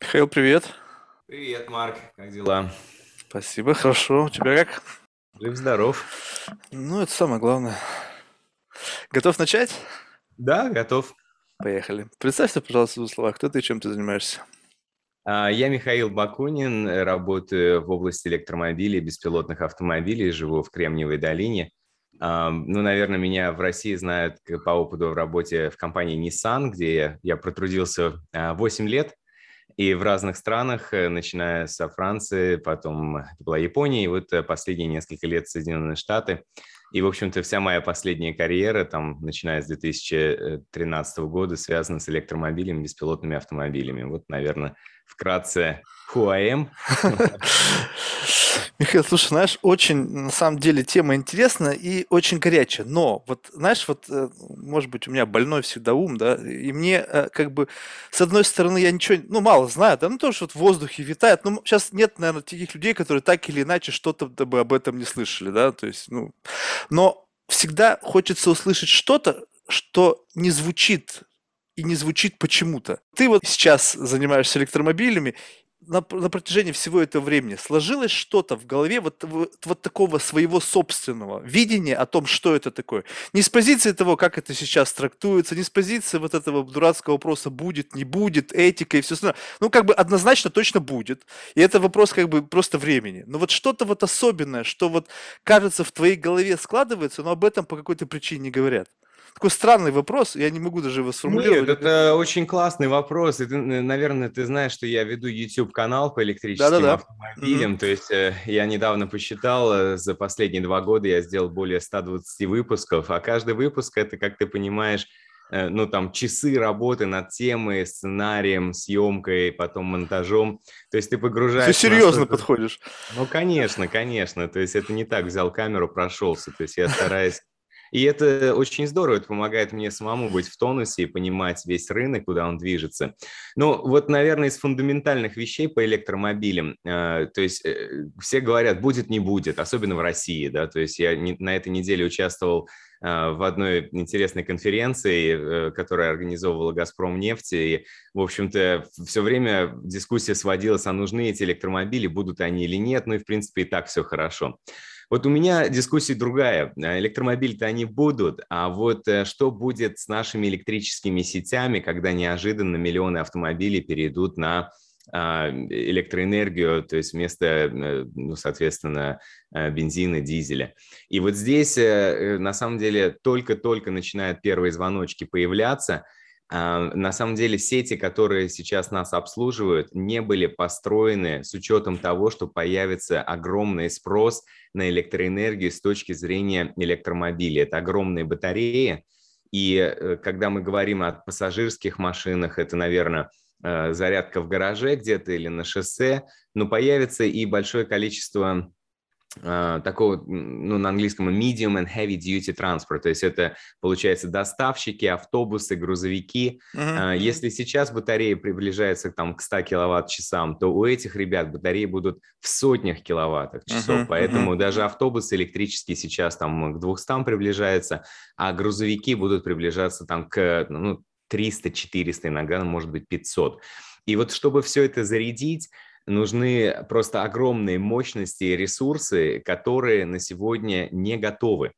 Михаил, привет. Привет, Марк. Как дела? Спасибо, хорошо. У тебя как? Жив-здоров. Ну, это самое главное. Готов начать? Да, готов. Поехали. Представься, пожалуйста, в двух словах, кто ты и чем ты занимаешься? А, Я Михаил Бакунин, работаю в области электромобилей, беспилотных автомобилей, живу в Кремниевой долине. А, Ну, наверное, меня в России знают по опыту в работе в компании Nissan, где я я протрудился а, 8 лет. И в разных странах, э, начиная со Франции, потом это была Япония, и вот э, последние несколько лет Соединенные Штаты. И, в общем-то, вся моя последняя карьера, там, начиная с 2013 года, связана с электромобилями, беспилотными автомобилями. Вот, наверное, вкратце who I am. Михаил, слушай, знаешь, очень, на самом деле, тема интересная и очень горячая. Но, вот, знаешь, вот, э, может быть, у меня больной всегда ум, да, и мне, э, как бы, с одной стороны, я ничего, ну, мало знаю, да, ну, то, что вот в воздухе витает. Ну, сейчас нет, наверное, таких людей, которые так или иначе что-то бы об этом не слышали, да, то есть, ну, но всегда хочется услышать что-то, что не звучит и не звучит почему-то. Ты вот сейчас занимаешься электромобилями, на, на протяжении всего этого времени сложилось что-то в голове вот, вот, вот такого своего собственного видения о том, что это такое. Не с позиции того, как это сейчас трактуется, не с позиции вот этого дурацкого вопроса будет, не будет, этика и все остальное. Ну, как бы однозначно точно будет. И это вопрос как бы просто времени. Но вот что-то вот особенное, что вот кажется в твоей голове складывается, но об этом по какой-то причине не говорят. Такой странный вопрос, я не могу даже его сформулировать. Нет, это очень классный вопрос. И ты, наверное, ты знаешь, что я веду YouTube-канал по электрическим Да-да-да. автомобилям. То есть э, я недавно посчитал, э, за последние два года я сделал более 120 выпусков, а каждый выпуск это, как ты понимаешь, э, ну там часы работы над темой, сценарием, съемкой, потом монтажом. То есть ты Ты погружаешься... серьезно настолько- подходишь. Ну, конечно, конечно. То есть это не так, взял камеру, прошелся. То есть я стараюсь... И это очень здорово, это помогает мне самому быть в тонусе и понимать весь рынок, куда он движется. Ну, вот, наверное, из фундаментальных вещей по электромобилям, э, то есть э, все говорят, будет, не будет, особенно в России, да, то есть я не- на этой неделе участвовал э, в одной интересной конференции, э, которая организовывала «Газпром нефть», и, в общем-то, все время дискуссия сводилась, а нужны эти электромобили, будут они или нет, ну и, в принципе, и так все хорошо. Вот у меня дискуссия другая. Э, Электромобили-то они будут, а вот э, что будет с нашими электрическими сетями, когда неожиданно миллионы автомобилей перейдут на а, электроэнергию, то есть вместо, э, ну, соответственно, бензина, дизеля. И вот здесь, на самом деле, только-только начинают первые звоночки появляться. А, На самом деле сети, которые сейчас нас обслуживают, не были построены с учетом того, что появится огромный спрос на электроэнергию с точки зрения электромобилей. Это огромные батареи. И э, когда мы говорим о пассажирских машинах, это, наверное, э, зарядка в гараже где-то или на шоссе, но появится и большое количество такого, м, ну, на английском medium and heavy duty transport, то есть это, получается, доставщики, автобусы, грузовики. А, Если сейчас батарея приближается там, к 100 киловатт-часам, то у этих ребят батареи будут в сотнях киловаттах-часов, Мгм, поэтому даже автобусы электрические сейчас там к 200 приближаются, а грузовики будут приближаться там к ну, 300-400, иногда, может быть, 500. И вот чтобы все это зарядить, нужны просто огромные мощности и ресурсы, которые на сегодня не готовы.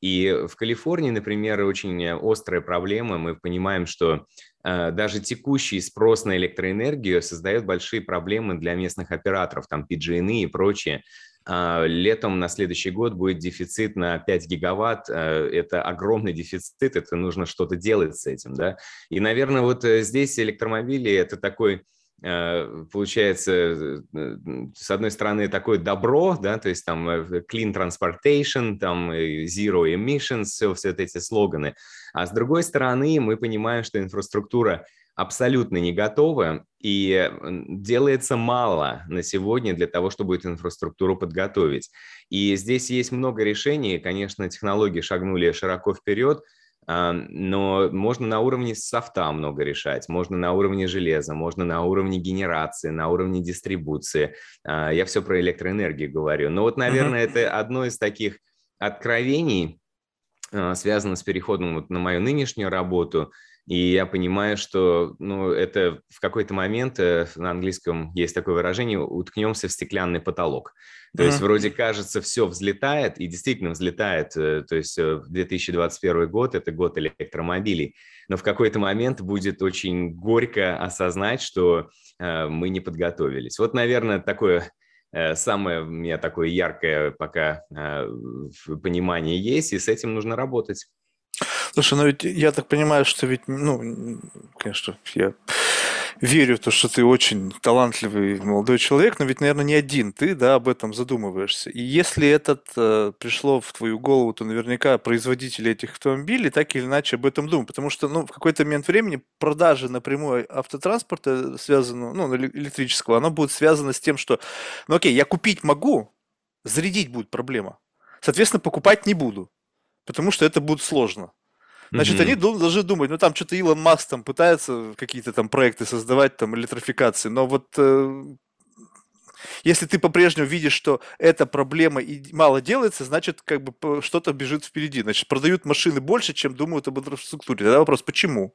И в Калифорнии, например, очень острая проблема. Мы понимаем, что э, даже текущий спрос на электроэнергию создает большие проблемы для местных операторов, там PG&E и прочее. А, Летом на следующий год будет дефицит на 5 гигаватт. Э, Это огромный дефицит, это нужно что-то делать с этим. Да? И, наверное, вот э, здесь электромобили – это такой э, получается, э, э, с одной стороны, такое добро, да, то есть там э, clean transportation, там э, zero emissions, все, все эти слоганы. А с другой стороны, мы понимаем, что инфраструктура абсолютно не готова, и э, делается мало на сегодня для того, чтобы эту инфраструктуру подготовить. И здесь есть много решений, конечно, технологии шагнули широко вперед, но можно на уровне софта много решать, можно на уровне железа, можно на уровне генерации, на уровне дистрибуции. А, Я все про электроэнергию говорю. Но вот, наверное, это одно из таких откровений, а, связано с переходом вот на мою нынешнюю работу. И я понимаю, что ну, это в какой-то момент, э, на английском есть такое выражение, уткнемся в стеклянный потолок. То mm-hmm. есть вроде кажется, все взлетает, и действительно взлетает. Э, то есть 2021 год – это год электромобилей. Но в какой-то момент будет очень горько осознать, что мы не подготовились. Вот, наверное, такое Э, самое у меня такое яркое пока э, понимание есть, и с этим нужно работать. Слушай, ну ведь я так понимаю, что ведь, ну, конечно, я верю, то, что ты очень талантливый молодой человек, но ведь, наверное, не один ты, да, об этом задумываешься. И если это э, пришло в твою голову, то наверняка производители этих автомобилей так или иначе об этом думают, потому что, ну, в какой-то момент времени продажи напрямую автотранспорта, связанного, ну, электрического, она будет связана с тем, что, ну, окей, я купить могу, зарядить будет проблема. Соответственно, покупать не буду, потому что это будет сложно. Значит, mm-hmm. они должны думать, ну там что-то Илон Маск там пытается какие-то там проекты создавать, там электрификации, но вот э, если ты по-прежнему видишь, что эта проблема и мало делается, значит, как бы что-то бежит впереди. Значит, продают машины больше, чем думают об инфраструктуре. Тогда вопрос, почему?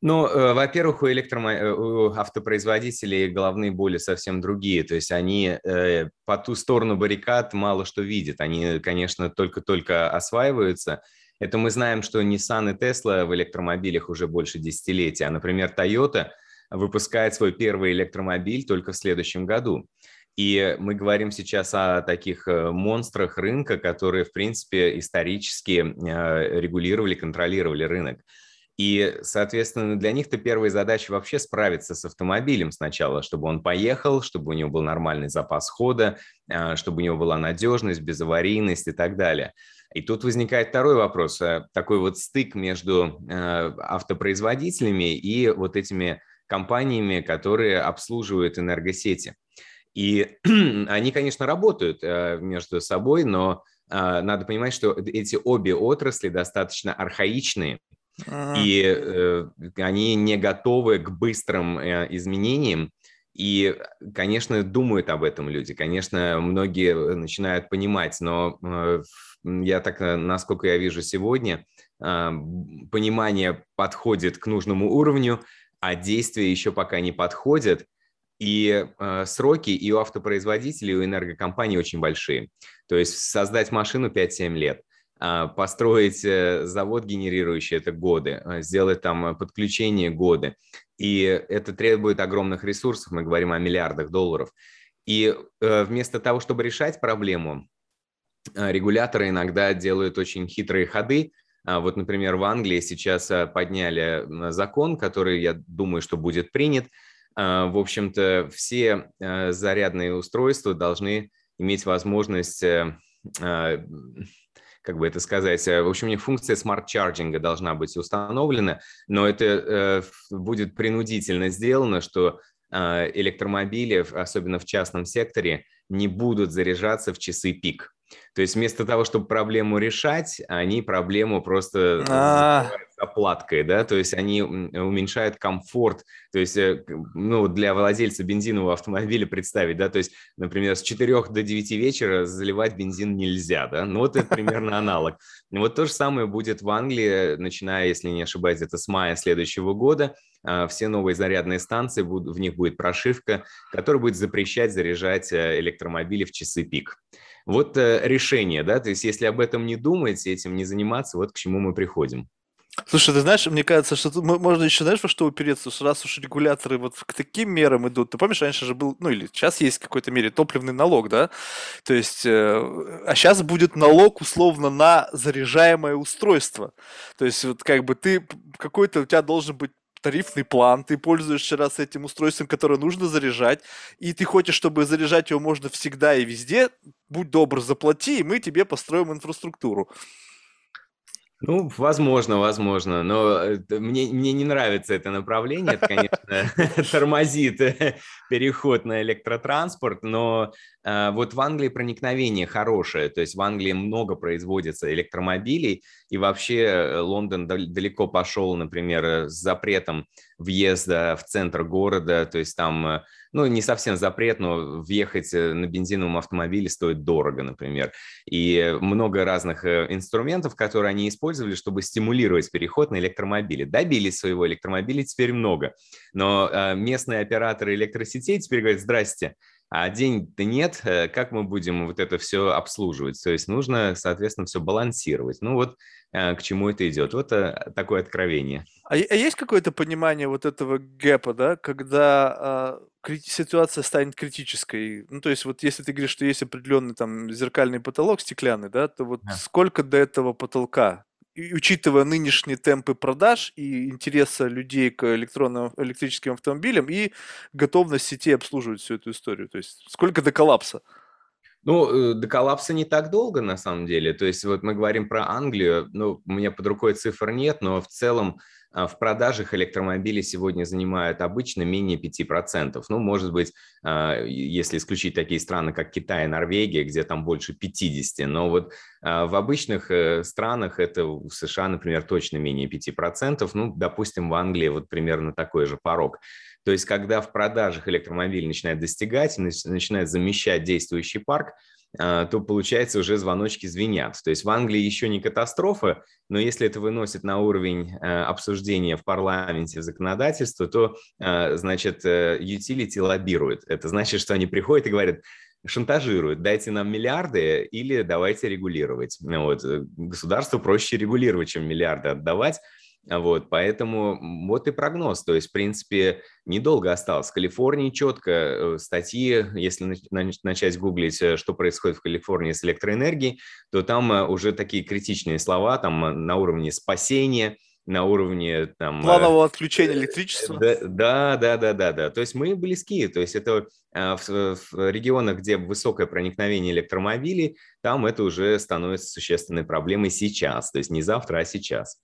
Ну, э, во-первых, у, электромо... Э, у автопроизводителей головные боли совсем другие. То есть они э, по ту сторону баррикад мало что видят. Они, конечно, только-только осваиваются. Это мы знаем, что Nissan и Tesla в электромобилях уже больше десятилетия, а, например, Toyota выпускает свой первый электромобиль только в следующем году. И мы говорим сейчас о таких э, монстрах рынка, которые, в принципе, исторически э, регулировали, контролировали рынок. И, соответственно, для них-то первая задача вообще справиться с автомобилем сначала, чтобы он поехал, чтобы у него был нормальный запас хода, э, чтобы у него была надежность, безаварийность и так далее. И тут возникает второй вопрос, э, такой вот стык между э, автопроизводителями и вот этими компаниями, которые обслуживают энергосети. И они, конечно, работают э, между собой, но надо понимать, что эти обе отрасли достаточно архаичные, и они не готовы к быстрым изменениям. И, конечно, думают об этом люди, конечно, многие начинают понимать, но я так, э, насколько я вижу сегодня, а, понимание подходит к нужному уровню, а действия еще пока не подходят. И э, сроки и у автопроизводителей, и у энергокомпаний очень большие. То есть создать машину 5-7 лет, э, построить э, завод генерирующий – это годы, э, сделать там подключение – годы. И это требует огромных ресурсов, мы говорим о миллиардах долларов. И э, вместо того, чтобы решать проблему, регуляторы иногда делают очень хитрые ходы. А, вот, например, в Англии сейчас а, подняли закон, который, я думаю, что будет принят. В общем-то, все зарядные устройства должны иметь возможность э, как бы это сказать, в общем, у них функция smart charging а должна быть установлена, но это э, будет принудительно сделано, что электромобили, особенно в частном секторе, не будут заряжаться в часы пик. То есть вместо того, чтобы проблему решать, они проблему просто заплаткой, да, то есть они уменьшают комфорт, то есть, э, ну, для владельца бензинового автомобиля представить, да, то есть, например, с 4 до 9 вечера заливать бензин нельзя, да, ну, вот это примерно аналог. Вот то же самое будет в Англии, начиная, если не ошибаюсь, это с мая следующего года, а, все новые зарядные станции, в них будет прошивка, которая будет запрещать заряжать э, электромобили в часы пик. Вот э, решение, да, то есть если об этом не думать, этим не заниматься, вот к чему мы приходим. Слушай, ты знаешь, мне кажется, что тут можно еще, знаешь, во что упереться, что раз уж регуляторы вот к таким мерам идут, ты помнишь, раньше же был, ну или сейчас есть в какой-то мере топливный налог, да, то есть, э, а сейчас будет налог условно на заряжаемое устройство, то есть вот как бы ты, какой-то у тебя должен быть тарифный план, ты пользуешься раз этим устройством, которое нужно заряжать, и ты хочешь, чтобы заряжать его можно всегда и везде, будь добр, заплати, и мы тебе построим инфраструктуру. Ну, возможно, возможно, но э, мне, мне не нравится это направление, это, конечно, тормозит переход на электротранспорт, но э, вот в Англии проникновение хорошее, то есть в Англии много производится электромобилей, И вообще Лондон далеко пошел, например, с запретом въезда в центр города, то есть там ну, не совсем запрет, но въехать э, на бензиновом автомобиле стоит дорого, например. И много разных э, инструментов, которые они использовали, чтобы стимулировать переход на электромобили. Добились своего электромобиля теперь много. Но э, местные операторы электросетей теперь говорят, здрасте, а денег-то нет, как мы будем вот это все обслуживать? То есть нужно, соответственно, все балансировать. Ну вот к чему это идет. Вот такое откровение. А, а есть какое-то понимание вот этого гэпа, да, когда а, ситуация станет критической. Ну, то есть, вот если ты говоришь, что есть определенный там зеркальный потолок стеклянный, да, то вот да. сколько до этого потолка? И учитывая нынешние темпы продаж и интереса людей к электронным электрическим автомобилям и готовность сети обслуживать всю эту историю. То есть, сколько до коллапса? Ну, э, до коллапса не так долго, на самом деле. То есть вот мы говорим про Англию, ну, у меня под рукой цифр нет, но в целом в продажах электромобили сегодня занимают обычно менее 5%. Ну, может быть, а, если исключить такие страны, как Китай и Норвегия, где там больше 50%, но вот а, в обычных э, странах это в США, например, точно менее 5%, ну, допустим, в Англии вот примерно такой же порог. То есть, когда в продажах электромобиль начинает достигать, начинает замещать действующий парк, а, то получается уже звоночки звенят. То есть в Англии еще не катастрофа, но если это выносит на уровень а, обсуждения в парламенте, в законодательство, то, а, значит, utility э, лоббирует. Это значит, что они приходят и говорят, шантажируют, дайте нам миллиарды или давайте регулировать. Вот. Э, государству проще регулировать, чем миллиарды отдавать. Вот, поэтому вот и прогноз. То есть, в принципе, недолго осталось. В Калифорнии четко э, статьи, если начать гуглить, э, что происходит в Калифорнии с электроэнергией, то там э, уже такие критичные слова, там на уровне спасения, на уровне там... Планового отключения электричества. Да, да, да, да, да. То есть мы близки. То есть это в, в регионах, где высокое проникновение электромобилей, там это уже становится существенной проблемой сейчас. То есть не завтра, а сейчас.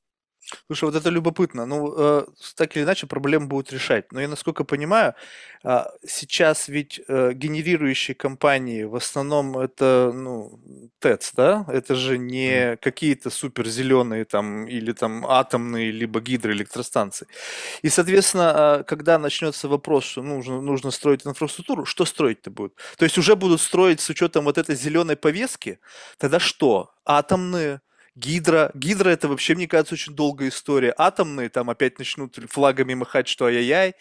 Слушай, вот это любопытно. Ну, э, так или иначе, проблемы будут решать. Но я, насколько понимаю, э, сейчас ведь э, генерирующие компании в основном это, ну, ТЭЦ, да? Это же не какие-то супер зеленые там или там атомные, либо гидроэлектростанции. И, соответственно, э, когда начнется вопрос, что нужно, нужно строить инфраструктуру, что строить-то будет? То есть уже будут строить с учетом вот этой зеленой повестки, тогда что? Атомные, Гидра. Гидра это вообще, мне кажется, очень долгая история. Атомные там опять начнут флагами махать, что ай-яй-яй.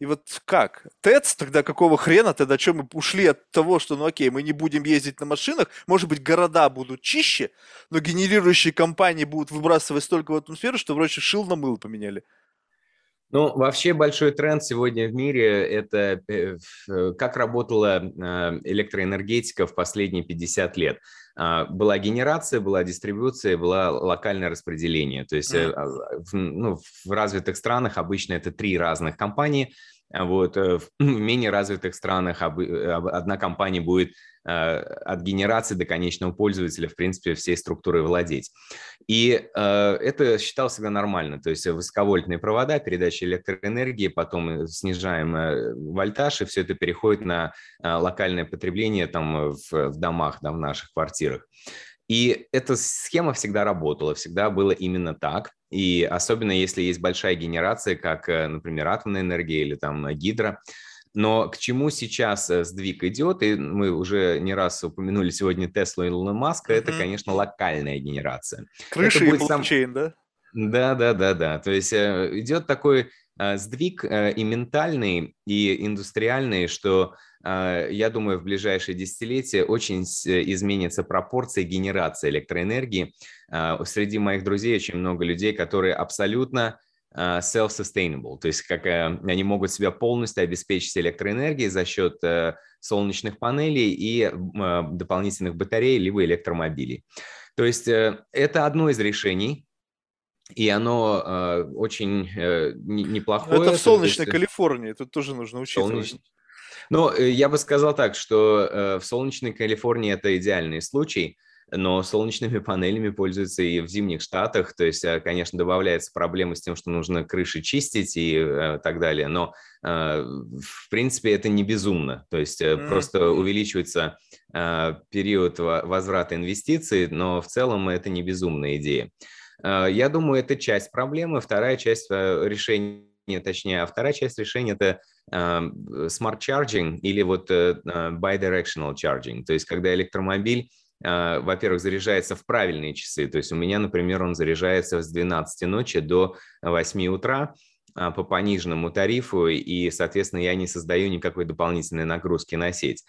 И вот как? ТЭЦ тогда какого хрена? Тогда что мы ушли от того, что, ну окей, мы не будем ездить на машинах, может быть, города будут чище, но генерирующие компании будут выбрасывать столько в атмосферу, что вроде шил на мыло поменяли. Ну, вообще большой тренд сегодня в мире – это э, как работала э, электроэнергетика в последние 50 лет. А, была генерация, была дистрибуция, была локальное распределение. То есть в, ну, в развитых странах обычно это три разных компании, а вот, в менее развитых странах одна компания будет Э, от генерации до конечного пользователя, в принципе, всей структурой владеть. И э, это считалось всегда нормально, то есть высоковольтные провода, передача электроэнергии, потом снижаем э, вольтаж, и все это переходит на локальное потребление там в, в домах, да, в наших квартирах. И эта схема всегда работала, всегда было именно так. И особенно если есть большая генерация, как, например, атомная энергия или там гидро, но к чему сейчас э, сдвиг идет, и мы уже не раз упомянули сегодня Теслу и Илона Маска, mm-hmm. это, конечно, локальная генерация. Крыша и блокчейн, сам... да? Да, да, да, да. То есть э, идет такой э, сдвиг и ментальный, и индустриальный, что я думаю, в ближайшие десятилетия очень изменится пропорция генерации электроэнергии. Среди моих друзей очень много людей, которые абсолютно Э, self-sustainable, то есть как э, они могут себя полностью обеспечить электроэнергией за счет э, солнечных панелей и дополнительных батарей либо электромобилей. То есть это одно из решений, и оно э, очень э, неплохое. Это в солнечной есть, Калифорнии, тут тоже нужно учитывать. Солнеч... Ну, я бы сказал так, что э, в солнечной Калифорнии это идеальный случай, но солнечными панелями пользуются и в зимних штатах, то есть, э, конечно, добавляется проблема с тем, что нужно крыши чистить и э, так далее, но э, в принципе это не безумно, то есть mm-hmm. просто увеличивается период возврата инвестиций, но в целом это не безумная идея. Я думаю, это часть проблемы. Вторая часть решения точнее, а вторая часть решения – это smart charging или вот bidirectional charging, то есть когда электромобиль во-первых, заряжается в правильные часы. То есть у меня, например, он заряжается с 12 ночи до 8 утра, по пониженному тарифу, и, соответственно, я не создаю никакой дополнительной нагрузки на сеть.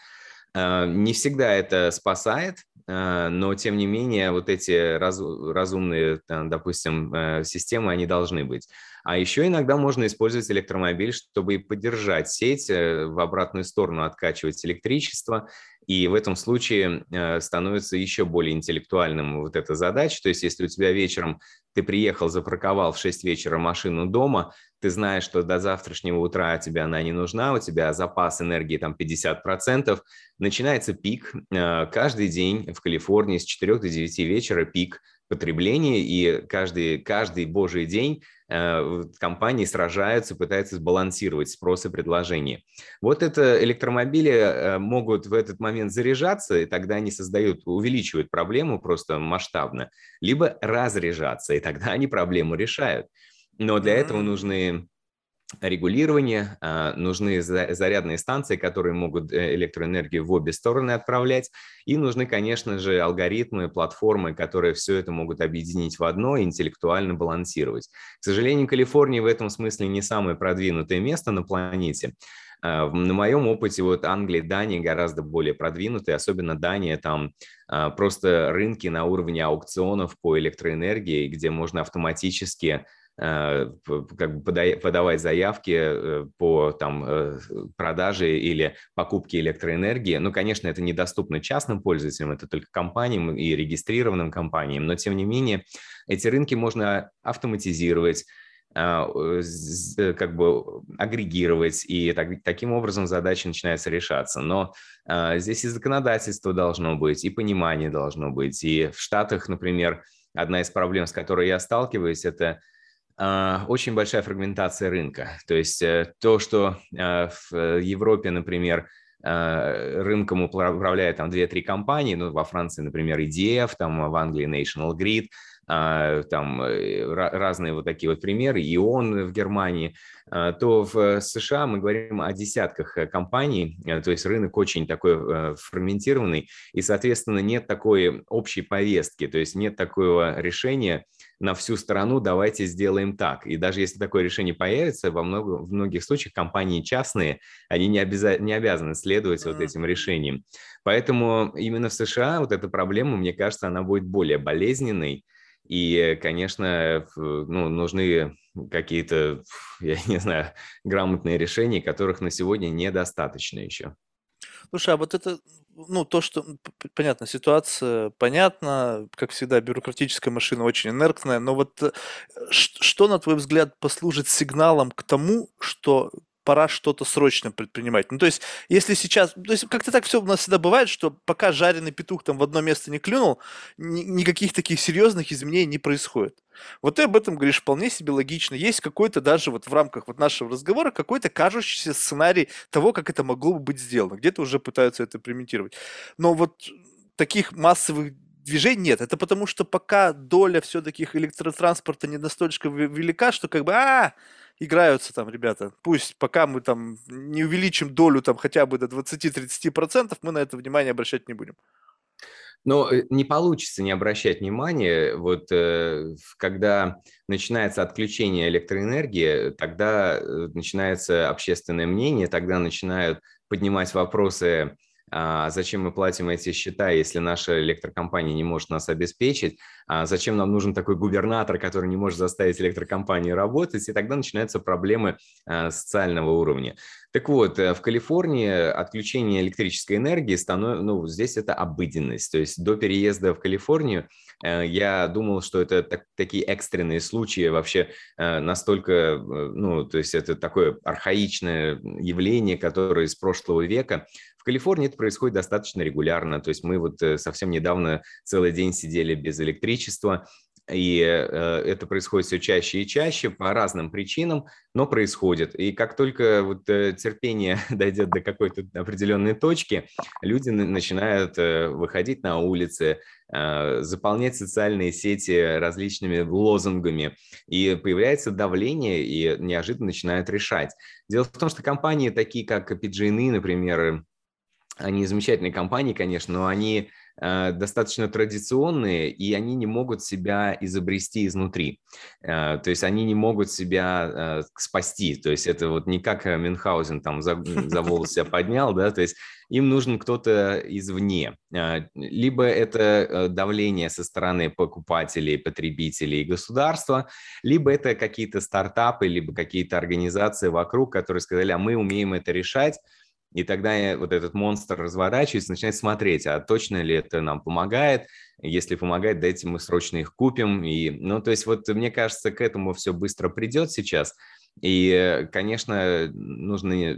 Не всегда это спасает, но тем не менее вот эти раз, разумные, допустим, э, системы, они должны быть. А еще иногда можно использовать электромобиль, чтобы поддержать сеть, э, в обратную сторону откачивать электричество, и в этом случае э, становится еще более интеллектуальным вот эта задача. То есть если у тебя вечером ты приехал, запарковал в 6 вечера машину дома, ты знаешь, что до завтрашнего утра тебе она не нужна, у тебя запас энергии там 50%, начинается пик. Э, каждый день в Калифорнии с 4 до 9 вечера пик потребления, и каждый, каждый божий день компании сражаются, пытаются сбалансировать спрос и предложение. Вот это электромобили э, могут в этот момент заряжаться, и тогда они создают, увеличивают проблему просто масштабно, либо разряжаться, и тогда они проблему решают. Но для этого нужны регулирование, а, нужны зарядные станции, которые могут э, электроэнергию в обе стороны отправлять, и нужны, конечно же, алгоритмы, платформы, которые все это могут объединить в одно и интеллектуально балансировать. К сожалению, Калифорния в этом смысле не самое продвинутое место на планете. А, на моем опыте вот Англия и Дания гораздо более продвинутые, особенно Дания, там а, просто рынки на уровне аукционов по электроэнергии, где можно автоматически как бы подавать заявки э, по там, э, продаже или покупке электроэнергии. Ну, конечно, это недоступно частным пользователям, это только компаниям и регистрированным компаниям, но тем не менее эти рынки можно автоматизировать, как бы агрегировать, и так, таким образом задача начинается решаться. Но а, здесь и законодательство должно быть, и понимание должно быть. И в Штатах, например, одна из проблем, с которой я сталкиваюсь, это а, очень большая фрагментация рынка. То есть э, то, что э, в Европе, например, э, рынком управляют там 2-3 компании, ну, во Франции, например, EDF, там в Англии National Grid, а, там разные вот такие вот примеры, и он в Германии, а, то в США мы говорим о десятках компаний, то есть рынок очень такой фрагментированный, и, соответственно, нет такой общей повестки, то есть нет такого решения, на всю страну давайте сделаем так. И даже если такое решение появится, во много, в многих случаях компании частные, они не, обяза, не обязаны следовать вот этим решениям. Поэтому именно в США вот эта проблема, мне кажется, она будет более болезненной. И, конечно, ну, нужны какие-то, я не знаю, грамотные решения, которых на сегодня недостаточно еще. Слушай, а вот это ну, то, что, понятно, ситуация понятна, как всегда, бюрократическая машина очень инертная, но вот э, что, на твой взгляд, послужит сигналом к тому, что пора что-то срочно предпринимать. Ну, то есть, если сейчас, то есть, как-то так все у нас всегда бывает, что пока жареный петух там в одно место не клюнул, ни, никаких таких серьезных изменений не происходит. Вот ты об этом говоришь вполне себе логично. Есть какой-то даже вот в рамках вот нашего разговора какой-то кажущийся сценарий того, как это могло бы быть сделано. Где-то уже пытаются это имплементировать. Но вот таких массовых движений нет. Это потому, что пока доля все-таки электротранспорта не настолько велика, что как бы, а, играются там ребята. Пусть пока мы там не увеличим долю там хотя бы до 20-30%, мы на это внимание обращать не будем. Но э, не получится не обращать внимания. Вот э, когда начинается отключение электроэнергии, тогда э, начинается общественное мнение, тогда начинают поднимать вопросы а зачем мы платим эти счета, если наша электрокомпания не может нас обеспечить, а зачем нам нужен такой губернатор, который не может заставить электрокомпании работать, и тогда начинаются проблемы а, социального уровня. Так вот, э, в Калифорнии отключение электрической энергии становится, ну, здесь это обыденность. То есть до переезда в Калифорнию э, я думал, что это так, такие экстренные случаи вообще э, настолько, ну, то есть это такое архаичное явление, которое из прошлого века. Калифорнии это происходит достаточно регулярно. То есть мы вот совсем недавно целый день сидели без электричества, И э, это происходит все чаще и чаще по разным причинам, но происходит. И как только вот э, терпение дойдет до какой-то определенной точки, люди начинают э, выходить на улицы, э, заполнять социальные сети различными лозунгами, и появляется давление, и неожиданно начинают решать. Дело в том, что компании такие, как PG&E, например, они замечательные компании, конечно, но они Э, достаточно традиционные, и они не могут себя изобрести изнутри. Э, то есть они не могут себя э, спасти. То есть это вот не как Мюнхгаузен там за, за волосы себя поднял, да, то есть им нужен кто-то извне. Либо это давление со стороны покупателей, потребителей и государства, либо это какие-то стартапы, либо какие-то организации вокруг, которые сказали, а мы умеем это решать, и тогда вот этот монстр разворачивается, начинает смотреть, а точно ли это нам помогает. Если помогает, дайте мы срочно их купим. И, ну, то есть вот мне кажется, к этому все быстро придет сейчас. И, конечно, нужно э,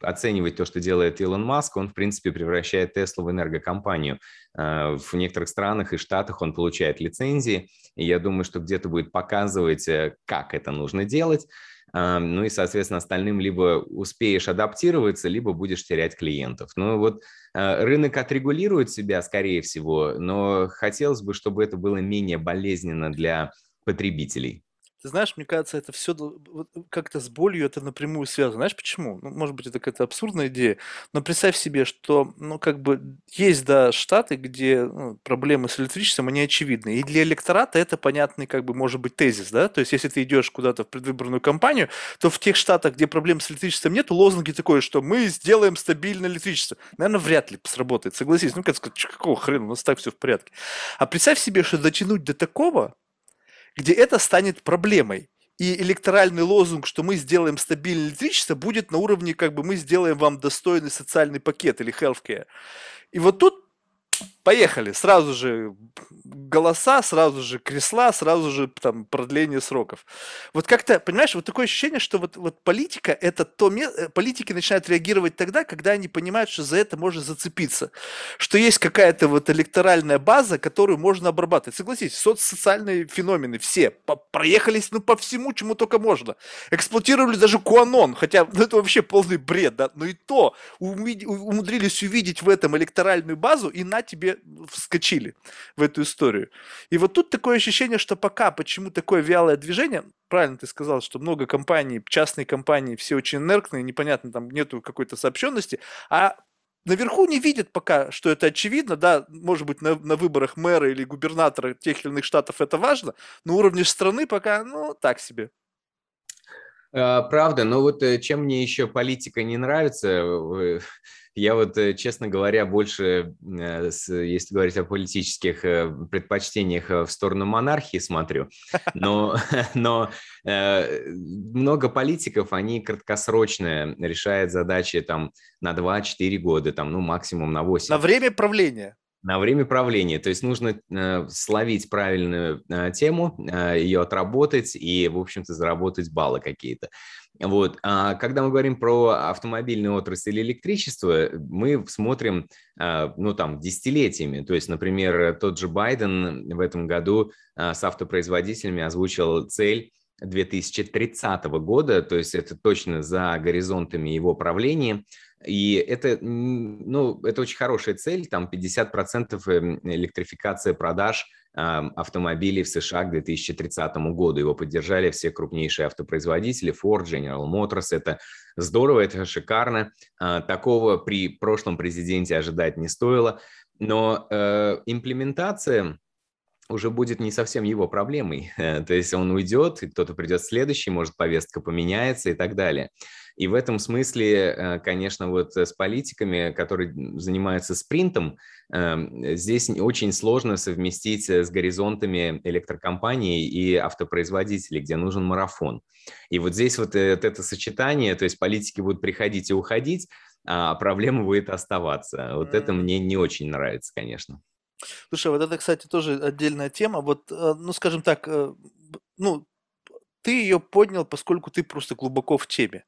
оценивать то, что делает Илон Маск. Он, в принципе, превращает Теслу в энергокомпанию. Э, в некоторых странах и штатах он получает лицензии. И я думаю, что где-то будет показывать, э, как это нужно делать. Ну и, соответственно, остальным либо успеешь адаптироваться, либо будешь терять клиентов. Ну вот э, рынок отрегулирует себя, скорее всего, но хотелось бы, чтобы это было менее болезненно для потребителей. Ты знаешь, мне кажется, это все как-то с болью это напрямую связано. Знаешь почему? Ну, может быть, это какая-то абсурдная идея, но представь себе, что, ну, как бы, есть, да, штаты, где ну, проблемы с электричеством, они очевидны. И для электората это понятный, как бы, может быть, тезис, да? То есть, если ты идешь куда-то в предвыборную кампанию, то в тех штатах, где проблем с электричеством нет, лозунги такое, что мы сделаем стабильное электричество. Наверное, вряд ли сработает, согласись. Ну, как сказать, какого хрена, у нас так все в порядке. А представь себе, что дотянуть до такого, где это станет проблемой. И электоральный лозунг, что мы сделаем стабильное электричество, будет на уровне, как бы мы сделаем вам достойный социальный пакет или healthcare. И вот тут Поехали, сразу же голоса, сразу же кресла, сразу же там продление сроков. Вот как-то, понимаешь, вот такое ощущение, что вот, вот политика это то место, политики начинают реагировать тогда, когда они понимают, что за это можно зацепиться, что есть какая-то вот электоральная база, которую можно обрабатывать. Согласитесь, социальные феномены все проехались ну по всему, чему только можно. Эксплуатировали даже Куанон, хотя ну, это вообще полный бред, да, но и то умудрились увидеть в этом электоральную базу и на тебе вскочили в эту историю. И вот тут такое ощущение, что пока почему такое вялое движение, правильно ты сказал, что много компаний, частные компании, все очень энергные, непонятно, там нету какой-то сообщенности, а наверху не видят пока, что это очевидно, да, может быть, на, на выборах мэра или губернатора тех или иных штатов это важно, но уровне страны пока, ну, так себе. А, правда, но вот э, чем мне еще политика не нравится, я вот, э, честно говоря, больше, э, если говорить о политических э, предпочтениях, в сторону монархии смотрю. Но, но много политиков, они краткосрочные, решают задачи там на 2-4 года, там, ну, максимум на 8. На время правления. На время правления. То есть нужно э, словить правильную э, тему, э, ее отработать и, в общем-то, заработать баллы какие-то. Вот. А когда мы говорим про автомобильную отрасль или электричество, мы смотрим, э, ну, там, десятилетиями. То есть, например, тот же Байден в этом году э, с автопроизводителями озвучил цель 2030 года, то есть это точно за горизонтами его правления, и это, ну, это очень хорошая цель, там 50% эм, электрификация продаж автомобилей в США к 2030 году. Его поддержали все крупнейшие автопроизводители, Ford, General Motors. Это здорово, это шикарно. А, такого при прошлом президенте ожидать не стоило. Но э, имплементация уже будет не совсем его проблемой. То есть он уйдет, кто-то придет следующий, может, повестка поменяется и так далее. И в этом смысле, э, конечно, вот с политиками, которые занимаются спринтом, эм, здесь очень сложно совместить с горизонтами электрокомпаний и автопроизводителей, где нужен марафон. И вот здесь вот это сочетание, то есть политики будут приходить и уходить, а проблема будет оставаться. Вот это мне не очень нравится, конечно. Слушай, вот это, кстати, тоже отдельная тема. Вот, э, ну, скажем так, э, ну, ты ее поднял, поскольку ты просто глубоко в теме.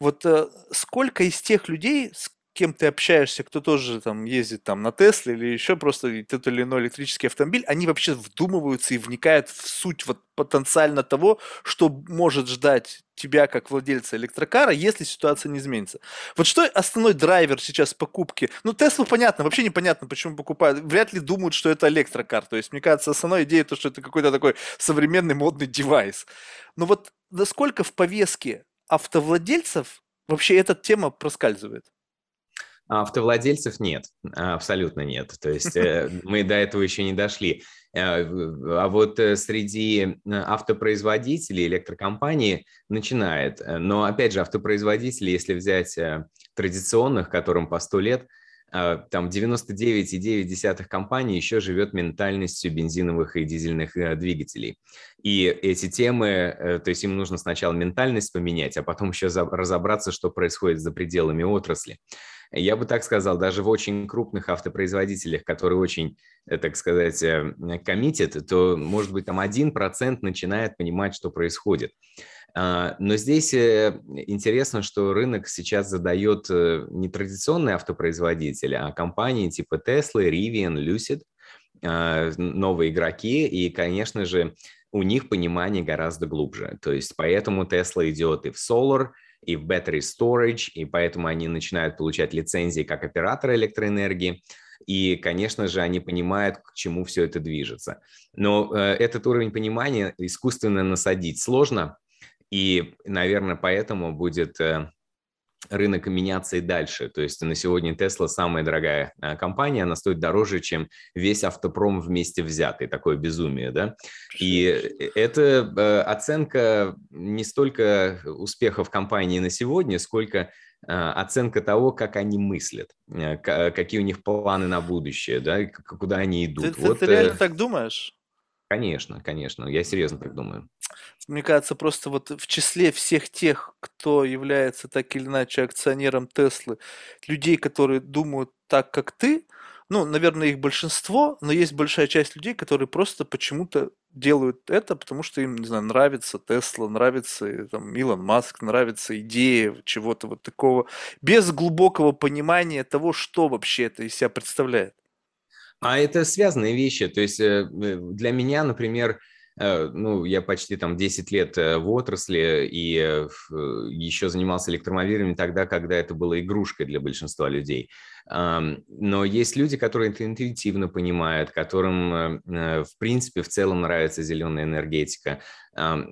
Вот э, сколько из тех людей, кем ты общаешься, кто тоже там ездит там на Тесле или еще просто тот или иной электрический автомобиль, они вообще вдумываются и вникают в суть вот потенциально того, что может ждать тебя как владельца электрокара, если ситуация не изменится. Вот что основной драйвер сейчас покупки? Ну, Теслу понятно, вообще непонятно, почему покупают. Вряд ли думают, что это электрокар. То есть, мне кажется, основная идея то, что это какой-то такой современный модный девайс. Но вот насколько в повестке автовладельцев вообще эта тема проскальзывает? Автовладельцев нет, абсолютно нет. То есть э, мы до этого еще не дошли. Э, а вот э, среди автопроизводителей, электрокомпаний начинает. Но опять же, автопроизводители, если взять традиционных, которым по 100 лет, там 99,9 компаний еще живет ментальностью бензиновых и дизельных двигателей. И эти темы, то есть им нужно сначала ментальность поменять, а потом еще разобраться, что происходит за пределами отрасли. Я бы так сказал, даже в очень крупных автопроизводителях, которые очень, э, так сказать, коммитят, э, то, может быть, там 1% начинает понимать, что происходит. А, но здесь э, интересно, что рынок сейчас задает не традиционные автопроизводители, а компании типа Tesla, Rivian, Lucid, а, новые игроки, и, конечно же, у них понимание гораздо глубже. То есть поэтому Tesla идет и в Solar, и в battery storage, и поэтому они начинают получать лицензии как операторы электроэнергии. И, конечно же, они понимают, к чему все это движется. Но э, этот уровень понимания искусственно насадить сложно, и, наверное, поэтому будет э, рынок меняться и дальше. То есть на сегодня Tesla самая дорогая э, компания, она стоит дороже, чем весь автопром вместе взятый. Такое безумие, да? И это э, оценка не столько успехов компании на сегодня, сколько э, оценка того, как они мыслят, какие у них планы на будущее, да, куда они идут. Ты, вот, ты реально так думаешь? Конечно, конечно, я серьезно так думаю. Мне кажется, просто вот в числе всех тех, кто является так или иначе акционером Теслы, людей, которые думают так, как ты, ну, наверное, их большинство, но есть большая часть людей, которые просто почему-то делают это, потому что им, не знаю, нравится Тесла, нравится там, Илон Маск, нравится идея чего-то вот такого, без глубокого понимания того, что вообще это из себя представляет. А это связанные вещи. То есть э, для меня, например, Э, ну, я почти там 10 лет э, в отрасли и э, еще занимался электромобилями тогда, когда это было игрушкой для большинства людей. Но есть люди, которые это интуитивно понимают, которым, в принципе, в целом нравится зеленая энергетика.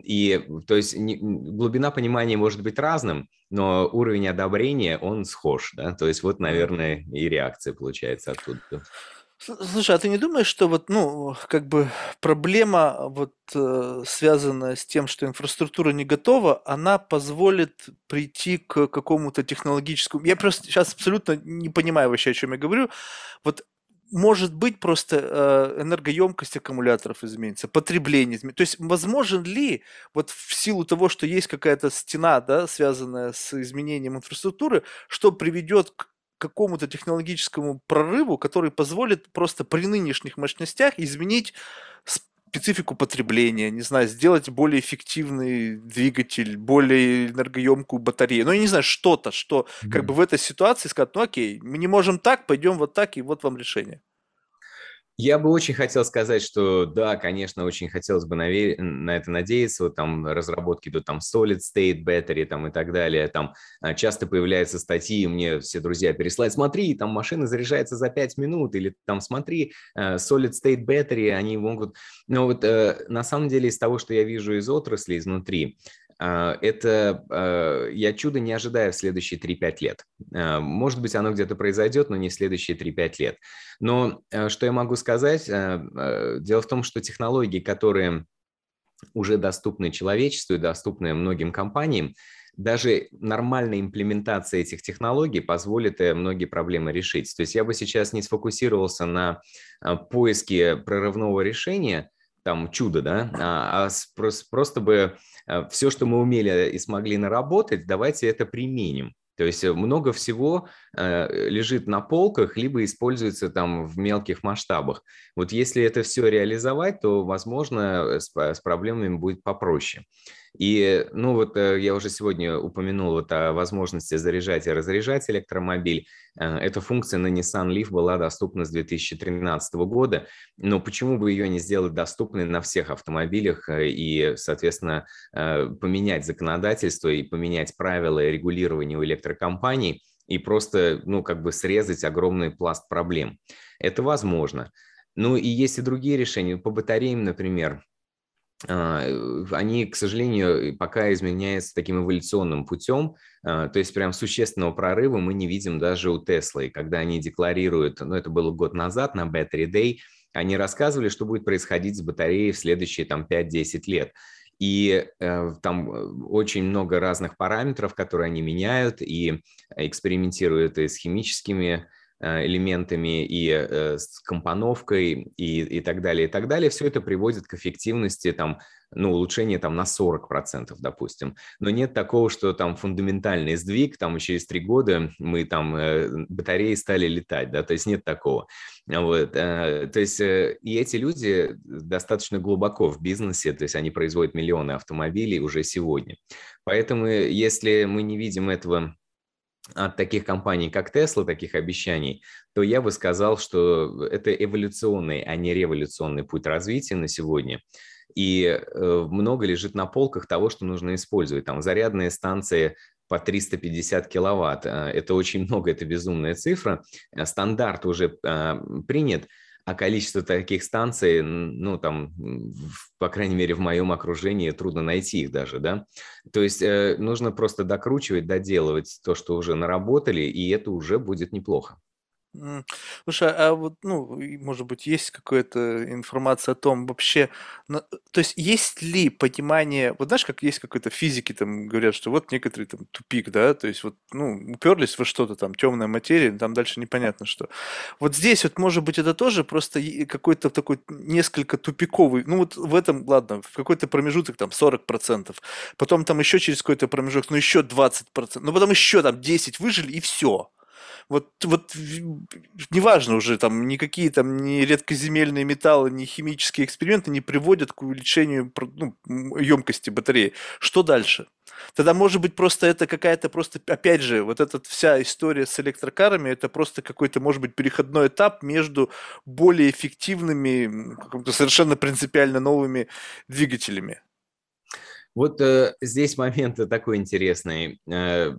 И, то есть, глубина понимания может быть разным, но уровень одобрения, он схож, да, то есть вот, наверное, и реакция получается оттуда. Слушай, а ты не думаешь, что вот, ну, как бы проблема вот э, связанная с тем, что инфраструктура не готова, она позволит прийти к какому-то технологическому... Я просто сейчас абсолютно не понимаю вообще, о чем я говорю. Вот может быть просто э, энергоемкость аккумуляторов изменится, потребление изменится. То есть возможен ли вот в силу того, что есть какая-то стена, да, связанная с изменением инфраструктуры, что приведет к какому-то технологическому прорыву, который позволит просто при нынешних мощностях изменить специфику потребления, не знаю, сделать более эффективный двигатель, более энергоемкую батарею. Ну, я не знаю, что-то, что mm-hmm. как бы в этой ситуации сказать, ну окей, мы не можем так, пойдем вот так, и вот вам решение. Я бы очень хотел сказать, что да, конечно, очень хотелось бы на, на это надеяться. Вот там разработки идут там solid state battery там и так далее. Там а, часто появляются статьи, мне все друзья переслали, смотри, там машина заряжается за 5 минут, или там смотри, э, solid state battery, они могут... Но вот э, на самом деле из того, что я вижу из отрасли, изнутри, а, это а, я чудо не ожидаю в следующие 3-5 лет. А, может быть, оно где-то произойдет, но не в следующие 3-5 лет. Но что я могу сказать? Дело в том, что технологии, которые уже доступны человечеству и доступны многим компаниям, даже нормальная имплементация этих технологий позволит э, многие проблемы решить. То есть я бы сейчас не сфокусировался на поиске прорывного решения, там чудо, да, а, а просто бы э, все, что мы умели и смогли наработать, давайте это применим. То есть э, много всего э, лежит на полках, либо используется там в мелких масштабах. Вот если это все реализовать, то, возможно, с, с проблемами будет попроще. И, ну вот э, я уже сегодня упомянул вот о возможности заряжать и разряжать электромобиль. Э, эта функция на Nissan Leaf была доступна с 2013 года, но почему бы ее не сделать доступной на всех автомобилях э, и, соответственно, поменять законодательство и поменять правила регулирования у электрокомпаний и просто, ну, как бы срезать огромный пласт проблем. Это возможно. Ну и есть и другие решения. По батареям, например, они, к сожалению, пока изменяются таким эволюционным путем, а, то есть прям существенного прорыва мы не видим даже у Теслы. Когда они декларируют, ну это было год назад на Battery Day, они рассказывали, что будет происходить с батареей в следующие там 5-10 лет. И э, там э, очень много разных параметров, которые они меняют и экспериментируют и с химическими Э, элементами и э, с компоновкой и, и так далее, и так далее, все это приводит к эффективности, там, ну, улучшения там на 40%, допустим. Но нет такого, что там фундаментальный сдвиг, там через три года мы там, э, батареи стали летать, да, то есть нет такого. Вот, то есть и эти люди достаточно глубоко в бизнесе, то есть они производят миллионы автомобилей уже сегодня. Поэтому если мы не видим этого от таких компаний, как Tesla, таких обещаний, то я бы сказал, что это эволюционный, а не революционный путь развития на сегодня. И э, много лежит на полках того, что нужно использовать. Там зарядные станции по 350 киловатт. Э, это очень много, это безумная цифра. Э, стандарт уже принят – а количество таких станций, ну, там, по крайней мере, в моем окружении трудно найти их даже, да. То есть э, нужно просто докручивать, доделывать то, что уже наработали, и это уже будет неплохо. Слушай, а вот, ну, может быть, есть какая-то информация о том вообще, на- то есть есть ли понимание, вот знаешь, как есть какой-то физики, там говорят, что вот некоторый там тупик, да, то есть вот, ну, уперлись во что-то там, темная материя, там дальше непонятно что. Вот здесь вот, может быть, это тоже просто какой-то такой несколько тупиковый, ну вот в этом, ладно, в какой-то промежуток там 40%, потом там еще через какой-то промежуток, ну еще 20%, ну потом еще там 10 выжили и все. Вот, вот неважно уже, там никакие там ни редкоземельные металлы, ни химические эксперименты не приводят к увеличению ну, емкости батареи. Что дальше? Тогда, может быть, просто это какая-то просто, опять же, вот эта вся история с электрокарами, это просто какой-то, может быть, переходной этап между более эффективными, совершенно принципиально новыми двигателями. Вот э, здесь момент такой интересный. Э,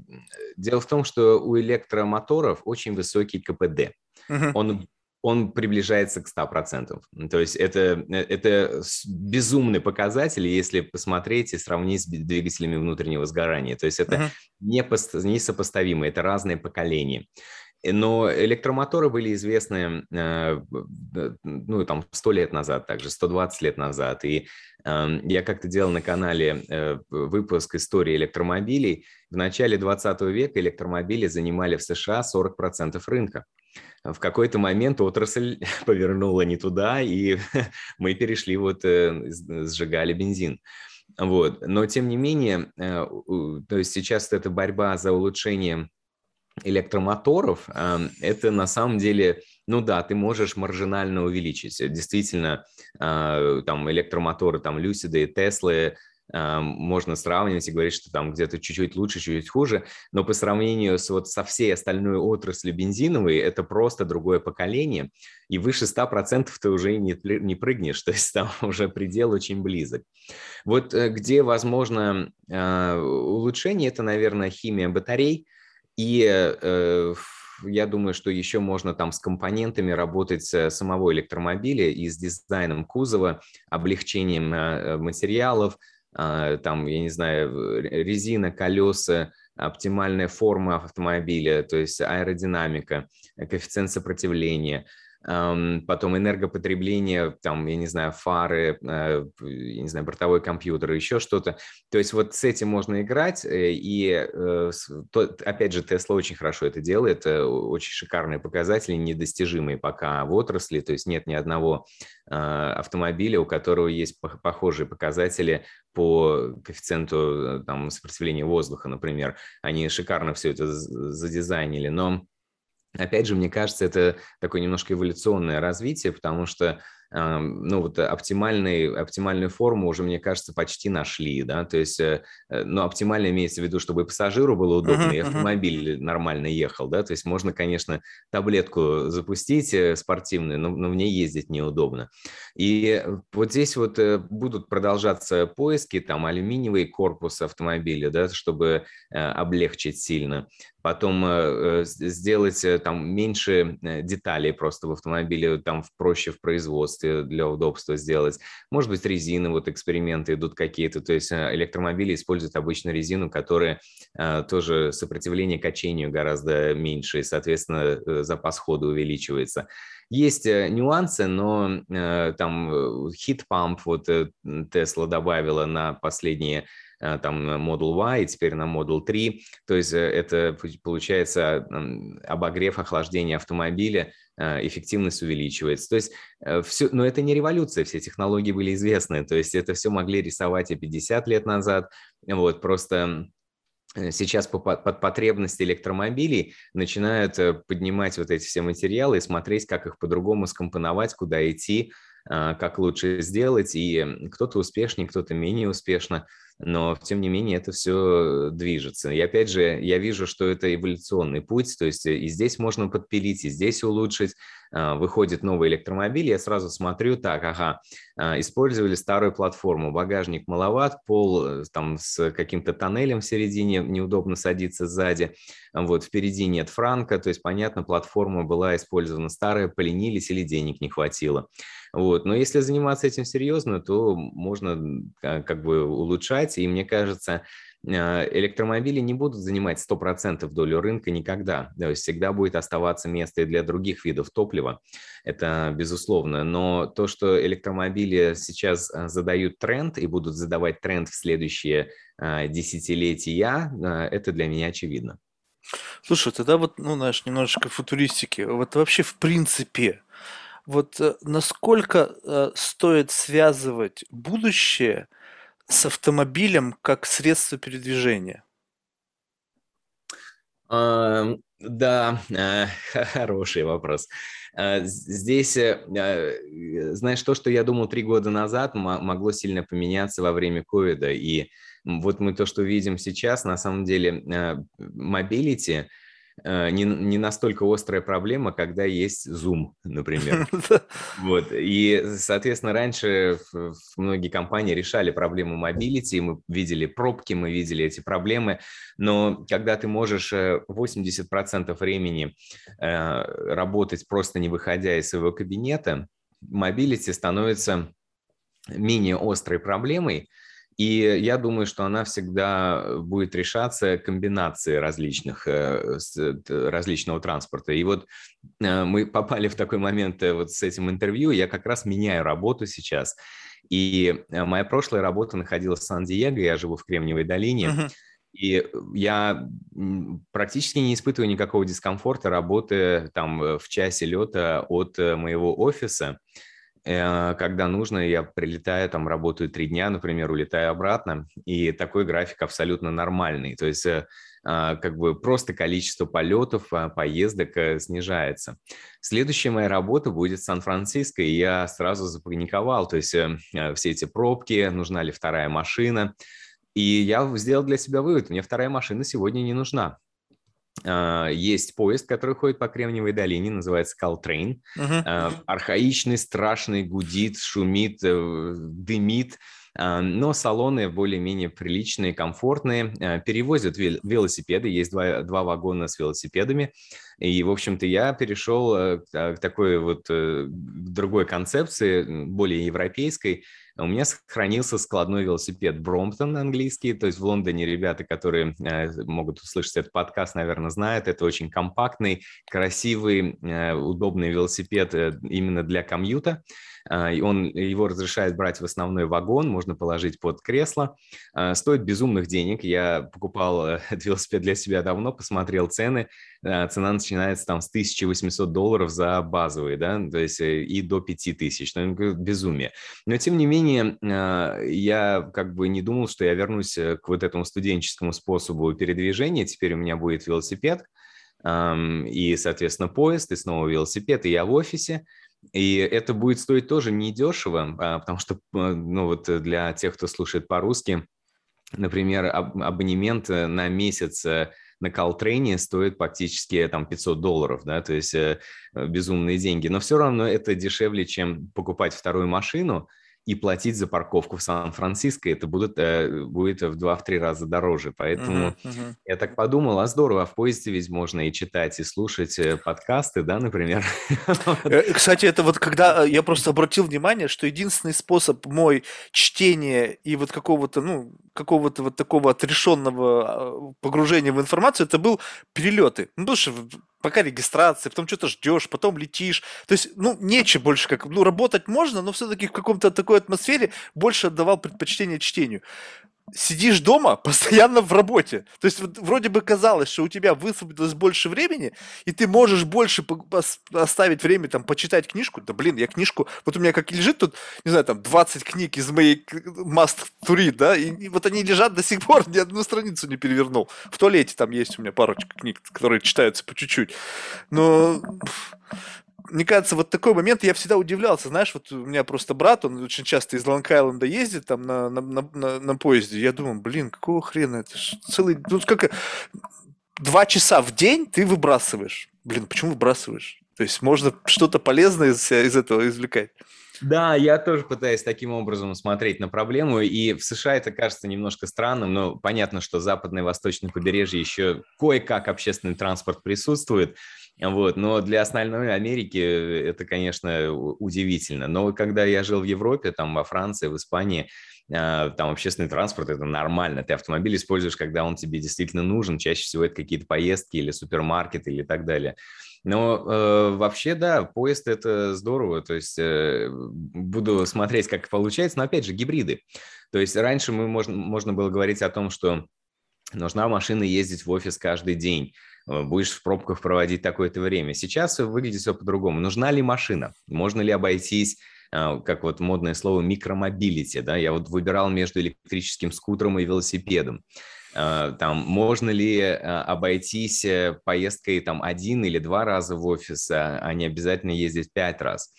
дело в том, что у электромоторов очень высокий КПД. Угу. Он он приближается к 100%. То есть это, э, это безумный показатель, если посмотреть и сравнить с двигателями внутреннего сгорания. То есть это uh-huh. несопоставимо, это разные поколения. Но электромоторы были известны, э, ну, там, 100 лет назад, также 120 лет назад. И эм, я как-то делал на канале э, выпуск истории электромобилей. В начале 20 века электромобили занимали в США 40% рынка. В какой-то момент отрасль повернула не туда, и мы перешли, вот, э, сжигали бензин. Вот. Но, тем не менее, то есть сейчас эта борьба за улучшение электромоторов, это на самом деле, ну да, ты можешь маржинально увеличить. Действительно, а, там электромоторы, там Люсиды и Теслы, можно сравнивать и говорить, что там где-то чуть-чуть лучше, чуть-чуть хуже, но по сравнению с вот со всей остальной отраслью бензиновой, это просто другое поколение, и выше 100% ты уже не, не прыгнешь, то есть там уже предел очень близок. Вот э, где возможно улучшение, это, наверное, химия батарей, и э, я думаю, что еще можно там с компонентами работать самого электромобиля и с дизайном кузова, облегчением э, материалов, э, там, я не знаю, резина, колеса, оптимальная форма автомобиля, то есть аэродинамика, коэффициент сопротивления – потом энергопотребление, там, я не знаю, фары, э, я не знаю, бортовой компьютер, еще что-то. То есть вот с этим можно играть, э, и э, опять же Tesla очень хорошо это делает, очень шикарные показатели, недостижимые пока в отрасли, то есть нет ни одного автомобиля, у которого есть похожие показатели по коэффициенту там, сопротивления воздуха, например. Они шикарно все это задизайнили, но Опять же, мне кажется, это такое немножко эволюционное развитие, потому что ну, вот оптимальный, оптимальную форму уже, мне кажется, почти нашли, да, то есть, э, ну, оптимально имеется в виду, чтобы пассажиру было удобно, uh-huh, и автомобиль uh-huh. нормально ехал, да, то есть можно, конечно, таблетку запустить э, спортивную, но, но в ней ездить неудобно. И вот здесь вот будут продолжаться поиски, там, алюминиевый корпус автомобиля, да, чтобы облегчить сильно потом э, сделать э, там меньше э, деталей просто в автомобиле, там проще в производстве для удобства сделать. Может быть, резины, вот эксперименты идут какие-то, то есть электромобили используют обычно резину, которая тоже сопротивление качению гораздо меньше, и, соответственно, запас хода увеличивается. Есть нюансы, но там pump вот Tesla добавила на последние Э, там Model Y и теперь на Model 3. То есть э, это получается обогрев, охлаждение автомобиля, э, эффективность увеличивается. То есть все, но это не революция, все технологии были известны. То есть это все могли рисовать и 50 лет назад. Вот просто сейчас под потребности электромобилей начинают поднимать вот эти все материалы и смотреть, как их по-другому скомпоновать, куда идти, как лучше сделать. И кто-то успешнее, кто-то менее успешно но тем не менее это все движется. И опять же, я вижу, что это эволюционный путь, то есть и здесь можно подпилить, и здесь улучшить. А, выходит новый электромобиль, я сразу смотрю, так, ага, а, использовали старую платформу, багажник маловат, пол э, там с каким-то тоннелем в середине, неудобно садиться сзади, вот, впереди нет франка, то есть, понятно, платформа была использована старая, поленились или денег не хватило. Вот. Но если заниматься этим серьезно, то можно как бы улучшать. И мне кажется, а, электромобили не будут занимать 100% долю рынка никогда. То есть всегда будет оставаться место и для других видов топлива. Это безусловно. Но то, что электромобили сейчас а, задают тренд и будут задавать тренд в следующие а, десятилетия, это для меня очевидно. Слушай, тогда вот, ну, знаешь, немножечко футуристики. Вот вообще, в принципе, вот э, насколько э, стоит связывать будущее с автомобилем как средство передвижения? А, да, э, хороший вопрос. Здесь, знаешь, то, что я думал три года назад, могло сильно поменяться во время ковида. И вот мы то, что видим сейчас, на самом деле, mobility – Э, не, не настолько острая проблема, когда есть Zoom, например. Вот. И, соответственно, раньше многие компании решали проблему mobility, мы видели пробки, мы видели эти проблемы, но когда ты можешь 80% э, времени э, работать просто не выходя из своего кабинета, mobility становится менее острой проблемой, и я думаю, что она всегда будет решаться комбинацией различных, э, различного транспорта. И вот э, мы попали в такой момент э, вот с этим интервью, я как раз меняю работу сейчас. И моя прошлая работа находилась в Сан-Диего, я живу в Кремниевой долине. Uh-huh. И я практически не испытываю никакого дискомфорта, работая там в часе лета от моего офиса. Э, когда нужно, я прилетаю, там работаю три дня, например, улетаю обратно, и такой график абсолютно нормальный. То есть э, а, как бы просто количество полетов, а, поездок э, снижается. Следующая моя работа будет в Сан-Франциско, и я сразу запаниковал, то есть все эти пробки, нужна ли вторая машина. И я сделал для себя вывод, мне вторая машина сегодня не нужна. А, есть поезд, который ходит по Кремниевой долине, называется Caltrain. Uh-huh. Архаичный, страшный, гудит, шумит, э, дымит. А, но салоны более-менее приличные, комфортные. Перевозят велосипеды, есть два, два вагона с велосипедами. И, в общем-то, я перешел э, к такой вот э, другой концепции, более европейской, у меня сохранился складной велосипед Бромптон английский, то есть в Лондоне ребята, которые э, могут услышать этот подкаст, наверное, знают, это очень компактный, красивый, э, удобный велосипед э, именно для комьюта. И он, его разрешает брать в основной вагон, можно положить под кресло. Стоит безумных денег. Я покупал этот велосипед для себя давно, посмотрел цены. Цена начинается там с 1800 долларов за базовый, да, то есть и до 5000. Ну, безумие. Но, тем не менее, менее, а, я как бы не думал, что я вернусь э, к вот этому студенческому способу передвижения. Теперь у меня будет велосипед и, соответственно, поезд, и снова велосипед, и я в офисе. И это будет стоить тоже недешево, а, потому что, ну вот для тех, кто слушает по-русски, например, абонемент на месяц э, на Caltrain стоит практически там 500 долларов, да, то есть э, безумные деньги. Но все равно это дешевле, чем покупать вторую машину, и платить за парковку в Сан-Франциско это будет, э, будет в 2-3 раза дороже. Поэтому uh-huh, uh-huh. я так подумал, а здорово, а в поезде ведь можно и читать, и слушать э, подкасты, да, например. Э, кстати, это вот когда я просто обратил внимание, что единственный способ мой чтения и вот какого-то, ну, какого-то вот такого отрешенного а, погружения в информацию, это был перелеты. Ну, потому что пока регистрация, потом что-то ждешь, потом летишь. То есть, ну, нечего больше как, ну, работать можно, но все-таки в каком-то такой атмосфере больше отдавал предпочтение чтению сидишь дома постоянно в работе. То есть вот, вроде бы казалось, что у тебя высвободилось больше времени, и ты можешь больше оставить время там почитать книжку. Да блин, я книжку... Вот у меня как лежит тут, не знаю, там 20 книг из моей must to read, да, и, и вот они лежат до сих пор, ни одну страницу не перевернул. В туалете там есть у меня парочка книг, которые читаются по чуть-чуть. Но мне кажется, вот такой момент я всегда удивлялся. Знаешь, вот у меня просто брат, он очень часто из Лонг-Айленда ездит там на, на, на, на, поезде. Я думаю, блин, какого хрена? Это ж целый... Ну, как... Два часа в день ты выбрасываешь. Блин, почему выбрасываешь? То есть можно что-то полезное из, из этого извлекать. Да, я тоже пытаюсь таким образом смотреть на проблему, и в США это кажется немножко странным, но понятно, что западное и восточное побережье еще кое-как общественный транспорт присутствует, вот, но для остальной Америки это, конечно, удивительно. Но когда я жил в Европе, там во Франции, в Испании, а, там общественный транспорт это нормально. Ты автомобиль используешь, когда он тебе действительно нужен. Чаще всего это какие-то поездки или супермаркет или так далее. Но э, вообще, да, поезд это здорово. То есть э, буду смотреть, как получается. Но опять же, гибриды. То есть раньше мы можно, можно было говорить о том, что нужна машина ездить в офис каждый день. Э, будешь в пробках проводить такое-то время. Сейчас выглядит все по-другому. Нужна ли машина? Можно ли обойтись э, как вот модное слово микромобилити, да, я вот выбирал между электрическим скутером и велосипедом. Э, там, можно ли обойтись поездкой там один или два раза в офис, а не обязательно ездить пять раз.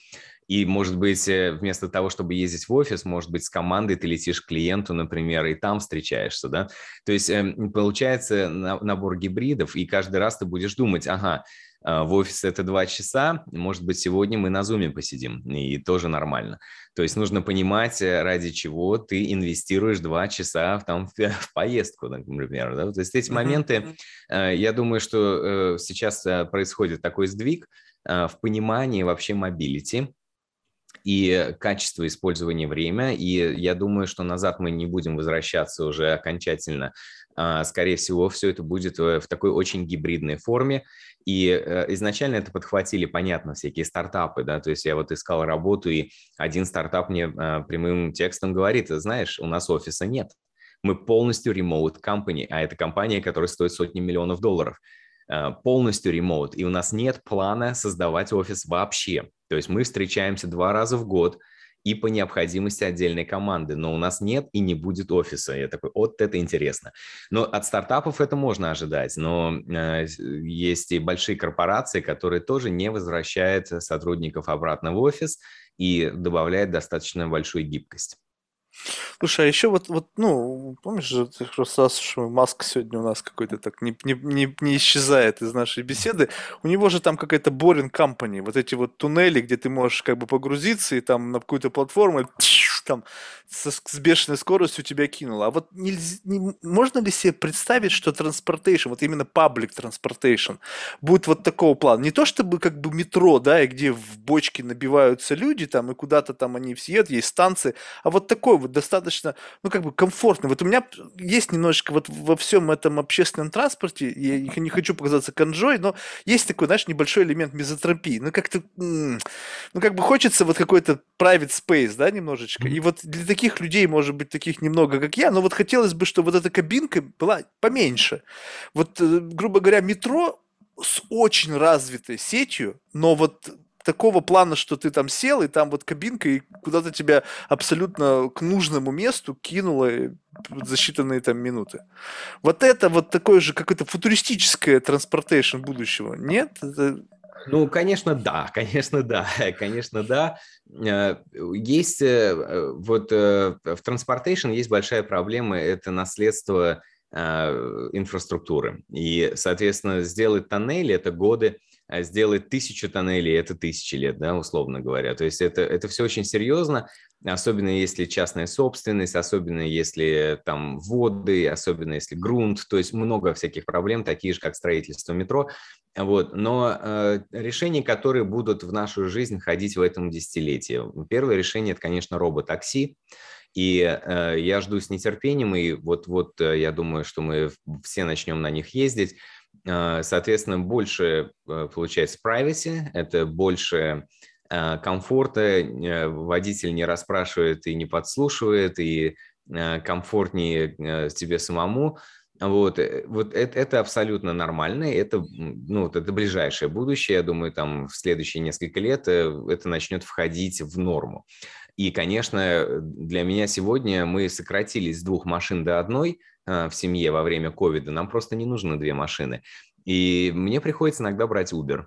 И, может быть, э, вместо того, чтобы ездить в офис, может быть, с командой ты летишь к клиенту, например, и там встречаешься, да? То есть эм, получается набор гибридов, и каждый раз ты будешь думать, ага, а, в офис это два часа, может быть, сегодня мы на зуме посидим, и тоже нормально. То есть нужно понимать, э, ради чего ты инвестируешь два часа в, там, в поездку, например. Да? То есть эти моменты, э, я думаю, что сейчас происходит такой сдвиг в понимании вообще mobility, и качество использования время. И я думаю, что назад мы не будем возвращаться уже окончательно. А, скорее всего, все это будет э, в такой очень гибридной форме. И э, изначально это подхватили, понятно, всякие стартапы, да, то есть я вот искал работу, и один стартап мне а, прямым текстом говорит, знаешь, у нас офиса нет, мы полностью remote company, а это компания, которая стоит сотни миллионов долларов. Э, полностью ремоут, и у нас нет плана создавать офис вообще. То есть мы встречаемся два раза в год и по необходимости отдельной команды, но у нас нет и не будет офиса. Я такой, вот это интересно. Но от стартапов это можно ожидать, но э, есть и большие корпорации, которые тоже не возвращают сотрудников обратно в офис и добавляют достаточно большую гибкость. Слушай, а еще вот, вот, ну, помнишь же, ты рассказывал, что Маск сегодня у нас какой-то так не, не, не, не исчезает из нашей беседы. У него же там какая-то boring company, вот эти вот туннели, где ты можешь как бы погрузиться и там на какую-то платформу, и там с, с бешеной скоростью тебя кинуло. А вот нельзя, не, можно ли себе представить, что transportation, вот именно public transportation, будет вот такого плана? Не то чтобы как бы метро, да, и где в бочке набиваются люди там, и куда-то там они все едут, есть станции, а вот такой вот достаточно, ну, как бы комфортный. Вот у меня есть немножечко вот во всем этом общественном транспорте, я не хочу показаться конжой, но есть такой, знаешь, небольшой элемент мизотропии. Ну, как-то, ну, как бы хочется вот какой-то private space, да, немножечко. И вот для таких людей, может быть, таких немного, как я, но вот хотелось бы, чтобы вот эта кабинка была поменьше. Вот, э, грубо говоря, метро с очень развитой сетью, но вот такого плана, что ты там сел, и там вот кабинка, и куда-то тебя абсолютно к нужному месту кинуло за считанные там минуты. Вот это вот такое же какое-то футуристическое транспортейшн будущего. Нет? Это Ну, конечно, да, конечно, да, конечно, да. Э, есть э, вот в Transportation есть большая проблема, это наследство инфраструктуры. И, соответственно, сделать тоннели – это годы, а сделать тысячу тоннелей – это тысячи лет, да, условно говоря. То есть это, это все очень серьезно, особенно если частная собственность, особенно если там воды, особенно если грунт, то есть много всяких проблем, такие же, как строительство метро. Вот. Но э, решения, которые будут в нашу жизнь входить в этом десятилетии. Первое решение – это, конечно, роботакси. И э, я жду с нетерпением, и вот-вот э, я думаю, что мы все начнем на них ездить. А, соответственно, больше э, получается privacy, это больше комфорта, э, водитель не расспрашивает и не подслушивает, и э, комфортнее тебе самому. Вот, вот это, это абсолютно нормально, это, ну, вот это ближайшее будущее, я думаю, там в следующие несколько лет это начнет входить в норму. И, конечно, для меня сегодня мы сократились с двух машин до одной, в семье во время ковида, нам просто не нужны две машины. И мне приходится иногда брать Uber.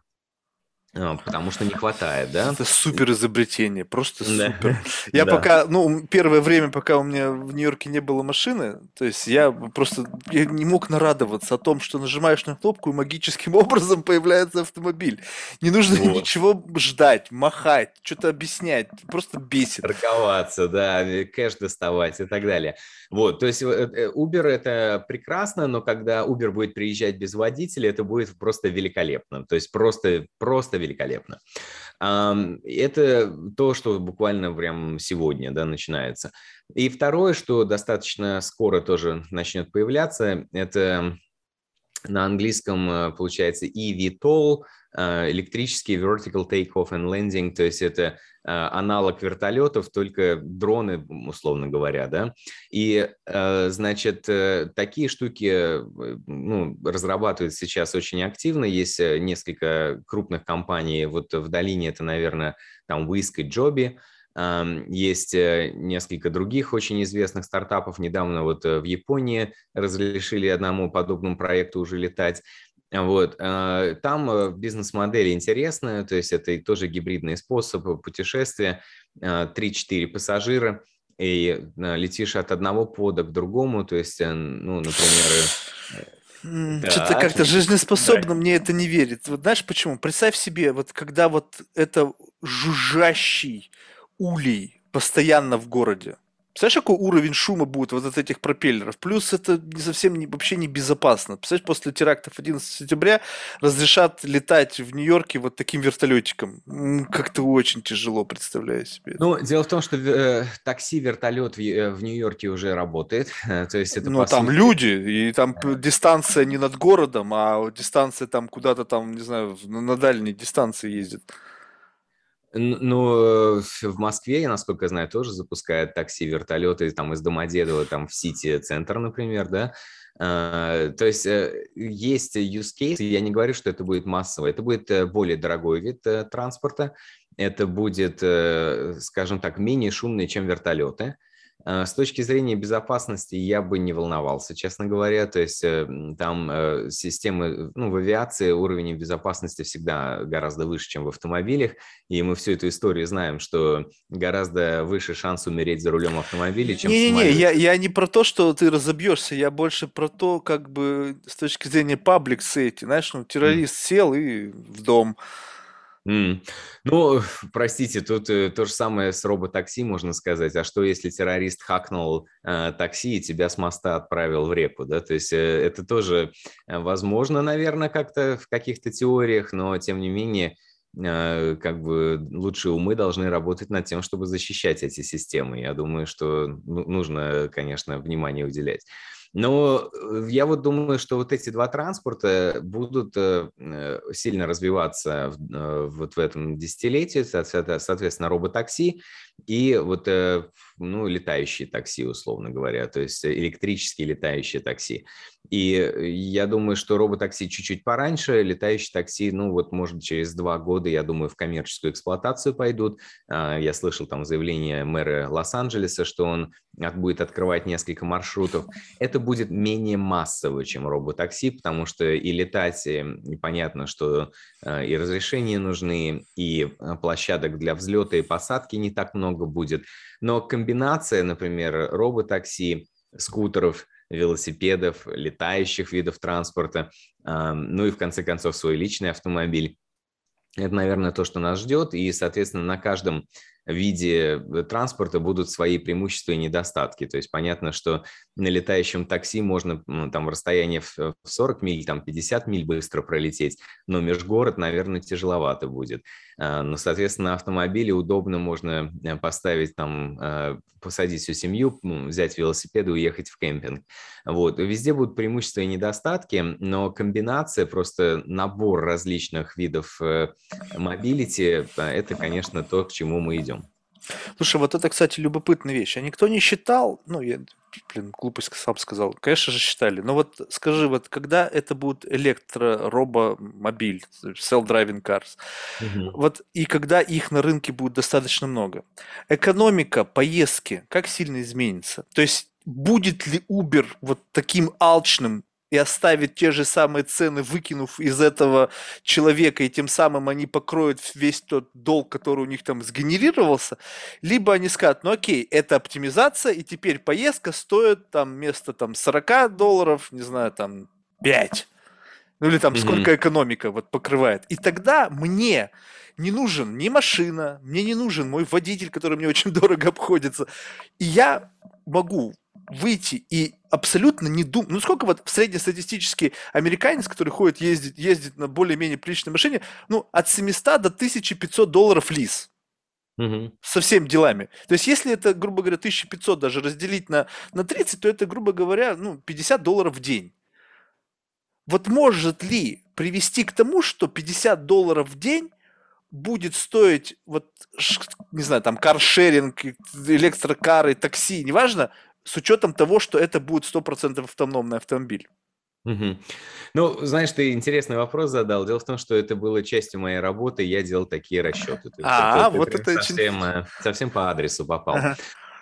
А, потому что не хватает, да? Это супер изобретение, просто супер. Я да. пока, ну, первое время, пока у меня в Нью-Йорке не было машины, то есть я просто я не мог нарадоваться о том, что нажимаешь на кнопку и магическим образом появляется автомобиль. Не нужно вот. ничего ждать, махать, что-то объяснять, просто бесит. Торговаться, да, кэш доставать и так далее. Вот, то есть э, э, Uber это прекрасно, но когда Uber будет приезжать без водителя, это будет просто великолепно. То есть просто, просто великолепно. Это то, что буквально прям сегодня да, начинается. И второе, что достаточно скоро тоже начнет появляться, это на английском э, получается eVTOL, э, электрический vertical take-off and landing, то есть это аналог вертолетов, только дроны, условно говоря, да. И, значит, такие штуки ну, разрабатываются сейчас очень активно. Есть несколько крупных компаний, вот в долине это, наверное, там Whisk и Joby, есть э, несколько других очень известных стартапов. Недавно вот э, в Японии разрешили одному подобному проекту уже летать. Вот. Э, там бизнес-модель интересная, то есть это тоже гибридный способ путешествия. 3-4 пассажира, и летишь от одного пода к другому, то есть, ну, например, да, Что-то как-то жизнеспособно да. мне это не верит. Вот знаешь почему? Представь себе, вот когда вот это жужжащий улей постоянно в городе. Представляешь, какой уровень шума будет вот от этих пропеллеров? Плюс это не совсем не, вообще не безопасно. Представляешь, после терактов 11 сентября разрешат летать в Нью-Йорке вот таким вертолетиком. Как-то очень тяжело, представляю себе. Ну, дело в том, что э, такси-вертолет в, э, в Нью-Йорке уже работает. То есть это, ну, там сути... люди, и там дистанция не над городом, а дистанция там куда-то там, не знаю, на дальней дистанции ездит. Ну, в Москве, насколько я знаю, тоже запускают такси, вертолеты там из Домодедово, там в Сити-центр, например, да. А, то есть э, есть use case, я не говорю, что это будет массово, это будет э, более дорогой вид э, транспорта, это будет, скажем так, менее шумный, чем вертолеты, с точки зрения безопасности я бы не волновался, честно говоря. То есть э, там э, системы, ну, в авиации уровень безопасности всегда гораздо выше, чем в автомобилях. И мы всю эту историю знаем, что гораздо выше шанс умереть за рулем автомобиля, чем Не-не-не, я, я не про то, что ты разобьешься, я больше про то, как бы с точки зрения паблик сейти. Знаешь, ну, террорист mm. сел и в дом. Mm. Ну, простите, тут э, то же самое с роботакси можно сказать. А что, если террорист хакнул э, такси и тебя с моста отправил в реку, да? То есть э, это тоже э, возможно, наверное, как-то в каких-то теориях, но тем не менее э, как бы лучшие умы должны работать над тем, чтобы защищать эти системы. Я думаю, что ну, нужно, конечно, внимание уделять. Но э, я вот думаю, что вот эти два транспорта будут э, э, сильно развиваться вот в этом десятилетии, соответственно, роботакси и вот ну, летающие такси, условно говоря, то есть электрические летающие такси. И э, я думаю, что роботакси чуть-чуть пораньше, летающие такси, ну вот, может, через два года, я думаю, в коммерческую эксплуатацию пойдут. А, я слышал там заявление мэра Лос-Анджелеса, что он будет открывать несколько маршрутов. Это будет менее массово, чем роботакси, потому что и летать, и понятно, что э, и разрешения нужны, и э, площадок для взлета и посадки не так много будет. Но комбинация, например, роботакси, скутеров – велосипедов, летающих видов транспорта, ну и в конце концов свой личный автомобиль. Это, наверное, то, что нас ждет, и, соответственно, на каждом виде э, транспорта будут свои преимущества и недостатки. То есть понятно, что на летающем такси можно ну, там в расстоянии в 40 миль, там 50 миль быстро пролететь, но межгород, наверное, тяжеловато будет. А, но, соответственно, на автомобиле удобно можно э, поставить там, э, посадить всю семью, взять велосипед и уехать в кемпинг. Вот. Везде будут преимущества и недостатки, но комбинация, просто набор различных видов mobility, это, конечно, то, к чему мы идем. Слушай, вот это, кстати, любопытная вещь. А никто не считал, ну, я, блин, глупость сам сказал, конечно же считали, но вот скажи, вот когда это будет электро-робомобиль, self-driving cars, угу. вот и когда их на рынке будет достаточно много, экономика поездки как сильно изменится? То есть будет ли Uber вот таким алчным и оставить те же самые цены, выкинув из этого человека, и тем самым они покроют весь тот долг, который у них там сгенерировался, либо они скажут, ну окей, это оптимизация, и теперь поездка стоит там вместо там 40 долларов, не знаю, там 5. Ну или там mm-hmm. сколько экономика вот покрывает. И тогда мне не нужен ни машина, мне не нужен мой водитель, который мне очень дорого обходится. И я могу выйти и абсолютно не думать. Ну, сколько вот среднестатистический американец, который ходит, ездит, ездит на более-менее приличной машине, ну, от 700 до 1500 долларов лиз. Угу. Со всеми делами. То есть, если это, грубо говоря, 1500 даже разделить на, на 30, то это, грубо говоря, ну, 50 долларов в день. Вот может ли привести к тому, что 50 долларов в день будет стоить, вот, не знаю, там, каршеринг, электрокары, такси, неважно, с учетом того, что это будет 100% автономный автомобиль. Угу. Ну, знаешь, ты интересный вопрос задал. Дело в том, что это было частью моей работы, я делал такие расчеты. А, вот это совсем, очень... Э, совсем по адресу попал. Ага.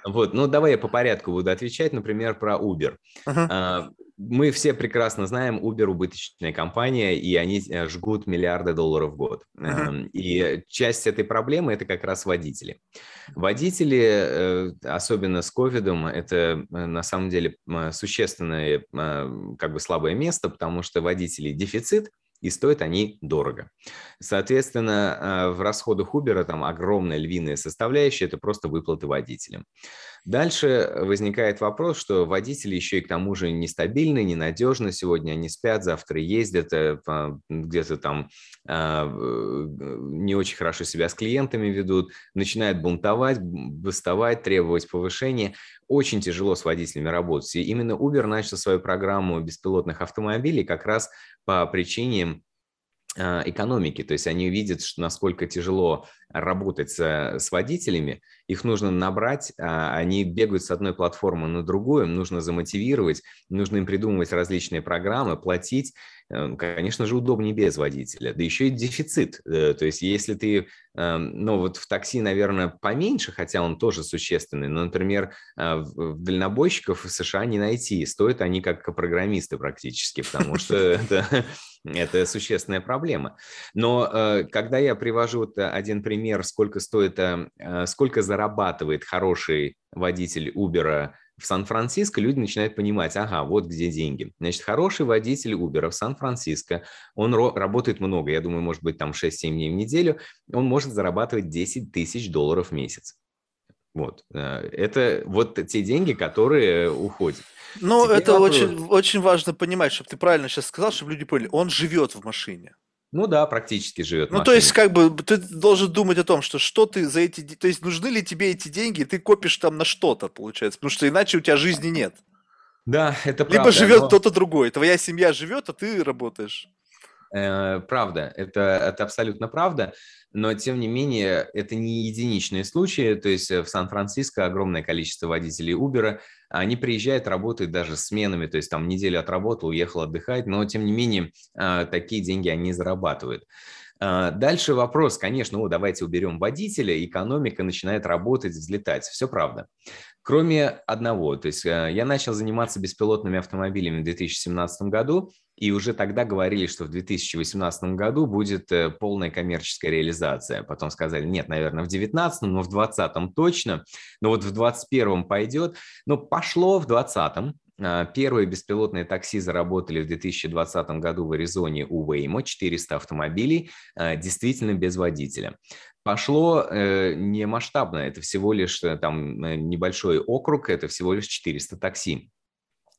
Вот, ну давай я по порядку буду отвечать, например, про Uber. Ага мы все прекрасно знаем, Uber убыточная компания, и они э, жгут миллиарды долларов в год. Uh-huh. И часть этой проблемы – это как раз водители. Водители, э, особенно с ковидом, это э, на самом деле существенное как бы слабое место, потому что водителей дефицит – и стоят они дорого. Соответственно, в расходах Uber там огромная львиная составляющая – это просто выплаты водителям. Дальше возникает вопрос, что водители еще и к тому же нестабильны, ненадежны. Сегодня они спят, завтра ездят, э, где-то там а, не очень хорошо себя с клиентами ведут, начинают бунтовать, бастовать, требовать повышения. Очень тяжело с водителями работать. И именно Uber начал свою программу беспилотных автомобилей как раз по причине а, экономики, то есть они видят, насколько тяжело работать с, с водителями, их нужно набрать, а они бегают с одной платформы на другую, нужно замотивировать, нужно им придумывать различные программы, платить, э, конечно же, удобнее без водителя, да еще и дефицит, э, то есть если ты, эм, ну вот в такси, наверное, поменьше, хотя он тоже существенный, но, например, э, дальнобойщиков в США не найти, стоят они как программисты практически, потому что это существенная проблема. Но э, когда я привожу один пример, сколько стоит, э, сколько зарабатывает хороший водитель Uber в Сан-Франциско, люди начинают понимать, ага, вот где деньги. Значит, хороший водитель Uber в Сан-Франциско, он работает много, я думаю, может быть, там 6-7 дней в неделю, он может зарабатывать 10 тысяч долларов в месяц. Вот. Э, это вот те деньги, которые уходят. Ну, это вопрос... очень, очень важно понимать, чтобы ты правильно сейчас сказал, чтобы люди поняли, он живет в машине. Ну да, практически живет. Ну, то есть, как бы, ты должен думать о том, что что ты за эти... То есть, нужны ли тебе эти деньги, ты копишь там на что-то, получается, потому что иначе у тебя жизни нет. Да, это правда. Либо живет но... кто-то другой. Твоя семья живет, а ты работаешь. Э, правда, это, это абсолютно правда, но тем не менее это не единичные случаи, то есть э, в Сан-Франциско огромное количество водителей Uber, они приезжают, работают даже сменами, то есть там неделю отработал, уехал отдыхать, но тем не менее э, такие деньги они зарабатывают. Дальше вопрос, конечно, ну, давайте уберем водителя, экономика начинает работать, взлетать. Все правда. Кроме одного, то есть э, я начал заниматься беспилотными автомобилями в 2017 году, и уже тогда говорили, что в 2018 году будет э, полная коммерческая реализация. Потом сказали, нет, наверное, в 2019, но в 2020 точно, но вот в 2021 пойдет. Но пошло в 2020, а, Первые беспилотные такси заработали в 2020 году в Аризоне у Waymo, 400 автомобилей, а, действительно без водителя пошло э, не масштабно, это всего лишь э, там э, небольшой округ, это всего лишь 400 такси.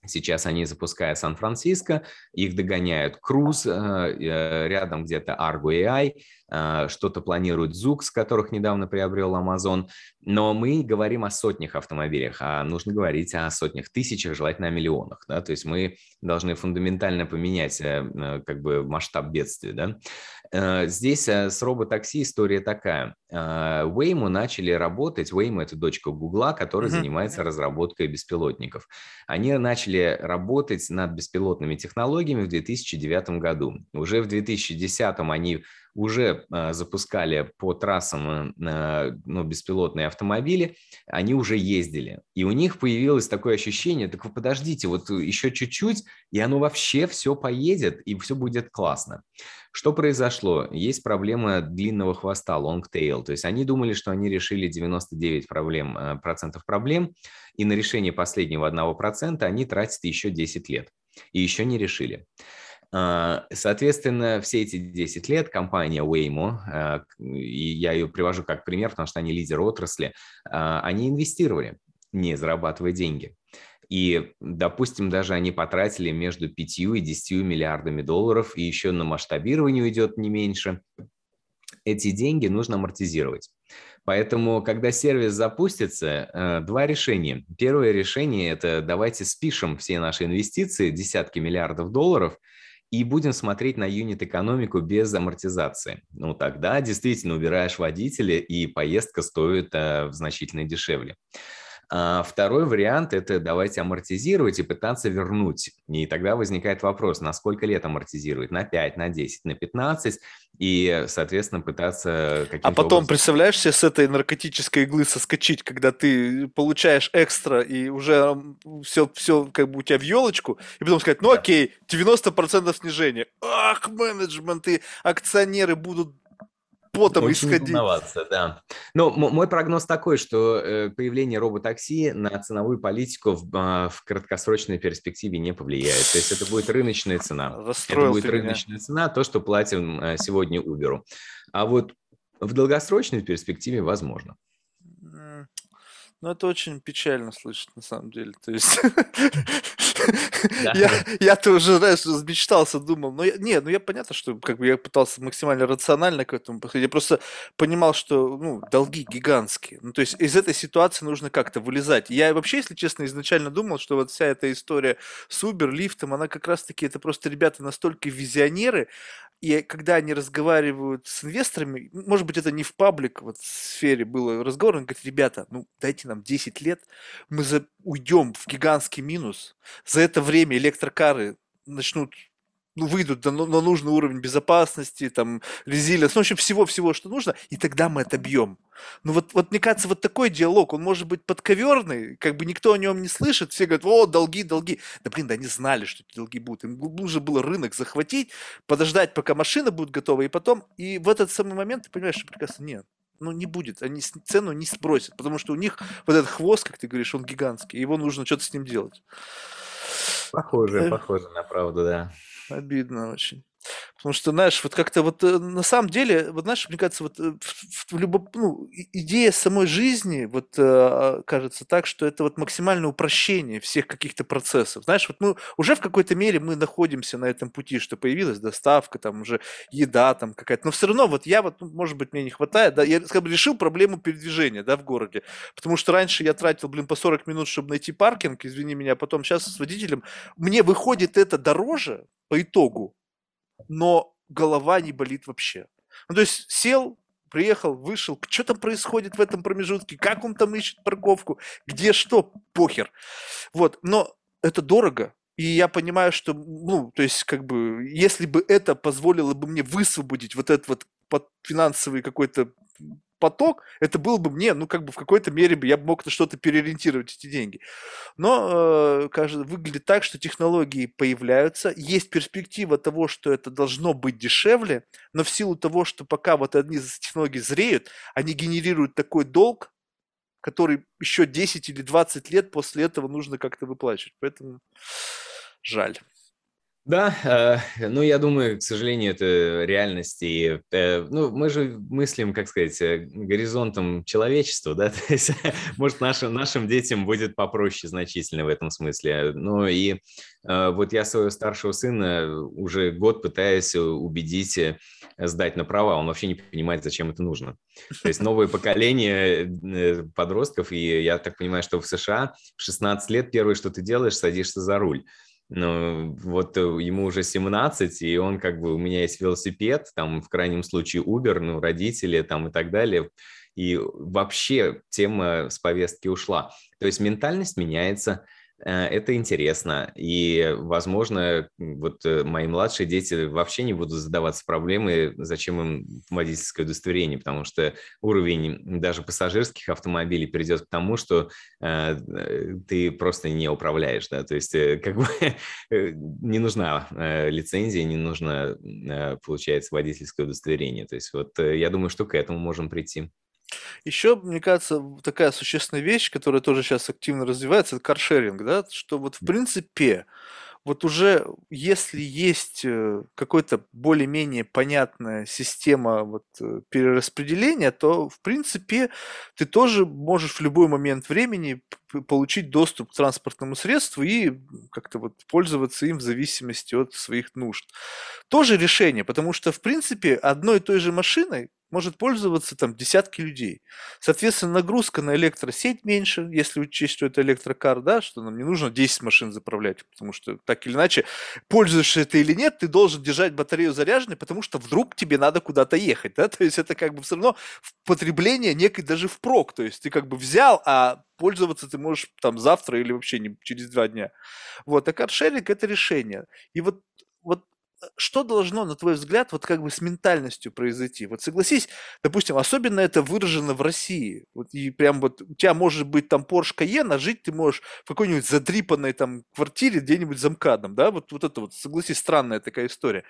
Сейчас они запускают Сан-Франциско, их догоняют Круз, рядом где-то Argo AI, что-то планирует Zux, которых недавно приобрел Amazon. Но мы говорим о сотнях автомобилях, а нужно говорить о сотнях, тысячах, желательно о миллионах. Да? То есть мы должны фундаментально поменять как бы масштаб бедствия. Да? Э, здесь э, с роботакси история такая. Э, Waymo начали работать, Waymo – это дочка Гугла, которая mm-hmm. занимается разработкой беспилотников. Они начали работать над беспилотными технологиями в 2009 году. Уже в 2010 они уже э, запускали по трассам э, ну, беспилотные автомобили, они уже ездили. И у них появилось такое ощущение, так вы подождите, вот еще чуть-чуть, и оно вообще все поедет, и все будет классно. Что произошло? Есть проблема длинного хвоста, long tail. То есть они думали, что они решили 99 проблем, э, процентов проблем, и на решение последнего 1% они тратят еще 10 лет. И еще не решили. А, соответственно, все эти 10 лет компания Waymo, а, и я ее привожу как пример, потому что они лидер отрасли, а, они инвестировали, не зарабатывая деньги. И, допустим, даже они потратили между 5 и 10 миллиардами долларов, и еще на масштабирование уйдет не меньше. Эти деньги нужно амортизировать. Поэтому, когда сервис запустится, два решения. Первое решение – это давайте спишем все наши инвестиции, десятки миллиардов долларов – и будем смотреть на юнит-экономику без амортизации. Ну, тогда действительно убираешь водителя, и поездка стоит э, значительно дешевле. А второй вариант – это давайте амортизировать и пытаться вернуть. И тогда возникает вопрос, на сколько лет амортизировать? На 5, на 10, на 15? И, соответственно, пытаться каким-то А потом, образом... представляешь себе с этой наркотической иглы соскочить, когда ты получаешь экстра и уже все, все как бы у тебя в елочку, и потом сказать, ну окей, 90% снижения. Ах, менеджмент и акционеры будут потом Очень исходить. да. Ну, мой прогноз такой, что э, появление роботакси на ценовую политику в, а, в краткосрочной перспективе не повлияет. То есть это будет рыночная цена. Расстроил это будет рыночная меня. цена, то, что платим э, сегодня Uber. А вот в долгосрочной перспективе возможно. Ну, это очень печально слышать, на самом деле. То есть, я, я-то уже, знаешь, размечтался, думал, ну, я, не, ну, я понятно, что как бы я пытался максимально рационально к этому подходить. Я просто понимал, что, ну, долги гигантские. Ну, то есть, из этой ситуации нужно как-то вылезать. Я вообще, если честно, изначально думал, что вот вся эта история с Uber, лифтом, она как раз-таки, это просто ребята настолько визионеры, и когда они разговаривают с инвесторами, может быть, это не в паблик, вот в сфере было разговор, он говорит, ребята, ну дайте нам 10 лет, мы за... уйдем в гигантский минус. За это время электрокары начнут ну, выйдут на, на нужный уровень безопасности, там, резилиенс, ну, в общем, всего-всего, что нужно, и тогда мы отобьем. Ну, вот, вот, мне кажется, вот такой диалог, он может быть подковерный, как бы никто о нем не слышит, все говорят, о, долги, долги. Да, блин, да они знали, что эти долги будут. Им нужно было рынок захватить, подождать, пока машина будет готова, и потом, и в этот самый момент ты понимаешь, что прекрасно, нет, ну, не будет, они цену не сбросят, потому что у них вот этот хвост, как ты говоришь, он гигантский, его нужно что-то с ним делать. Похоже, э, похоже на правду, да. Обидно очень. Потому что, знаешь, вот как-то вот э, на самом деле, вот знаешь, мне кажется, вот э, в, в любо, ну, идея самой жизни, вот э, кажется так, что это вот максимальное упрощение всех каких-то процессов. Знаешь, вот мы уже в какой-то мере мы находимся на этом пути, что появилась доставка, там уже еда там какая-то, но все равно вот я вот, ну, может быть, мне не хватает, да, я как бы решил проблему передвижения, да, в городе, потому что раньше я тратил, блин, по 40 минут, чтобы найти паркинг, извини меня, а потом сейчас с водителем, мне выходит это дороже по итогу, но голова не болит вообще. Ну, то есть сел, приехал, вышел, что там происходит в этом промежутке, как он там ищет парковку, где что, похер. Вот, но это дорого, и я понимаю, что, ну, то есть, как бы, если бы это позволило бы мне высвободить вот этот вот финансовый какой-то поток, это было бы мне, ну, как бы в какой-то мере бы я мог на что-то переориентировать эти деньги. Но, э, кажется, выглядит так, что технологии появляются, есть перспектива того, что это должно быть дешевле, но в силу того, что пока вот одни из технологий зреют, они генерируют такой долг, который еще 10 или 20 лет после этого нужно как-то выплачивать. Поэтому жаль. Да, э, ну, я думаю, к сожалению, это реальность. И, э, ну, мы же мыслим, как сказать, э, горизонтом человечества, да, то есть, может, нашим, нашим детям будет попроще значительно в этом смысле. Ну, и э, вот я своего старшего сына уже год пытаюсь убедить э, сдать на права, он вообще не понимает, зачем это нужно. То есть новое поколение э, подростков, и я так понимаю, что в США в 16 лет первое, что ты делаешь, садишься за руль. Ну, вот э, ему уже 17, и он как бы, у меня есть велосипед, там, в крайнем случае, Uber, ну, родители там и так далее, и вообще тема с повестки ушла. То есть ментальность меняется, это интересно. И, возможно, вот э, мои младшие дети вообще не будут задаваться проблемой, зачем им водительское удостоверение, потому что уровень даже пассажирских автомобилей придет к тому, что э, ты просто не управляешь, да, то есть как бы не нужна лицензия, не нужно, получается, водительское удостоверение. То есть вот я думаю, что к этому можем прийти. Еще, мне кажется, такая существенная вещь, которая тоже сейчас активно развивается, это каршеринг, да, что вот в принципе вот уже если есть э, какой-то более-менее понятная система вот э, перераспределения, то в принципе ты тоже можешь в любой момент времени получить доступ к транспортному средству и как-то вот пользоваться им в зависимости от своих нужд. Тоже решение, потому что в принципе одной и той же машиной может пользоваться там десятки людей. Соответственно, нагрузка на электросеть меньше, если учесть, что это электрокар, да, что нам не нужно 10 машин заправлять, потому что так или иначе, пользуешься ты или нет, ты должен держать батарею заряженной, потому что вдруг тебе надо куда-то ехать, да, то есть это как бы все равно потребление некой даже впрок, то есть ты как бы взял, а пользоваться ты можешь там завтра или вообще не через два дня. Вот, а каршеринг это решение. И вот что должно, на твой взгляд, вот как бы с ментальностью произойти? Вот согласись, допустим, особенно это выражено в России. Вот и прям вот у тебя может быть там Porsche Cayenne, а жить ты можешь в какой-нибудь задрипанной там квартире где-нибудь за МКАДом, да? Вот, вот это вот, согласись, странная такая история.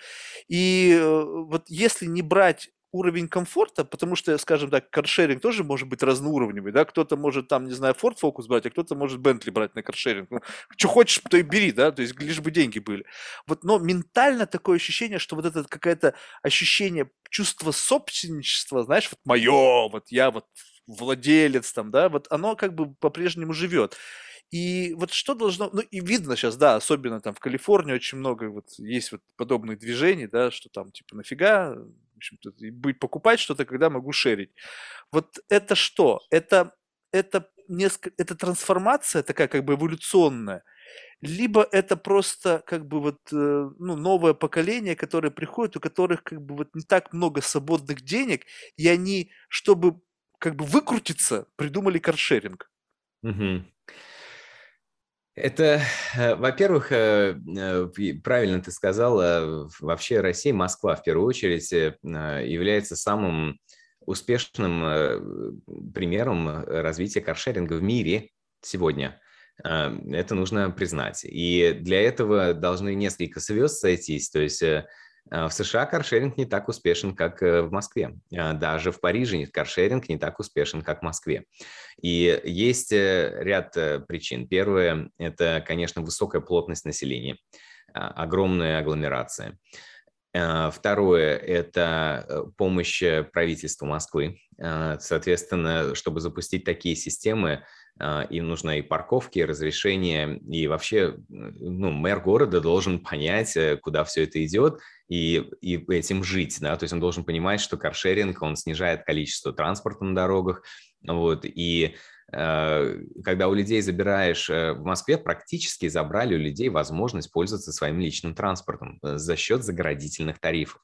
И э, вот если не брать уровень комфорта, потому что, скажем так, каршеринг тоже может быть разноуровневый, да, кто-то может там, не знаю, Ford Focus брать, а кто-то может Bentley брать на каршеринг. Ну, что хочешь, то и бери, да, то есть лишь бы деньги были. Вот, но ментально такое ощущение, что вот это какое-то ощущение чувства собственничества, знаешь, вот мое, вот я вот владелец там, да, вот оно как бы по-прежнему живет. И вот что должно, ну и видно сейчас, да, особенно там в Калифорнии очень много вот есть вот подобных движений, да, что там типа нафига, общем-то, покупать что-то, когда могу шерить. Вот это что? Это это несколько, это трансформация такая как бы эволюционная, либо это просто как бы вот э, ну, новое поколение, которое приходит, у которых как бы вот не так много свободных денег, и они, чтобы как бы выкрутиться, придумали каршеринг. Угу. Это, э, во-первых, э, э, правильно ты сказала, вообще Россия, Москва в первую очередь является самым успешным примером развития каршеринга в мире сегодня. Это нужно признать. И для этого должны несколько звезд сойтись. То есть в США каршеринг не так успешен, как э, в Москве. Э, даже в Париже каршеринг не так успешен, как в Москве. И есть ряд причин. Первое – это, конечно, высокая плотность населения, огромная агломерация. Второе – это помощь правительству Москвы. Соответственно, чтобы запустить такие системы, им нужны и парковки, и разрешения, и вообще ну, мэр города должен понять, куда все это идет, и, и этим жить, да, то есть он должен понимать, что каршеринг, он снижает количество транспорта на дорогах, вот, и э, когда у людей забираешь, э, в Москве практически забрали у людей возможность пользоваться своим личным транспортом за счет заградительных тарифов.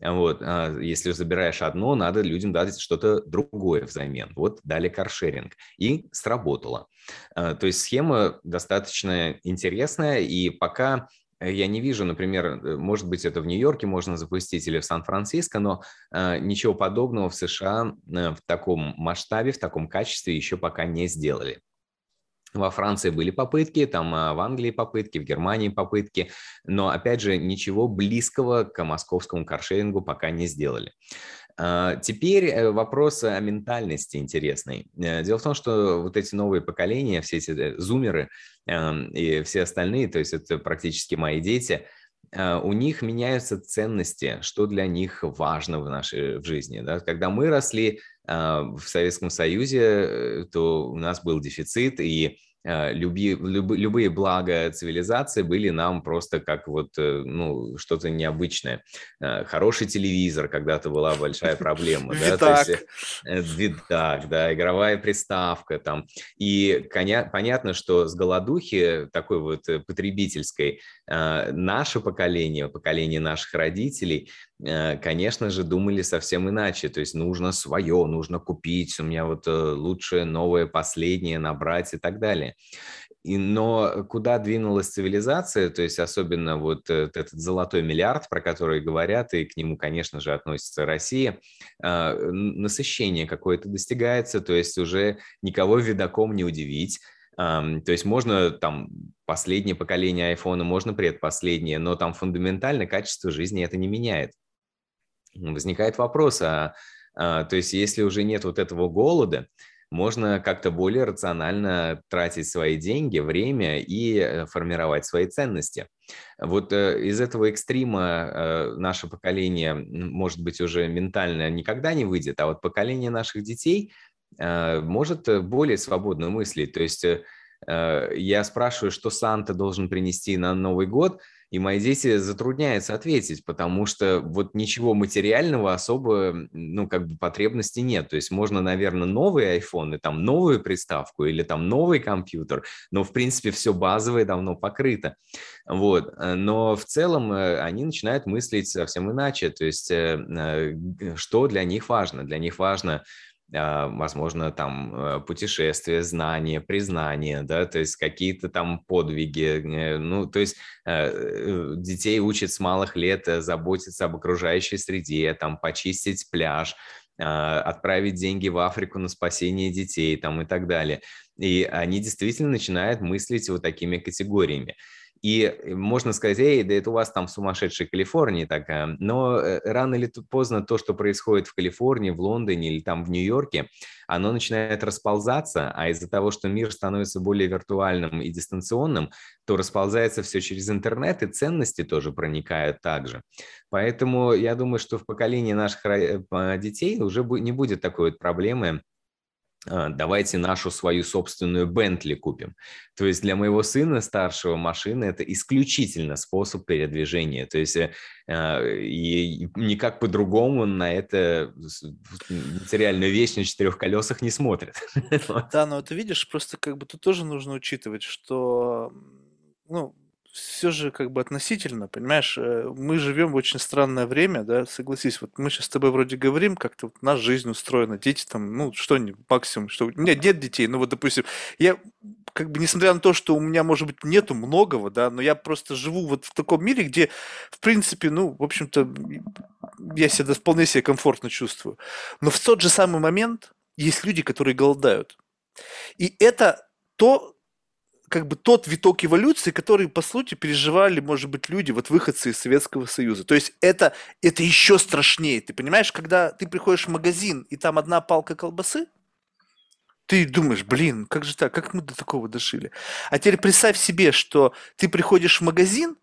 Вот, а, если забираешь одно, надо людям дать что-то другое взамен. Вот дали каршеринг. И сработало. То есть схема достаточно интересная, и пока Э, я не вижу, например, э, может быть, это в Нью-Йорке можно запустить или в Сан-Франциско, но э, ничего подобного в США э, в таком масштабе, в таком качестве еще пока не сделали. Во Франции были попытки, там э, в Англии попытки, в Германии попытки, но, опять же, ничего близкого к московскому каршерингу пока не сделали. А, теперь э, вопрос о ментальности интересный. Э, дело в том, что вот эти новые поколения, все эти э, зумеры эм, и все остальные, то есть это практически мои дети, у них меняются ценности, что для них важно в нашей в жизни. Да? Когда мы росли в Советском Союзе, то у нас был дефицит, и люби, люб, любые блага цивилизации были нам просто как вот, э, ну, что-то необычное. Э, хороший телевизор когда-то была большая проблема. да, видак, да, игровая приставка там. И понятно, что с голодухи такой вот потребительской наше поколение, поколение наших родителей, конечно же, думали совсем иначе. То есть нужно свое, нужно купить, у меня вот лучшее, новое, последнее набрать и так далее. И, но куда двинулась цивилизация, то есть особенно вот этот золотой миллиард, про который говорят, и к нему, конечно же, относится Россия, а, насыщение какое-то достигается, то есть уже никого видаком не удивить, то есть можно там последнее поколение айфона, можно предпоследнее, но там фундаментально качество жизни это не меняет. Возникает вопрос, а, а то есть если уже нет вот этого голода, можно как-то более рационально тратить свои деньги, время и э, формировать свои ценности. Вот э, из этого экстрима э, наше поколение, может быть, уже ментально никогда не выйдет, а вот поколение наших детей может более свободно мыслить. То есть я спрашиваю, что Санта должен принести на Новый год – и мои дети затрудняются ответить, потому что вот ничего материального особо, ну, как бы потребности нет. То есть можно, наверное, новый iPhone, и там новую приставку или там новый компьютер, но, в принципе, все базовое давно покрыто. Вот. Э, но в целом э, они начинают мыслить совсем иначе. То есть э, что для них важно? Для них важно возможно, там э, путешествия, знания, признания, да, то есть какие-то там подвиги, э, ну, то есть э, детей учат с малых лет заботиться об окружающей среде, там, почистить пляж, а, отправить деньги в Африку на спасение детей там и так далее. И они действительно начинают мыслить вот такими категориями. И э, можно сказать, эй, да это у вас там в сумасшедшей Калифорнии такая. Но э, рано или поздно то, что происходит в Калифорнии, в Лондоне или там в Нью-Йорке, оно начинает расползаться, а из-за того, что мир становится более виртуальным и дистанционным, то расползается все через интернет, и ценности тоже проникают также. Поэтому я думаю, что в поколении наших э, детей уже не будет такой вот проблемы давайте нашу свою собственную Бентли купим. То есть для моего сына старшего машина – это исключительно способ передвижения. То есть э, а, и никак по-другому на это материальную вещь на четырех колесах не смотрит. Да, но ты видишь, просто как бы тут тоже нужно учитывать, что ну, все же как бы относительно, понимаешь, э, мы живем в очень странное время, да, согласись, вот мы сейчас с тобой вроде говорим, как-то вот наша жизнь устроена, дети там, ну, что-нибудь, максимум, что... У меня нет детей, ну вот, допустим, я как бы, несмотря на то, что у меня, может быть, нету многого, да, но я просто живу вот в таком мире, где, в принципе, ну, в общем-то, я себя вполне себе комфортно чувствую. Но в тот же самый момент есть люди, которые голодают. И это то, как бы тот виток эволюции, который, по сути, переживали, может быть, люди, вот выходцы из Советского Союза. То есть это, это еще страшнее. Ты понимаешь, когда ты приходишь в магазин, и там одна палка колбасы, ты думаешь, блин, как же так, как мы до такого дошили? А теперь представь себе, что ты приходишь в магазин,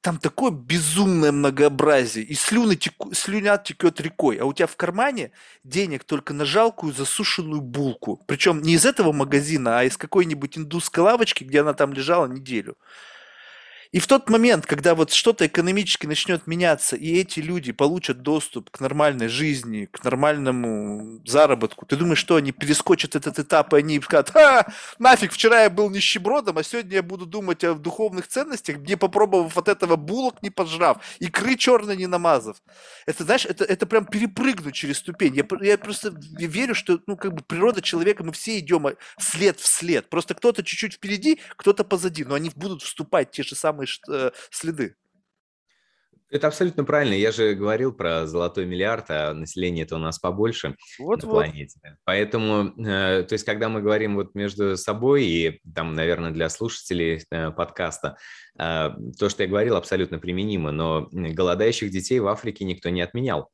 там такое безумное многообразие, и слюны теку, слюня текет рекой, а у тебя в кармане денег только на жалкую засушенную булку. Причем не из этого магазина, а из какой-нибудь индусской лавочки, где она там лежала неделю. И в тот момент, когда вот что-то экономически начнет меняться, и эти люди получат доступ к нормальной жизни, к нормальному заработку, ты думаешь, что они перескочат этот этап, и они скажут, а, нафиг, вчера я был нищебродом, а сегодня я буду думать о духовных ценностях, не попробовав от этого булок не пожрав, икры черной не намазав. Это, знаешь, это, это прям перепрыгнуть через ступень. Я, я просто верю, что, ну, как бы природа человека, мы все идем след в след. Просто кто-то чуть-чуть впереди, кто-то позади, но они будут вступать те же самые самые э, следы. Это абсолютно правильно. Я же говорил про золотой миллиард, а население-то у нас побольше вот, на вот. планете. Поэтому, э, то есть, когда мы говорим вот между собой и там, наверное, для слушателей э, подкаста, то, что я говорил, абсолютно применимо. Но голодающих детей в Африке никто не отменял.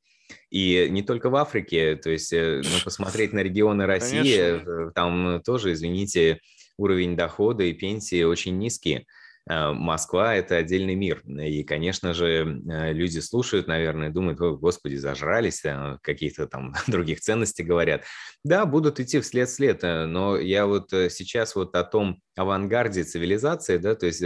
И не только в Африке, то есть, ну, посмотреть на регионы России, Конечно. там тоже, извините, уровень дохода и пенсии очень низкие. Э, Москва – это отдельный мир. И, конечно же, э, люди слушают, наверное, думают, о, господи, зажрались, э, каких-то там других ценностей говорят. Да, будут идти вслед вслед, но я вот сейчас вот о том авангарде цивилизации, да, то есть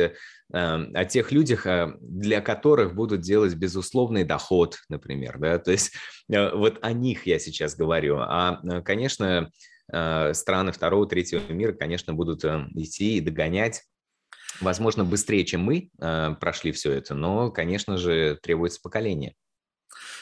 о тех людях, для которых будут делать безусловный доход, например, да, то есть вот о них я сейчас говорю. А, конечно, страны второго, третьего мира, конечно, будут идти и догонять возможно, быстрее, чем мы э, прошли все это, но, конечно же, требуется поколение.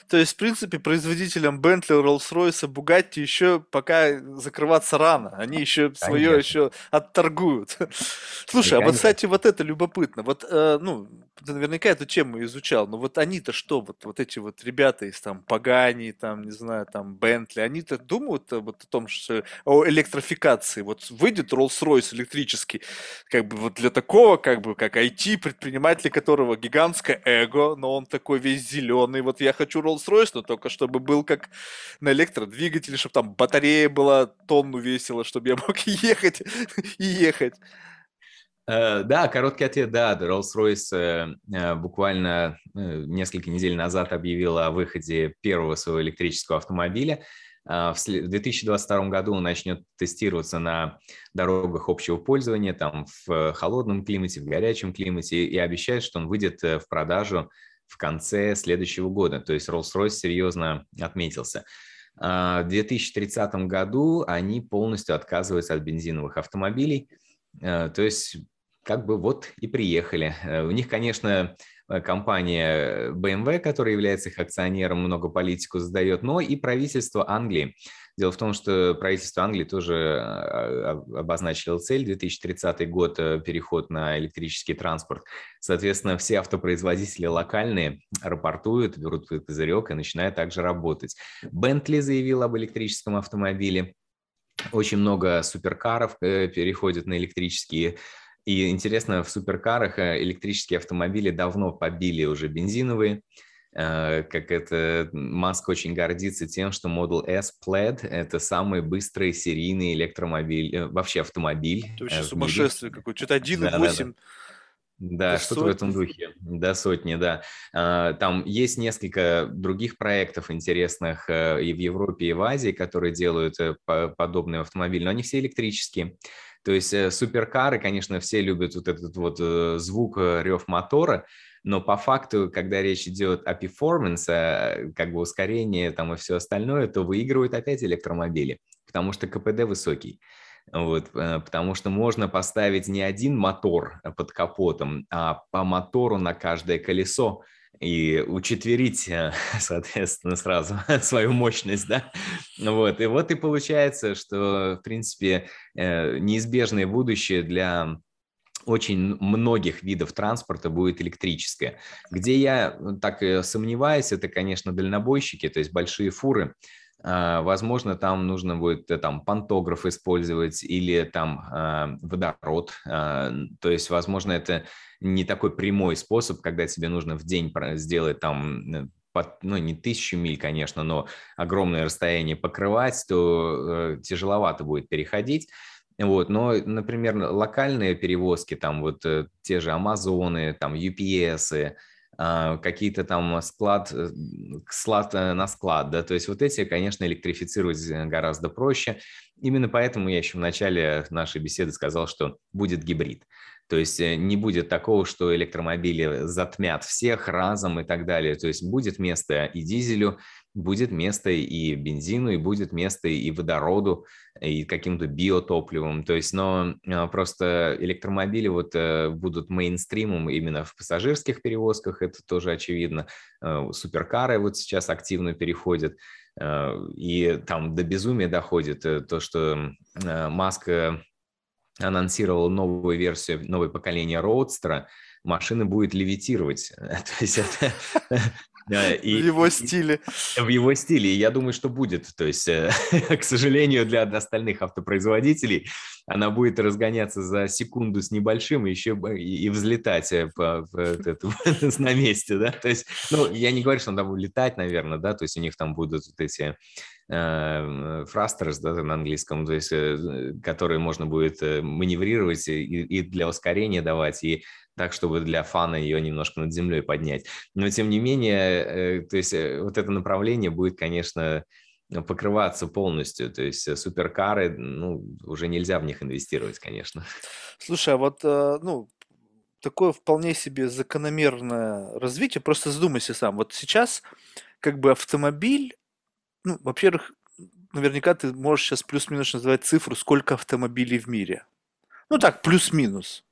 То есть, в принципе, производителям Bentley, Rolls-Royce, Bugatti еще пока закрываться рано. Они еще Конечно. свое еще отторгуют. Слушай, а вот, кстати, вот это любопытно. Вот, э, ну, ты наверняка эту тему изучал, но вот они-то что, вот, вот эти вот ребята из там Пагани, там, не знаю, там Бентли, они-то думают вот о том, что о электрификации. Вот выйдет Rolls-Royce электрический, как бы вот для такого, как бы, как IT-предприниматель, которого гигантское эго, но он такой весь зеленый. Вот я хочу Rolls-Royce, но только чтобы был как на электродвигателе, чтобы там батарея была тонну весила, чтобы я мог ехать и ехать. Uh, да, короткий ответ, да. Rolls-Royce uh, uh, буквально несколько недель назад объявила о выходе первого своего электрического автомобиля. В 2022 году он начнет тестироваться на дорогах общего пользования, там в холодном климате, в горячем климате, и обещает, что он выйдет в продажу в конце следующего года. То есть Rolls-Royce серьезно отметился. В 2030 году они полностью отказываются от бензиновых автомобилей. То есть как бы вот и приехали. Э, у них, конечно, компания BMW, которая является их акционером, много политику задает, но и правительство Англии. Дело в том, что правительство Англии тоже а, обозначило цель 2030 год э, переход на электрический транспорт. Соответственно, все автопроизводители локальные рапортуют, берут козырек и начинают также работать. Bentley заявил об электрическом автомобиле. Очень много суперкаров э, переходят на электрические и интересно, в суперкарах э, электрические автомобили давно побили уже бензиновые. Э, как это Маск очень гордится тем, что Model S Plaid – это самый быстрый серийный электромобиль, э, вообще автомобиль. Это вообще сумасшествие какое-то, что-то 1,8 да, да, да. Да, что-то в этом духе. До сотни, да. А, там есть несколько других проектов интересных и в Европе, и в Азии, которые делают подобные автомобили, но они все электрические. То есть суперкары, конечно, все любят вот этот вот звук, рев мотора, но по факту, когда речь идет о перформансе, э, как бы ускорении там и все остальное, то выигрывают опять электромобили, потому что КПД высокий. Вот, э, потому что можно поставить не один мотор под капотом, а по мотору на каждое колесо и учетверить, э, соответственно, сразу свою мощность, да, вот, и вот и получается, что, в принципе, неизбежное будущее для очень многих видов транспорта будет электрическое. Где я ну, так сомневаюсь, это, конечно, дальнобойщики, то есть большие фуры. А, возможно, там нужно будет э, там пантограф использовать или там а, водород. А, то есть, возможно, это не такой прямой способ, когда тебе нужно в день сделать там э, ну, не тысячу миль, конечно, но огромное расстояние покрывать, то э, тяжеловато будет переходить. Вот, но, например, локальные перевозки, там вот э, те же Амазоны, там UPS, какие-то там склад, э, склад э, на склад, да, то есть вот эти, конечно, электрифицировать гораздо проще. Именно поэтому я еще в начале нашей беседы сказал, что будет гибрид. То есть э, не будет такого, что электромобили затмят всех разом и так далее. То есть будет место и дизелю, будет место и бензину, и будет место и водороду, и каким-то биотопливом. То есть, но а, просто электромобили вот э, будут мейнстримом именно в пассажирских перевозках, это тоже очевидно. Э, суперкары вот сейчас активно переходят. И там до безумия доходит то, что Маск анонсировал новую версию, новое поколение роудстера, машина будет левитировать. То есть это... И, в его стиле. В его стиле. И я думаю, что будет. То есть, э, к сожалению, для остальных автопроизводителей она будет разгоняться за секунду с небольшим и еще и взлетать э, по, по, это, на месте. Да? То есть, ну, я не говорю, что она будет летать, наверное, да, то есть у них там будут вот эти фрастерс, да, на английском, то есть, э, которые можно будет маневрировать и, и для ускорения давать, и так, чтобы для фана ее немножко над землей поднять. Но, тем не менее, э, то есть э, вот это направление будет, конечно, покрываться полностью. То есть э, суперкары, ну, уже нельзя в них инвестировать, конечно. Слушай, а вот, ну, такое вполне себе закономерное развитие. Просто задумайся сам. Вот сейчас как бы автомобиль, ну, во-первых, наверняка ты можешь сейчас плюс-минус назвать цифру, сколько автомобилей в мире. Ну так, плюс-минус.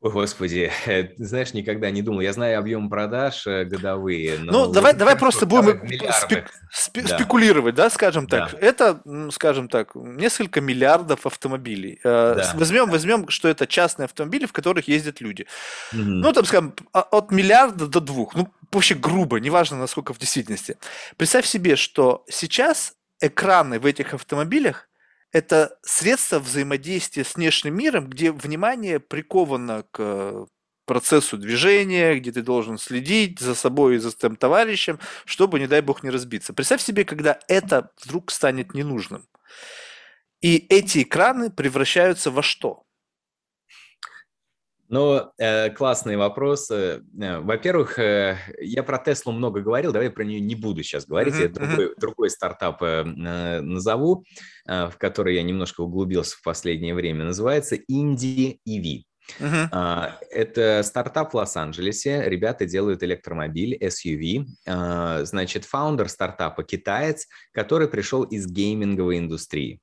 О, Господи, знаешь, никогда не думал. Я знаю объем продаж э, годовые. Но ну, давай, давай просто будем спек, спе, да. спекулировать, да, скажем так. Да. Это, скажем так, несколько миллиардов автомобилей. Э, да. Возьмем, возьмем, что это частные автомобили, в которых ездят люди. Угу. Ну, там, скажем, а, от миллиарда до двух. Ну, вообще грубо, неважно, насколько в действительности. Представь себе, что сейчас экраны в этих автомобилях это средство взаимодействия с внешним миром, где внимание приковано к процессу движения, где ты должен следить за собой и за своим товарищем, чтобы, не дай бог, не разбиться. Представь себе, когда это вдруг станет ненужным. И эти экраны превращаются во что? Ну, э, классные вопросы. Э, во-первых, э, я про Теслу много говорил, давай про нее не буду сейчас говорить. Uh-huh, я другой, uh-huh. другой стартап э, назову, э, в который я немножко углубился в последнее время. Называется Indie EV. Uh-huh. Это стартап в Лос-Анджелесе. Ребята делают электромобиль SUV. А, значит, фаундер стартапа китаец, который пришел из гейминговой индустрии.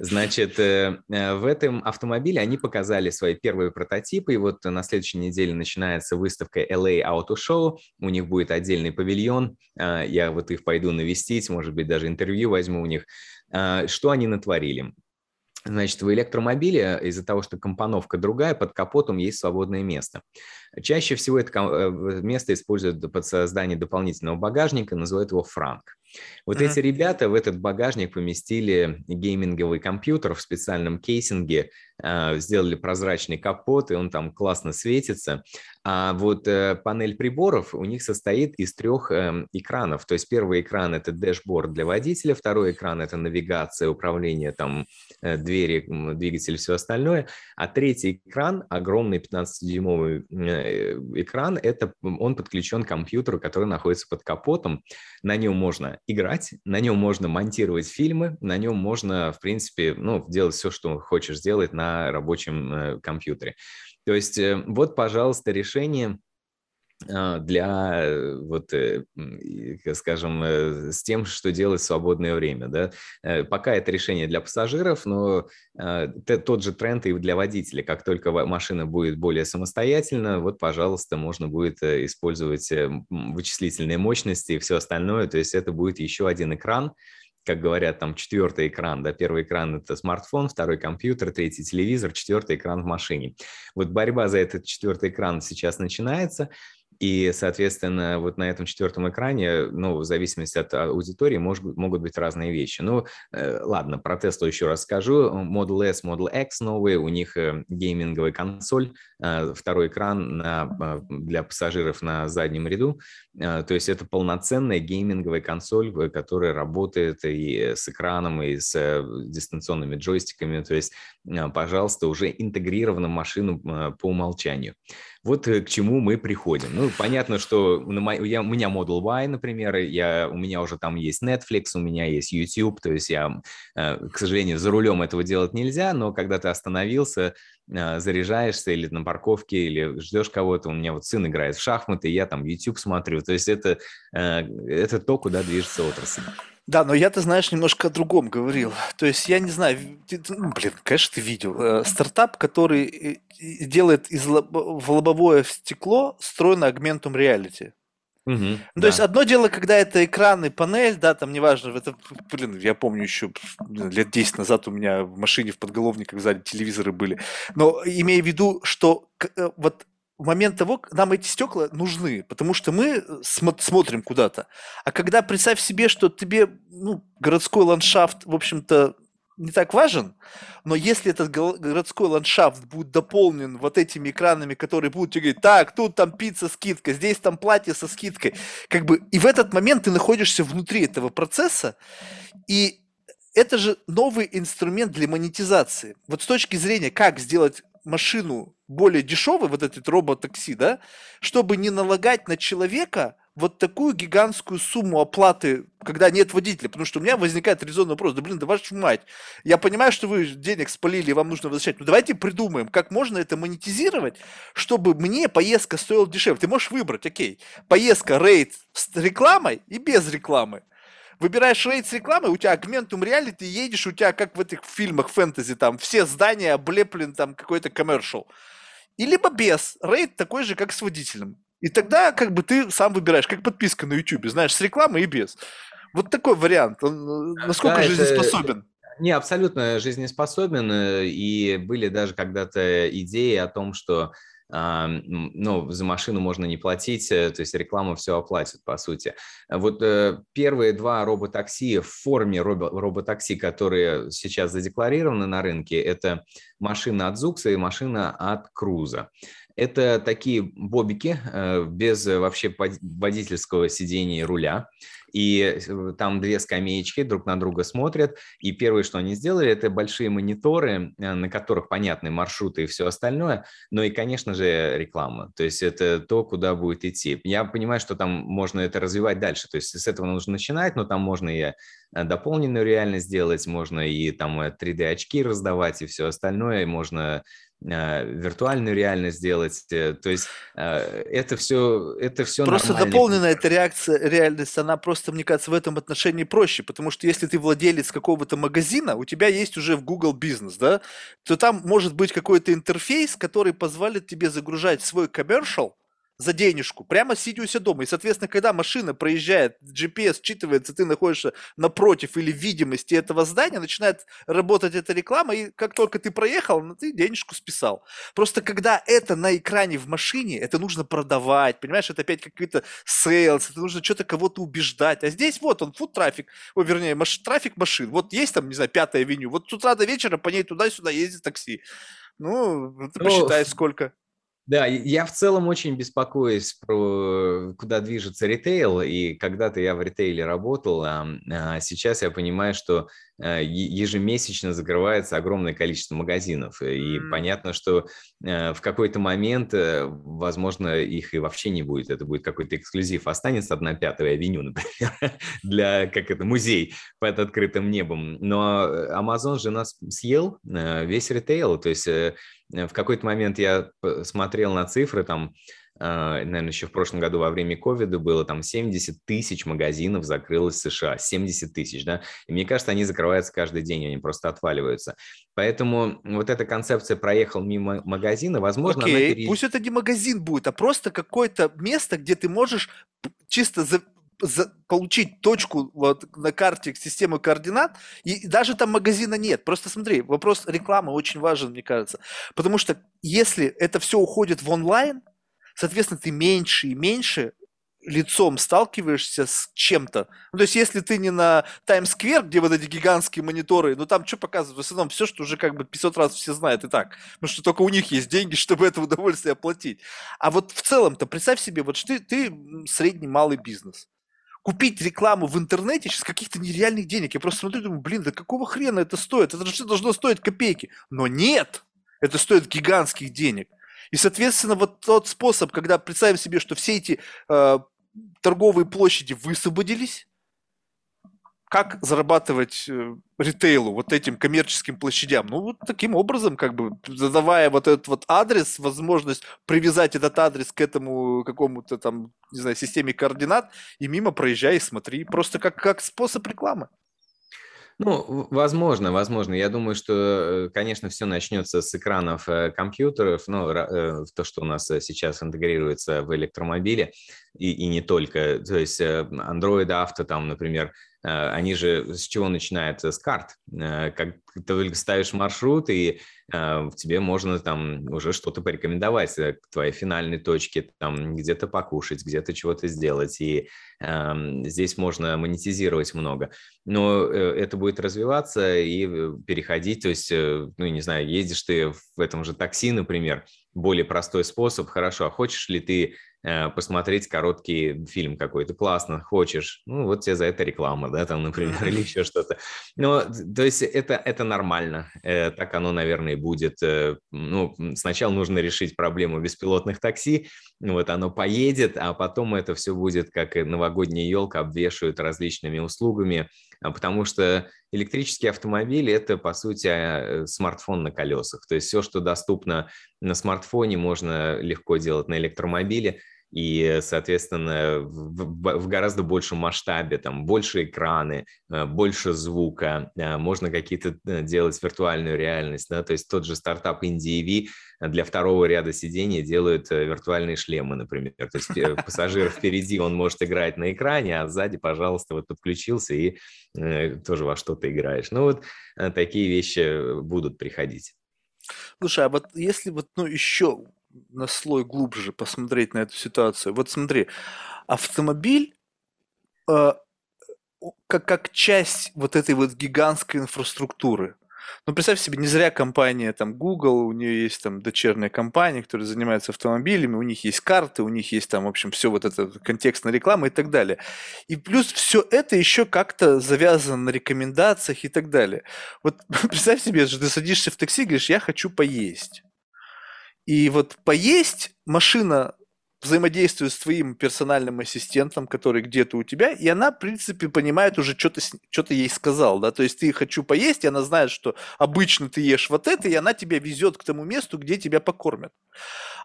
Значит, э, э, в этом автомобиле они показали свои первые прототипы, и вот на следующей неделе начинается выставка LA Auto Show, у них будет отдельный павильон, а, я вот их пойду навестить, может быть, даже интервью возьму у них. А, что они натворили? Значит, в электромобиле из-за того, что компоновка другая, под капотом есть свободное место. Чаще всего это э, место используют под создание дополнительного багажника, называют его франк. Вот mm-hmm. эти ребята в этот багажник поместили гейминговый компьютер в специальном casing е, а, сделали прозрачный капот, и он там классно светится. А вот э, панель приборов у них состоит из трех эм, экранов. То есть первый экран – это dashboard для водителя, второй экран – это навигация, управление, там, э, двери, двигатель, все остальное. А третий экран, огромный 15-дюймовый э, экран, это он подключен к компьютеру, который находится под капотом. На нем можно играть, на нем можно монтировать фильмы, на нем можно, в принципе, ну, делать все, что хочешь сделать на рабочем э, компьютере. То есть э, вот, пожалуйста, решение для, э, вот, скажем, с тем, что делать в свободное время. Да? Пока это решение для пассажиров, но тот же тренд и для водителя. Как только машина будет более самостоятельна, вот, пожалуйста, можно будет использовать вычислительные мощности и все остальное. То есть это будет еще один экран, как говорят, там четвертый экран, да, первый экран это смартфон, второй компьютер, третий телевизор, четвертый экран в машине. Вот борьба за этот четвертый экран сейчас начинается, и, соответственно, вот на этом четвертом экране, ну, в зависимости от аудитории, может, могут быть разные вещи. Ну, э, ладно, про Tesla еще раз скажу. Model S, Model X новые, у них э, гейминговая консоль, э, второй экран на, для пассажиров на заднем ряду. То есть это полноценная гейминговая консоль, которая работает и с экраном, и с дистанционными джойстиками. То есть, пожалуйста, уже интегрирована машину по умолчанию. Вот к чему мы приходим. Ну, понятно, что на мо... я, у меня Model Y, например, я, у меня уже там есть Netflix, у меня есть YouTube, то есть я, э, к сожалению, за рулем этого делать нельзя, но когда ты остановился, э, заряжаешься или на парковке, или ждешь кого-то, у меня вот сын играет в шахматы, я там YouTube смотрю, то есть это, э, это то, куда движется отрасль. Да, но я, ты знаешь, немножко о другом говорил. То есть я не знаю, ты, ну, блин, конечно, ты видел. Э, стартап, который э, делает из лоб, в лобовое стекло встроенный агментум реалити. Угу, ну, да. То есть одно дело, когда это экран и панель, да, там неважно, это, блин, я помню еще лет 10 назад у меня в машине в подголовниках сзади телевизоры были. Но имея в виду, что э, вот в момент того, нам эти стекла нужны, потому что мы э, смо- смотрим куда-то. А когда представь себе, что тебе ну, городской ландшафт, в общем-то, не так важен, но если этот городской ландшафт будет дополнен вот этими экранами, которые будут тебе говорить, так, тут там пицца скидка, здесь там платье со скидкой, как бы, и в этот момент ты находишься внутри этого процесса, и это же новый инструмент для монетизации. Вот с точки зрения, как сделать машину более дешевой, вот этот робот-такси, да, чтобы не налагать на человека вот такую гигантскую сумму оплаты, когда нет водителя, потому что у меня возникает резонный вопрос, да блин, да вашу мать, я понимаю, что вы денег спалили, и вам нужно возвращать, но давайте придумаем, как можно это монетизировать, чтобы мне поездка стоила дешевле. Ты можешь выбрать, окей, поездка рейд с рекламой и без рекламы. Выбираешь рейд с рекламой, у тебя агментум реалити, едешь, у тебя как в этих фильмах фэнтези, там все здания облеплены там какой-то коммершал. И либо без, рейд такой же, как с водителем. И тогда как бы ты сам выбираешь, как подписка на YouTube, знаешь, с рекламой и без. Вот такой вариант. Он э, насколько да, жизнеспособен? Это... Не, абсолютно жизнеспособен. Э, и были даже когда-то идеи о том, что ну, за машину можно не платить, э, то есть реклама все оплатит, по сути. Вот э, первые два роботакси в форме роботакси, которые сейчас задекларированы на рынке, это машина от Зукса и машина от Круза. Это такие бобики э, без вообще водительского сидения и руля и э, там две скамеечки друг на друга смотрят, и первое, что они сделали, это большие мониторы, э, на которых понятны маршруты и все остальное, но и, конечно же, реклама, то есть это то, куда будет идти. Я понимаю, что там можно это развивать дальше, то есть с этого нужно начинать, но там можно и э, дополненную реальность сделать, можно и там 3D-очки раздавать и все остальное, можно виртуальную реальность сделать. Э, то есть а, это все, это все Просто дополненная эта реакция, реальность, она просто, мне кажется, в этом отношении проще, потому что если ты владелец какого-то магазина, у тебя есть уже в Google бизнес, да, то там может быть какой-то интерфейс, который позволит тебе загружать свой commercial, за денежку, прямо сидя у себя дома. И, соответственно, когда машина проезжает, GPS считывается, ты находишься напротив или видимости этого здания, начинает работать эта реклама, и как только ты проехал, ну, ты денежку списал. Просто когда это на экране в машине, это нужно продавать, понимаешь, это опять какой-то sales, это нужно что-то кого-то убеждать. А здесь вот он, foot traffic, о, вернее, маш, трафик машин. Вот есть там, не знаю, пятая авеню, вот с утра до вечера по ней туда-сюда ездит такси. Ну, ты ну, посчитай, сколько. Да, я в целом очень беспокоюсь про куда движется ритейл, и когда-то я в ритейле работал, а, сейчас я понимаю, что а, ежемесячно закрывается огромное количество магазинов, и mm. понятно, что а, в какой-то момент, э, возможно, их и вообще не будет, это будет какой-то эксклюзив, останется одна пятая авеню, например, для, как это, музей под открытым небом, но Amazon же нас съел э, весь ритейл, то есть э, Э, в какой-то момент я смотрел на цифры, там, а, наверное, еще в прошлом году во время ковида было там 70 тысяч магазинов закрылось в США, 70 тысяч, да, и мне кажется, они закрываются каждый день, они просто отваливаются. Поэтому вот эта концепция проехал мимо магазина, возможно, Окей, она пере... пусть это не магазин будет, а просто какое-то место, где ты можешь чисто за за, получить точку вот на карте системы координат, и даже там магазина нет. Просто смотри, вопрос рекламы очень важен, мне кажется. Потому что если это все уходит в онлайн, соответственно, ты меньше и меньше лицом сталкиваешься с чем-то. Ну, то есть, если ты не на Таймс-сквер, где вот эти гигантские мониторы, ну, там что показывают? В основном все, что уже как бы 500 раз все знают и так. Потому что только у них есть деньги, чтобы это удовольствие оплатить. А вот в целом-то, представь себе, вот ты, ты средний малый бизнес купить рекламу в интернете сейчас каких-то нереальных денег. Я просто смотрю думаю, блин, да какого хрена это стоит? Это же должно стоить копейки. Но нет, это стоит гигантских денег. И, соответственно, вот тот способ, когда представим себе, что все эти э, торговые площади высвободились, как зарабатывать э, ритейлу, вот этим коммерческим площадям? Ну, вот таким образом, как бы, задавая вот этот вот адрес, возможность привязать этот адрес к этому какому-то там, не знаю, системе координат, и мимо проезжай и смотри. Просто как, как способ рекламы. Ну, возможно, возможно. Я думаю, что, э, конечно, все начнется с экранов э, компьютеров, ну, то, что у нас сейчас интегрируется в электромобиле, и, и не только. То есть Android Auto, там, например, они же с чего начинают? С карт. Э, как ты только ставишь маршрут, и э, тебе можно там уже что-то порекомендовать к твоей финальной точке, там где-то покушать, где-то чего-то сделать. И эм, здесь можно монетизировать много. Но это будет развиваться и переходить, то есть, ну, не знаю, ездишь ты в этом же такси, например, более простой способ, хорошо, а хочешь ли ты Э, посмотреть короткий фильм какой-то, классно, хочешь, ну вот тебе за это реклама, да, там, например, или еще что-то. Но, то есть это, это нормально, э, так оно, наверное, будет. Э, ну, сначала нужно решить проблему беспилотных такси, вот оно поедет, а потом это все будет как новогодняя елка, обвешивают различными услугами, а потому что электрический автомобиль – это, по сути, смартфон на колесах. То есть все, что доступно на смартфоне, можно легко делать на электромобиле – и, соответственно, в, в гораздо большем масштабе, там, больше экраны, э, больше звука, э, можно какие-то э, делать виртуальную реальность, да, то есть тот же стартап IndieV для второго ряда сидений делают виртуальные шлемы, например, то есть пассажир впереди, он может играть на экране, а сзади, пожалуйста, вот подключился и тоже во что-то играешь. Ну вот такие вещи будут приходить. Слушай, а вот если вот, ну, еще на слой глубже посмотреть на эту ситуацию. Вот смотри, автомобиль э, как, как часть вот этой вот гигантской инфраструктуры. Ну, представь себе, не зря компания, там, Google, у нее есть там дочерняя компания, которая занимается автомобилями, у них есть карты, у них есть там, в общем, все вот это контекстная реклама и так далее. И плюс все это еще как-то завязано на рекомендациях и так далее. Вот представь себе, что ты садишься в такси и говоришь, я хочу поесть. И вот поесть машина взаимодействует с твоим персональным ассистентом, который где-то у тебя, и она, в принципе, понимает уже, что ты, что ты ей сказал, да, то есть ты хочу поесть, и она знает, что обычно ты ешь вот это, и она тебя везет к тому месту, где тебя покормят.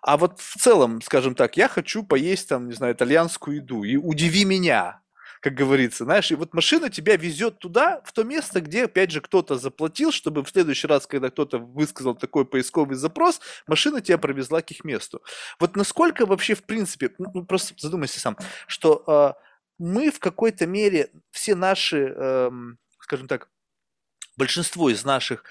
А вот в целом, скажем так, я хочу поесть там, не знаю, итальянскую еду, и удиви меня, как говорится, знаешь, и вот машина тебя везет туда, в то место, где, опять же, кто-то заплатил, чтобы в следующий раз, когда кто-то высказал такой поисковый запрос, машина тебя провезла к их месту. Вот насколько вообще, в принципе, ну, ну просто задумайся сам, что э, мы в какой-то мере все наши, э, скажем так, большинство из наших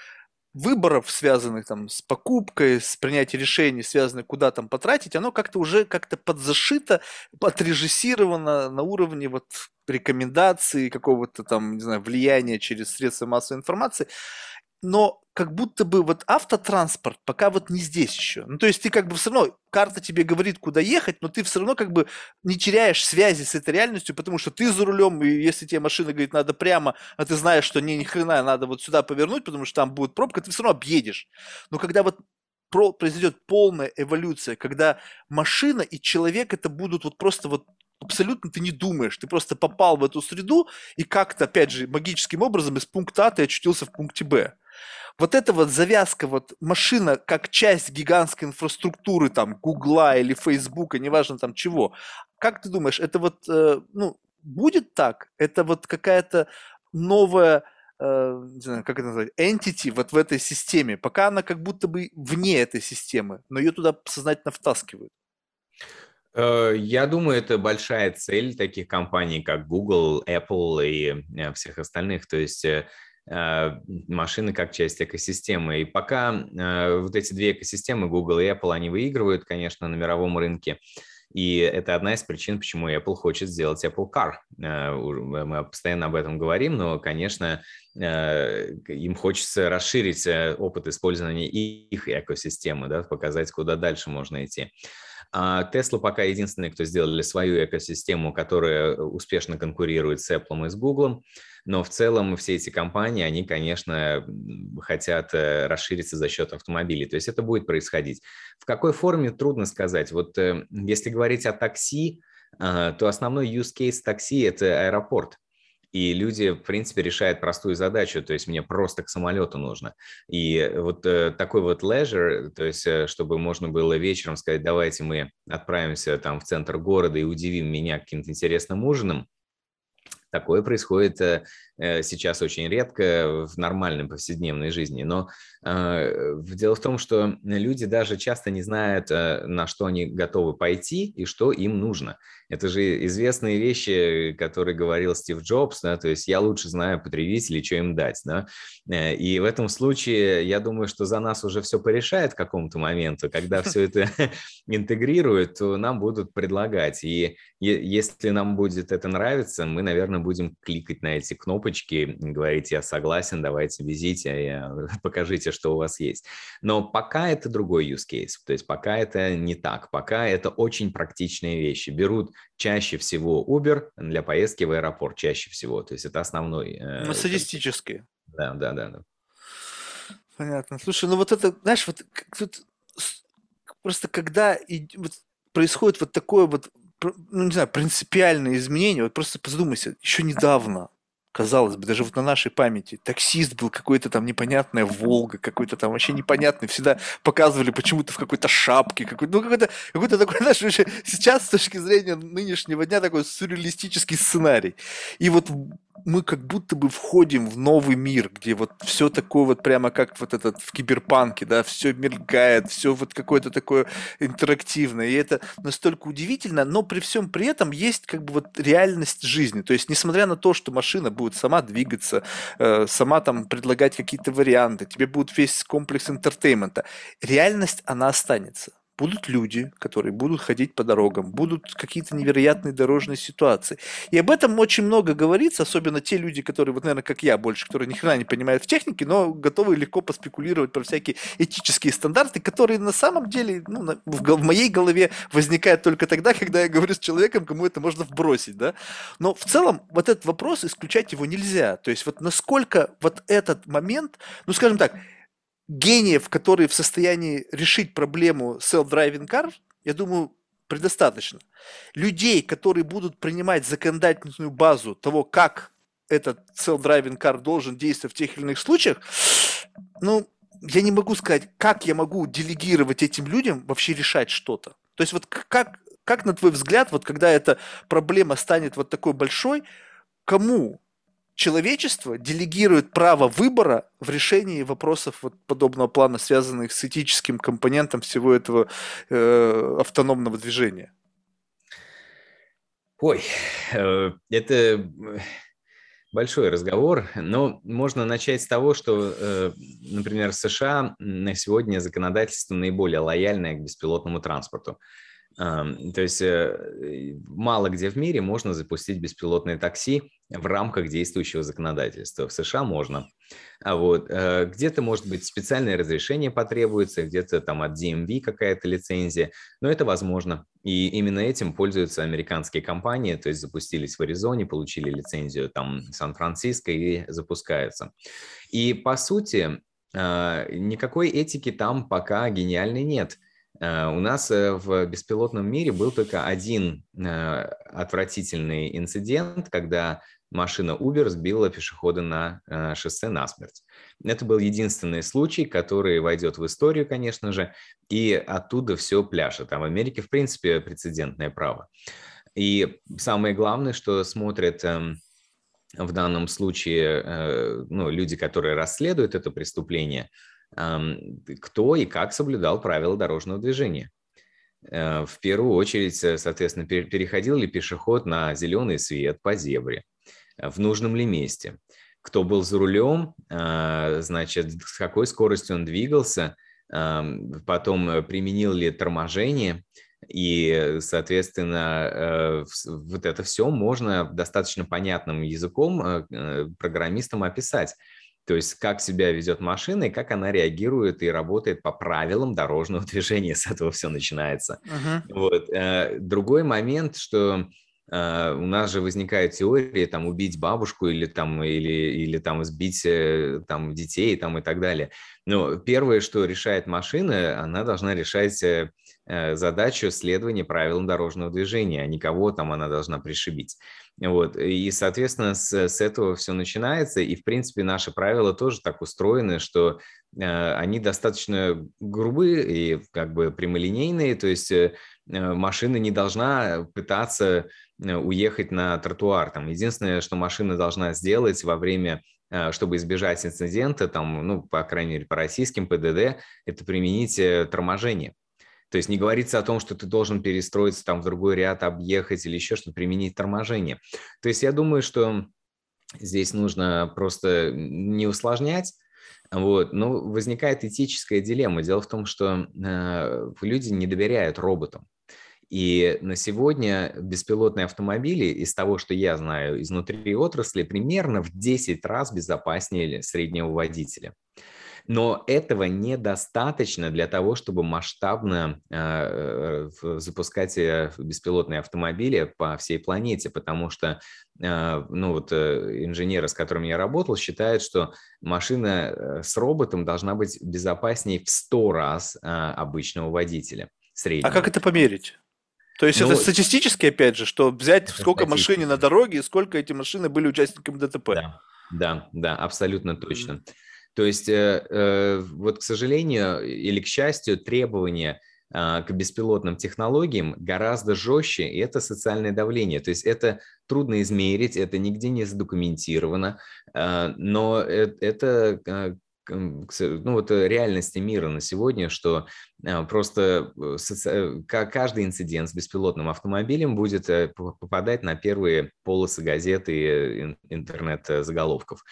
выборов, связанных там с покупкой, с принятием решений, связанных куда там потратить, оно как-то уже как-то подзашито, отрежиссировано на уровне вот рекомендаций, какого-то там, не знаю, влияния через средства массовой информации но как будто бы вот автотранспорт пока вот не здесь еще. Ну, то есть ты как бы все равно, карта тебе говорит, куда ехать, но ты все равно как бы не теряешь связи с этой реальностью, потому что ты за рулем, и если тебе машина говорит, надо прямо, а ты знаешь, что не, ни хрена, надо вот сюда повернуть, потому что там будет пробка, ты все равно объедешь. Но когда вот про, произойдет полная эволюция, когда машина и человек это будут вот просто вот абсолютно ты не думаешь, ты просто попал в эту среду и как-то, опять же, магическим образом из пункта А ты очутился в пункте Б вот эта вот завязка, вот машина как часть гигантской инфраструктуры там Гугла или Фейсбука, неважно там чего, как ты думаешь, это вот, э, ну, будет так? Это вот какая-то новая, э, не знаю, как это назвать, entity вот в этой системе, пока она как будто бы вне этой системы, но ее туда сознательно втаскивают. Э, я думаю, это большая цель таких компаний, как Google, Apple и э, всех остальных. То есть машины как часть экосистемы. И пока э, вот эти две экосистемы, Google и Apple, они выигрывают, конечно, на мировом рынке. И это одна из причин, почему Apple хочет сделать Apple Car. Э, мы постоянно об этом говорим, но, конечно, им хочется расширить опыт использования их экосистемы, да, показать, куда дальше можно идти. А Tesla пока единственные, кто сделали свою экосистему, которая успешно конкурирует с Apple и с Google. Но в целом все эти компании, они, конечно, хотят э, расшириться за счет автомобилей. То есть это будет происходить. В какой форме, трудно сказать. Вот э, если говорить о такси, то основной use case такси – это аэропорт. И люди, в принципе, решают простую задачу, то есть мне просто к самолету нужно. И вот э, такой вот leisure, то есть э, чтобы можно было вечером сказать, давайте мы отправимся там в центр города и удивим меня каким-то интересным ужином, Такое происходит э, сейчас очень редко в нормальной повседневной жизни. Но э, дело в том, что люди даже часто не знают, на что они готовы пойти и что им нужно. Это же известные вещи, которые говорил Стив Джобс, да, то есть я лучше знаю потребителей, что им дать. Да? И в этом случае я думаю, что за нас уже все порешает к какому-то моменту. Когда все это интегрируют, то нам будут предлагать. И если нам будет это нравиться, мы, наверное, будем кликать на эти кнопочки, говорить, я согласен, давайте везите, покажите, что у вас есть. Но пока это другой use case, то есть пока это не так, пока это очень практичные вещи. Берут чаще всего Uber для поездки в аэропорт, чаще всего, то есть это основной. Э, ну, статистически. Да, да, да, да. Понятно. Слушай, ну вот это, знаешь, вот тут просто когда и, вот происходит вот такое вот ну, не знаю, принципиальное изменение. Вот просто задумайся, еще недавно, казалось бы, даже вот на нашей памяти, таксист был какой-то там непонятная Волга, какой-то там вообще непонятный, всегда показывали почему-то в какой-то шапке, какой ну какой-то какой такой, знаешь, сейчас с точки зрения нынешнего дня такой сюрреалистический сценарий. И вот мы как будто бы входим в новый мир, где вот все такое вот прямо как вот этот в киберпанке, да, все мелькает, все вот какое-то такое интерактивное, и это настолько удивительно, но при всем при этом есть как бы вот реальность жизни, то есть несмотря на то, что машина будет сама двигаться, э, сама там предлагать какие-то варианты, тебе будет весь комплекс entertainment а, реальность она останется будут люди, которые будут ходить по дорогам, будут какие-то невероятные дорожные ситуации. И об этом очень много говорится, особенно те люди, которые, вот, наверное, как я больше, которые ни хрена не понимают в технике, но готовы легко поспекулировать про всякие этические стандарты, которые на самом деле ну, в, в моей голове возникают только тогда, когда я говорю с человеком, кому это можно вбросить. Да? Но в целом вот этот вопрос, исключать его нельзя. То есть вот насколько вот этот момент, ну скажем так, гениев, которые в состоянии решить проблему self-driving car, я думаю, предостаточно. Людей, которые будут принимать законодательную базу того, как этот self-driving car должен действовать в тех или иных случаях, ну, я не могу сказать, как я могу делегировать этим людям вообще решать что-то. То есть вот как, как на твой взгляд, вот когда эта проблема станет вот такой большой, кому человечество делегирует право выбора в решении вопросов вот подобного плана, связанных с этическим компонентом всего этого э, автономного движения? Ой, э, это большой разговор, но можно начать с того, что, э, например, в США на сегодня законодательство наиболее лояльное к беспилотному транспорту. То есть э, мало где в мире можно запустить беспилотные такси в рамках действующего законодательства. В США можно. А вот э, где-то, может быть, специальное разрешение потребуется, где-то там от DMV какая-то лицензия, но это возможно. И именно этим пользуются американские компании, то есть запустились в Аризоне, получили лицензию там Сан-Франциско и запускаются. И по сути, никакой этики там пока гениальной нет – Э, у нас э, в беспилотном мире был только один э, отвратительный инцидент, когда машина Uber сбила пешехода на шоссе насмерть. Это был единственный случай, который войдет в историю, конечно же, и оттуда все пляшет. А в Америке, в принципе, прецедентное право. И самое главное, что смотрят эм, в данном случае ну, люди, которые расследуют это преступление – кто и как соблюдал правила дорожного движения. Э, в первую очередь, э, соответственно, переходил ли пешеход на зеленый свет по зебре, э, в нужном ли месте, кто был за рулем, значит, с какой скоростью он двигался, потом применил ли торможение, и, соответственно, вот это все можно достаточно понятным языком программистам описать. То есть как себя ведет машина и как она реагирует и работает по правилам дорожного движения. С этого все начинается. Uh-huh. Вот. Э, другой момент, что Uh, у нас же возникает теория там убить бабушку или там или или там сбить э, там детей там и так далее. Но первое, что решает машина, она должна решать э, э, задачу следования правилам дорожного движения, а никого там она должна пришибить. Вот. И, соответственно, с, с этого все начинается. И, в принципе, наши правила тоже так устроены, что э, они достаточно грубые и как бы прямолинейные. То есть э, машина не должна пытаться Э, уехать на тротуар. Там единственное, что машина должна сделать во время э, чтобы избежать инцидента, там, ну, по крайней мере, по российским ПДД, это применить э, торможение. То есть не говорится о том, что ты должен перестроиться там в другой ряд, объехать или еще что-то, применить торможение. То есть я думаю, что здесь нужно просто не усложнять, вот. Но возникает этическая дилемма. Дело в том, что э, люди не доверяют роботам. И на сегодня беспилотные автомобили, из того, что я знаю изнутри отрасли, примерно в 10 раз безопаснее среднего водителя. Но этого недостаточно для того, чтобы масштабно э, запускать э, беспилотные автомобили по всей планете, потому что э, ну вот э, инженеры, с которыми я работал, считают, что машина э, с роботом должна быть безопаснее в 100 раз э, обычного водителя. Среднего. А как это померить? То есть ну, это статистически, опять же, что взять сколько машин на дороге и сколько эти машины были участниками ДТП. Да, да, да абсолютно точно. Mm-hmm. То есть, э, э, вот, к сожалению или к счастью, требования э, к беспилотным технологиям гораздо жестче, и это социальное давление. То есть это трудно измерить, это нигде не задокументировано, э, но э, это э, ну, вот э, реальности мира на сегодня, что а, просто э, каждый инцидент с беспилотным автомобилем будет э, попадать на первые полосы газеты и интернет-заголовков.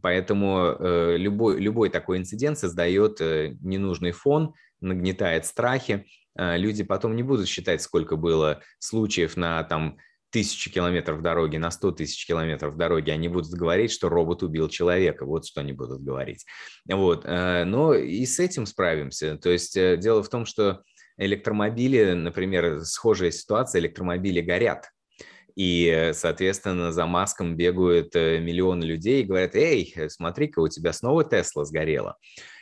Поэтому любой, любой такой инцидент создает ненужный фон, нагнетает страхи, люди потом не будут считать, сколько было случаев на там тысячи километров дороги на 100 тысяч километров дороги, они будут говорить, что робот убил человека. Вот что они будут говорить. Вот. Э, но и с этим справимся. То есть э, дело в том, что электромобили, например, схожая ситуация, электромобили горят. И, соответственно, за маском бегают э, миллионы людей и говорят, эй, смотри-ка, у тебя снова Тесла сгорела.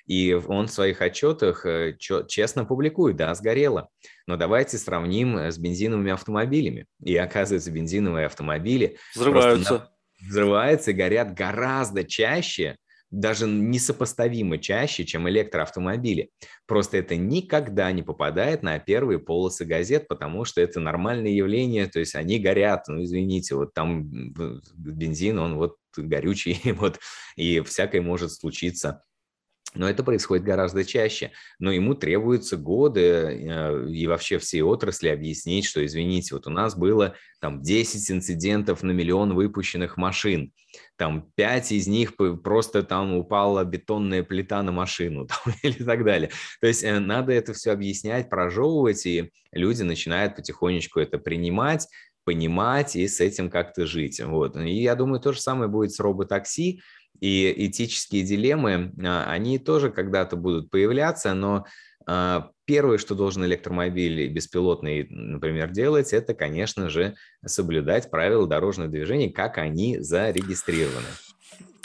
И он в своих отчетах э, честно публикует, да, сгорело. Но давайте сравним э, с бензиновыми автомобилями. И оказывается, бензиновые автомобили взрываются. Взрываются и горят гораздо чаще, даже несопоставимо чаще, чем электроавтомобили. Просто это никогда не попадает на первые полосы газет, потому что это нормальное явление, то есть они горят, ну извините, вот там бензин, он вот горючий, вот, и всякое может случиться. Но это происходит гораздо чаще. Но ему требуются годы э, и вообще все отрасли объяснить, что, извините, вот у нас было там 10 инцидентов на миллион выпущенных машин. Там 5 из них просто там упала бетонная плита на машину там, или так далее. То есть э, надо это все объяснять, прожевывать, и люди начинают потихонечку это принимать, понимать и с этим как-то жить. Вот. И я думаю, то же самое будет с роботакси. такси и этические дилеммы, а, они тоже когда-то будут появляться, но а, первое, что должен электромобиль беспилотный, например, делать, это, конечно же, соблюдать правила дорожного движения, как они зарегистрированы.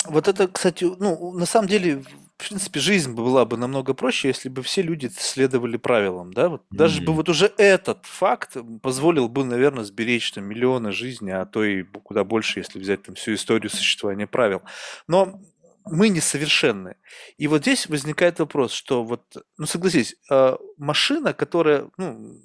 Вот это, кстати, ну, на самом деле, в принципе, жизнь была бы намного проще, если бы все люди следовали правилам, да? Вот mm-hmm. Даже бы вот уже этот факт позволил бы, наверное, сберечь там миллионы жизней, а то и куда больше, если взять там всю историю существования правил. Но мы несовершенны. И вот здесь возникает вопрос, что вот, ну согласись, а, машина, которая, ну,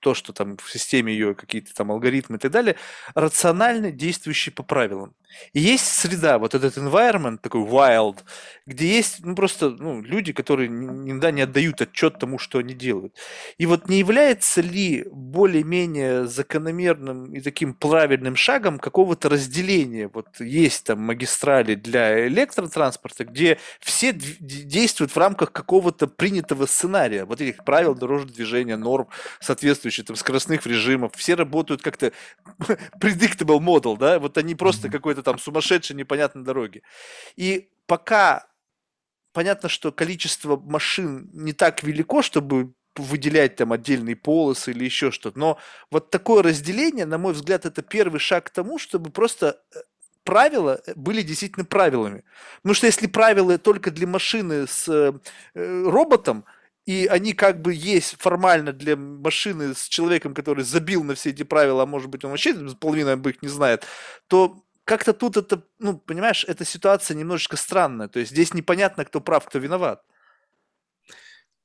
то, что там в системе ее какие-то там алгоритмы и так далее, рационально действующий по правилам. И есть среда, вот этот environment такой wild, где есть ну, просто ну, люди, которые никогда не отдают отчет тому, что они делают. И вот не является ли более-менее закономерным и таким правильным шагом какого-то разделения? Вот есть там магистрали для электротранспорта, где все действуют в рамках какого-то принятого сценария, вот этих правил дорожного движения, норм, соответствующих там скоростных режимов, все работают как-то predictable model, да, вот они просто какой-то там сумасшедшей непонятной дороги. И пока понятно, что количество машин не так велико, чтобы выделять там отдельные полосы или еще что-то. Но вот такое разделение, на мой взгляд, это первый шаг к тому, чтобы просто э, правила э, были действительно правилами. Потому что если правила только для машины с э, роботом, и они как бы есть формально для машины с человеком, который забил на все эти правила, а может быть он вообще половина об их не знает, то как-то тут это, ну, понимаешь, эта ситуация немножечко странная. То есть здесь непонятно, кто прав, кто виноват.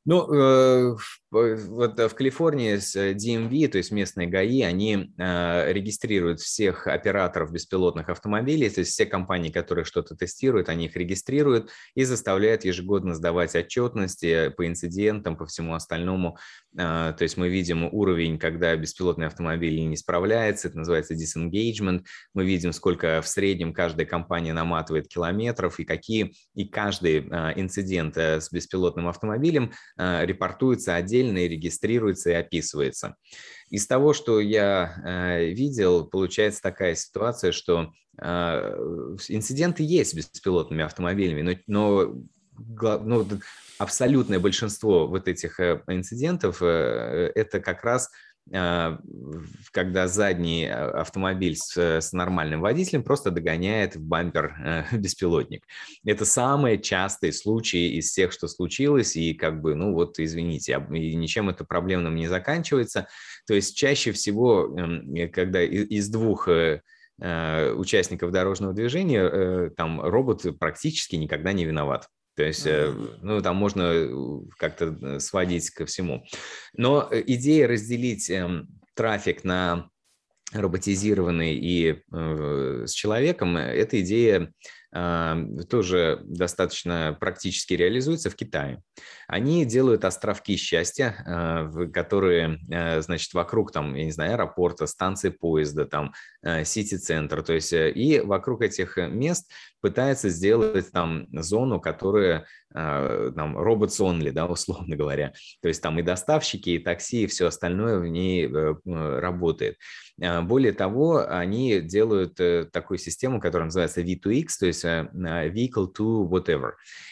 Ну, э, вот в Калифорнии с DMV, то есть местные ГАИ, они э, регистрируют всех операторов беспилотных автомобилей, то есть все компании, которые что-то тестируют, они их регистрируют и заставляют ежегодно сдавать отчетности по инцидентам, по всему остальному. Э, то есть мы видим уровень, когда беспилотный автомобиль не справляется, это называется disengagement. Мы видим, сколько в среднем каждая компания наматывает километров и какие, и каждый инцидент с беспилотным автомобилем Э, репортуется отдельно и регистрируется и описывается. Из того, что я э, видел, получается такая ситуация, что э, инциденты есть с беспилотными автомобилями, но, но ну, абсолютное большинство вот этих инцидентов это как раз когда задний а, автомобиль с, с нормальным водителем просто догоняет в бампер э, беспилотник. Это самые частые случаи из всех, что случилось, и как бы, ну вот, извините, ничем это проблемным не заканчивается. То есть чаще всего, эм, когда из двух э, э, участников дорожного движения, там робот практически никогда не виноват. То есть, mm-hmm. ну, там можно э, как-то э, сводить ко всему. Но идея разделить эм, трафик на роботизированный и э, с человеком, эта идея тоже достаточно практически реализуется в Китае. Они делают островки счастья, а, которые, э, значит, вокруг там, я не знаю, аэропорта, станции поезда, там, э, сити-центр, то есть, э, и вокруг этих мест пытается сделать там зону, которая там роботс only, да, условно говоря. То есть там и доставщики, и такси, и все остальное в ней работает. Более того, они делают такую систему, которая называется V2X, то есть Vehicle to Whatever.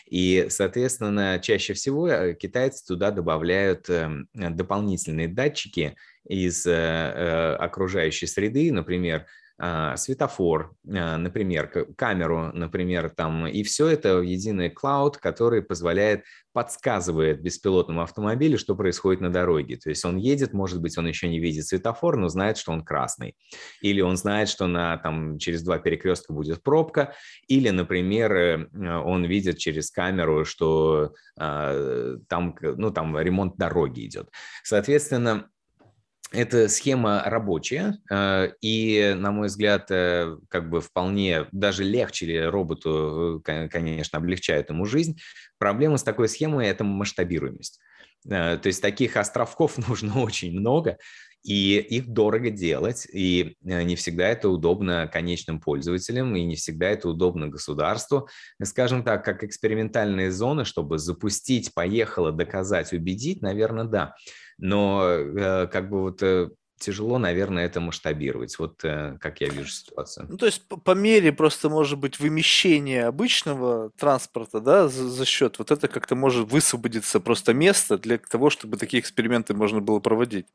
И, соответственно, чаще всего э, китайцы туда добавляют эм, дополнительные датчики из э, э, окружающей среды, например, а, светофор, а, например, камеру, например, там, и все это в единый клауд, который позволяет, подсказывает беспилотному автомобилю, что происходит на дороге. То есть он едет, может быть, он еще не видит светофор, но знает, что он красный. Или он знает, что на, там, через два перекрестка будет пробка. Или, например, э, он видит через камеру, что там, ну, там ремонт дороги идет. Соответственно, эта схема рабочая, э, и, на мой взгляд, э, как бы вполне даже легче роботу, э, конечно, облегчает ему жизнь. Проблема с такой схемой – это масштабируемость. То есть таких островков нужно очень много, и их дорого делать, и не всегда это удобно конечным пользователям, и не всегда это удобно государству. Скажем так, как экспериментальные зоны, чтобы запустить, поехало, доказать, убедить, наверное, да но э, как бы вот э, тяжело, наверное, это масштабировать. Вот э, как я вижу ситуацию. Ну, то есть по, по мере просто, может быть, вымещения обычного транспорта, да, за, за счет вот это как-то может высвободиться просто место для того, чтобы такие эксперименты можно было проводить.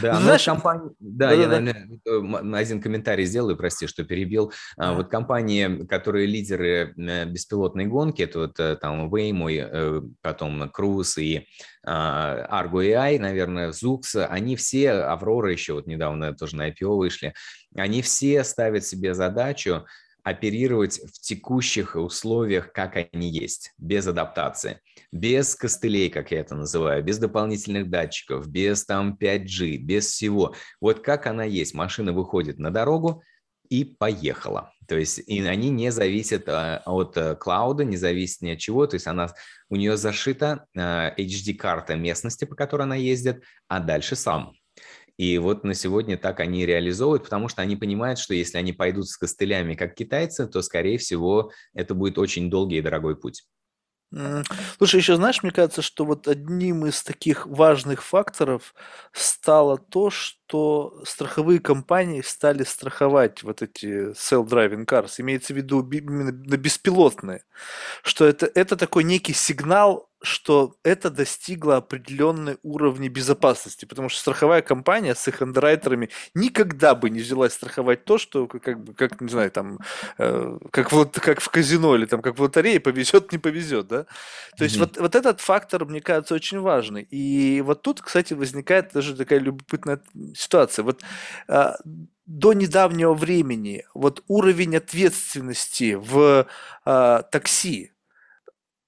Да, ну, знаешь, компания... да, да, я, да. наверное, один комментарий сделаю, прости, что перебил. Да. Вот компании, которые лидеры беспилотной гонки, это вот там Waymo, потом Cruise и Argo AI, наверное, Zux, они все, Аврора еще вот недавно тоже на IPO вышли, они все ставят себе задачу оперировать в текущих условиях, как они есть, без адаптации, без костылей, как я это называю, без дополнительных датчиков, без там 5G, без всего. Вот как она есть. Машина выходит на дорогу и поехала. То есть и они не зависят а, от э, клауда, не зависят ни от чего. То есть она, у нее зашита HD-карта местности, по которой она ездит, а дальше сам. И вот на сегодня так они реализовывают, потому что они понимают, что если они пойдут с костылями, как китайцы, то, скорее всего, это будет очень долгий и дорогой путь. Слушай, еще знаешь, мне кажется, что вот одним из таких важных факторов стало то, что страховые компании стали страховать вот эти self-driving cars, имеется в виду именно на беспилотные, что это, это такой некий сигнал что это достигло определенной уровня безопасности, потому что страховая компания с их андеррайтерами никогда бы не взялась страховать то, что как бы, как не знаю, там, э, как вот как в казино или там как в лотерее повезет, не повезет, да. То есть mm-hmm. вот вот этот фактор мне кажется очень важный. И вот тут, кстати, возникает даже такая любопытная ситуация. Вот э, до недавнего времени вот уровень ответственности в э, такси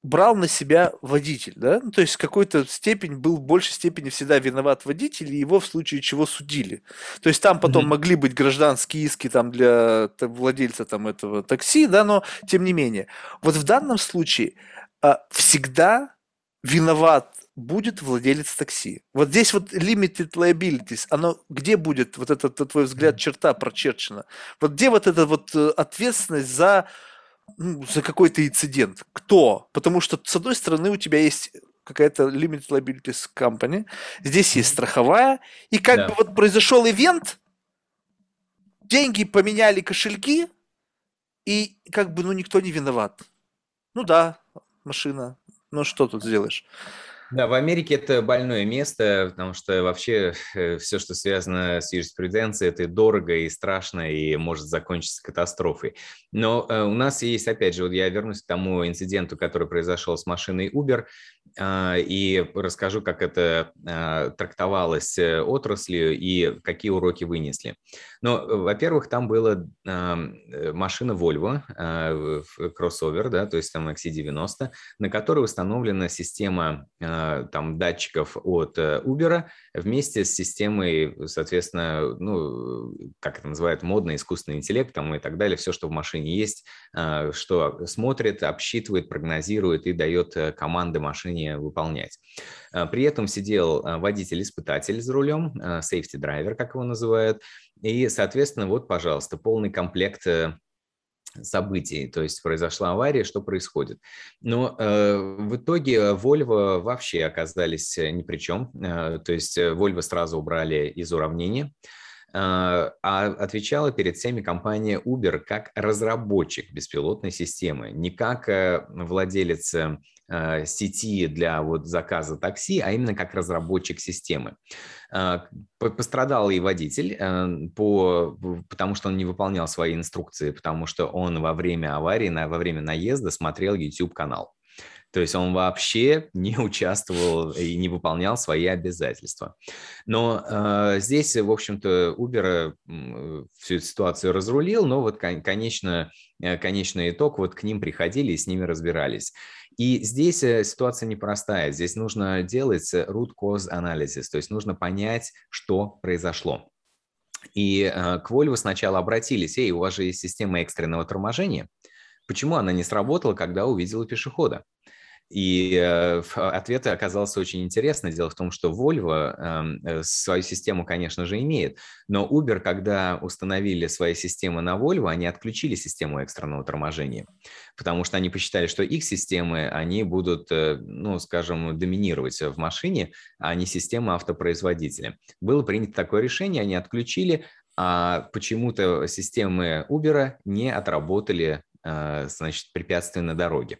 брал на себя водитель, да, ну, то есть какой-то степень был в большей степени всегда виноват водитель, и его в случае чего судили. То есть там потом mm-hmm. могли быть гражданские иски там для там, владельца там этого такси, да, но тем не менее. Вот в данном случае а, всегда виноват будет владелец такси. Вот здесь вот limited liabilities, оно где будет вот этот, твой взгляд, черта прочерчена? Вот где вот эта вот э, ответственность за за какой-то инцидент. Кто? Потому что, с одной стороны, у тебя есть какая-то limited liabilities company, здесь есть страховая, и как да. бы вот произошел ивент, деньги поменяли кошельки, и как бы, ну, никто не виноват. Ну да, машина, ну что тут сделаешь? Да, в Америке это больное место, потому что вообще э, все, что связано с юриспруденцией, это дорого и страшно, и может закончиться катастрофой. Но э, у нас есть, опять же, вот я вернусь к тому инциденту, который произошел с машиной Uber, и расскажу, как это э, трактовалось э, отраслью и какие уроки вынесли. Э, во-первых, там была э, машина Volvo, э, кроссовер, да, то есть там XC90, на которой установлена система там датчиков от э, Uber вместе с системой, соответственно, ну, как это называют, модный искусственный интеллект там и так далее, все, что в машине есть, что смотрит, обсчитывает, прогнозирует и дает команды машине выполнять. Э, при этом сидел э, водитель-испытатель за рулем, э, safety driver, как его называют, и, соответственно, вот, пожалуйста, полный комплект событий, то есть произошла авария, что происходит. Но э, в итоге Volvo вообще оказались ни при чем, э, то есть Volvo сразу убрали из уравнения, а отвечала перед всеми компания Uber как разработчик беспилотной системы, не как владелец Э, сети для вот заказа такси, а именно как разработчик системы. Э, пострадал и водитель, э, по, потому что он не выполнял свои инструкции, потому что он во время аварии, во время наезда смотрел YouTube-канал. То есть он вообще не участвовал и не выполнял свои обязательства. Но э, здесь, в общем-то, Uber всю эту ситуацию разрулил, но вот, конечно, конечный итог, вот к ним приходили и с ними разбирались. И здесь э, ситуация непростая. Здесь нужно делать э, root cause analysis, то есть нужно понять, что произошло. И э, к Volvo сначала обратились, эй, у вас же есть система экстренного торможения, почему она не сработала, когда увидела пешехода? И э, ответ оказался очень интересный. Дело в том, что Volvo эм, э, свою систему, конечно же, имеет, но Uber, когда установили свои системы на Volvo, они отключили систему экстренного торможения, потому что они посчитали, что их системы, они будут, э, ну, скажем, доминировать в машине, а не система автопроизводителя. Было принято такое решение, они отключили, а почему-то системы Uber не отработали значит, препятствия на дороге.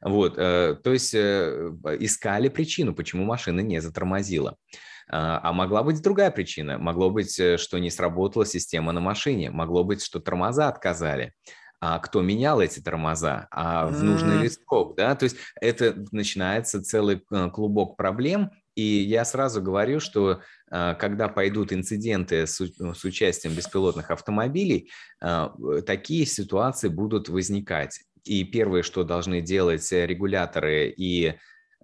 Вот, э, то есть э, искали причину, почему машина не затормозила. А могла быть другая причина. Могло быть, что не сработала система на машине. Могло быть, что тормоза отказали а кто менял эти тормоза, а в нужный ли срок, да, то есть это начинается целый клубок проблем, и я сразу говорю, что а, когда пойдут инциденты с, ну, с участием беспилотных автомобилей, а, такие ситуации будут возникать. И первое, что должны делать регуляторы и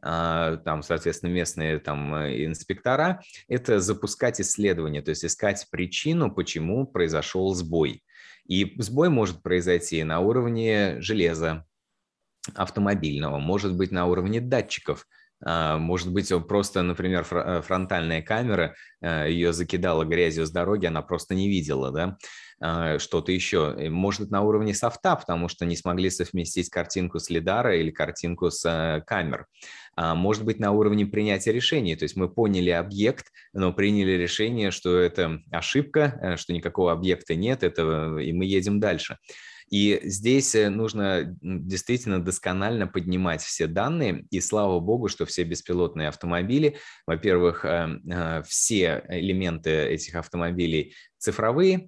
а, там, соответственно, местные там инспектора, это запускать исследования, то есть искать причину, почему произошел сбой. И сбой может произойти на уровне железа автомобильного, может быть на уровне датчиков – может быть, просто, например, э, фронтальная камера, э, ее закидала грязью с дороги, она просто не видела, да, а, что-то еще. Может на уровне софта, потому что не смогли совместить картинку с лидара или картинку с э, камер. А, может быть, на уровне принятия решений. То есть мы поняли объект, но приняли решение, что это ошибка, что никакого объекта нет, это, и мы едем дальше. И здесь э, нужно действительно досконально поднимать все данные, и слава богу, что все беспилотные автомобили, во-первых, э, э, все элементы этих автомобилей цифровые,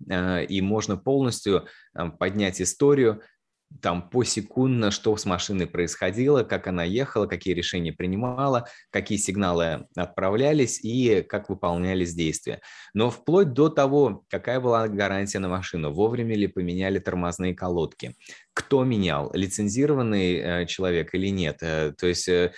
и можно полностью поднять историю там посекундно, что с машиной происходило, как она ехала, какие решения принимала, какие сигналы отправлялись и как выполнялись действия. Но вплоть до того, какая была гарантия на машину, вовремя ли поменяли тормозные колодки, кто менял, лицензированный э, человек или нет. Э, то есть э,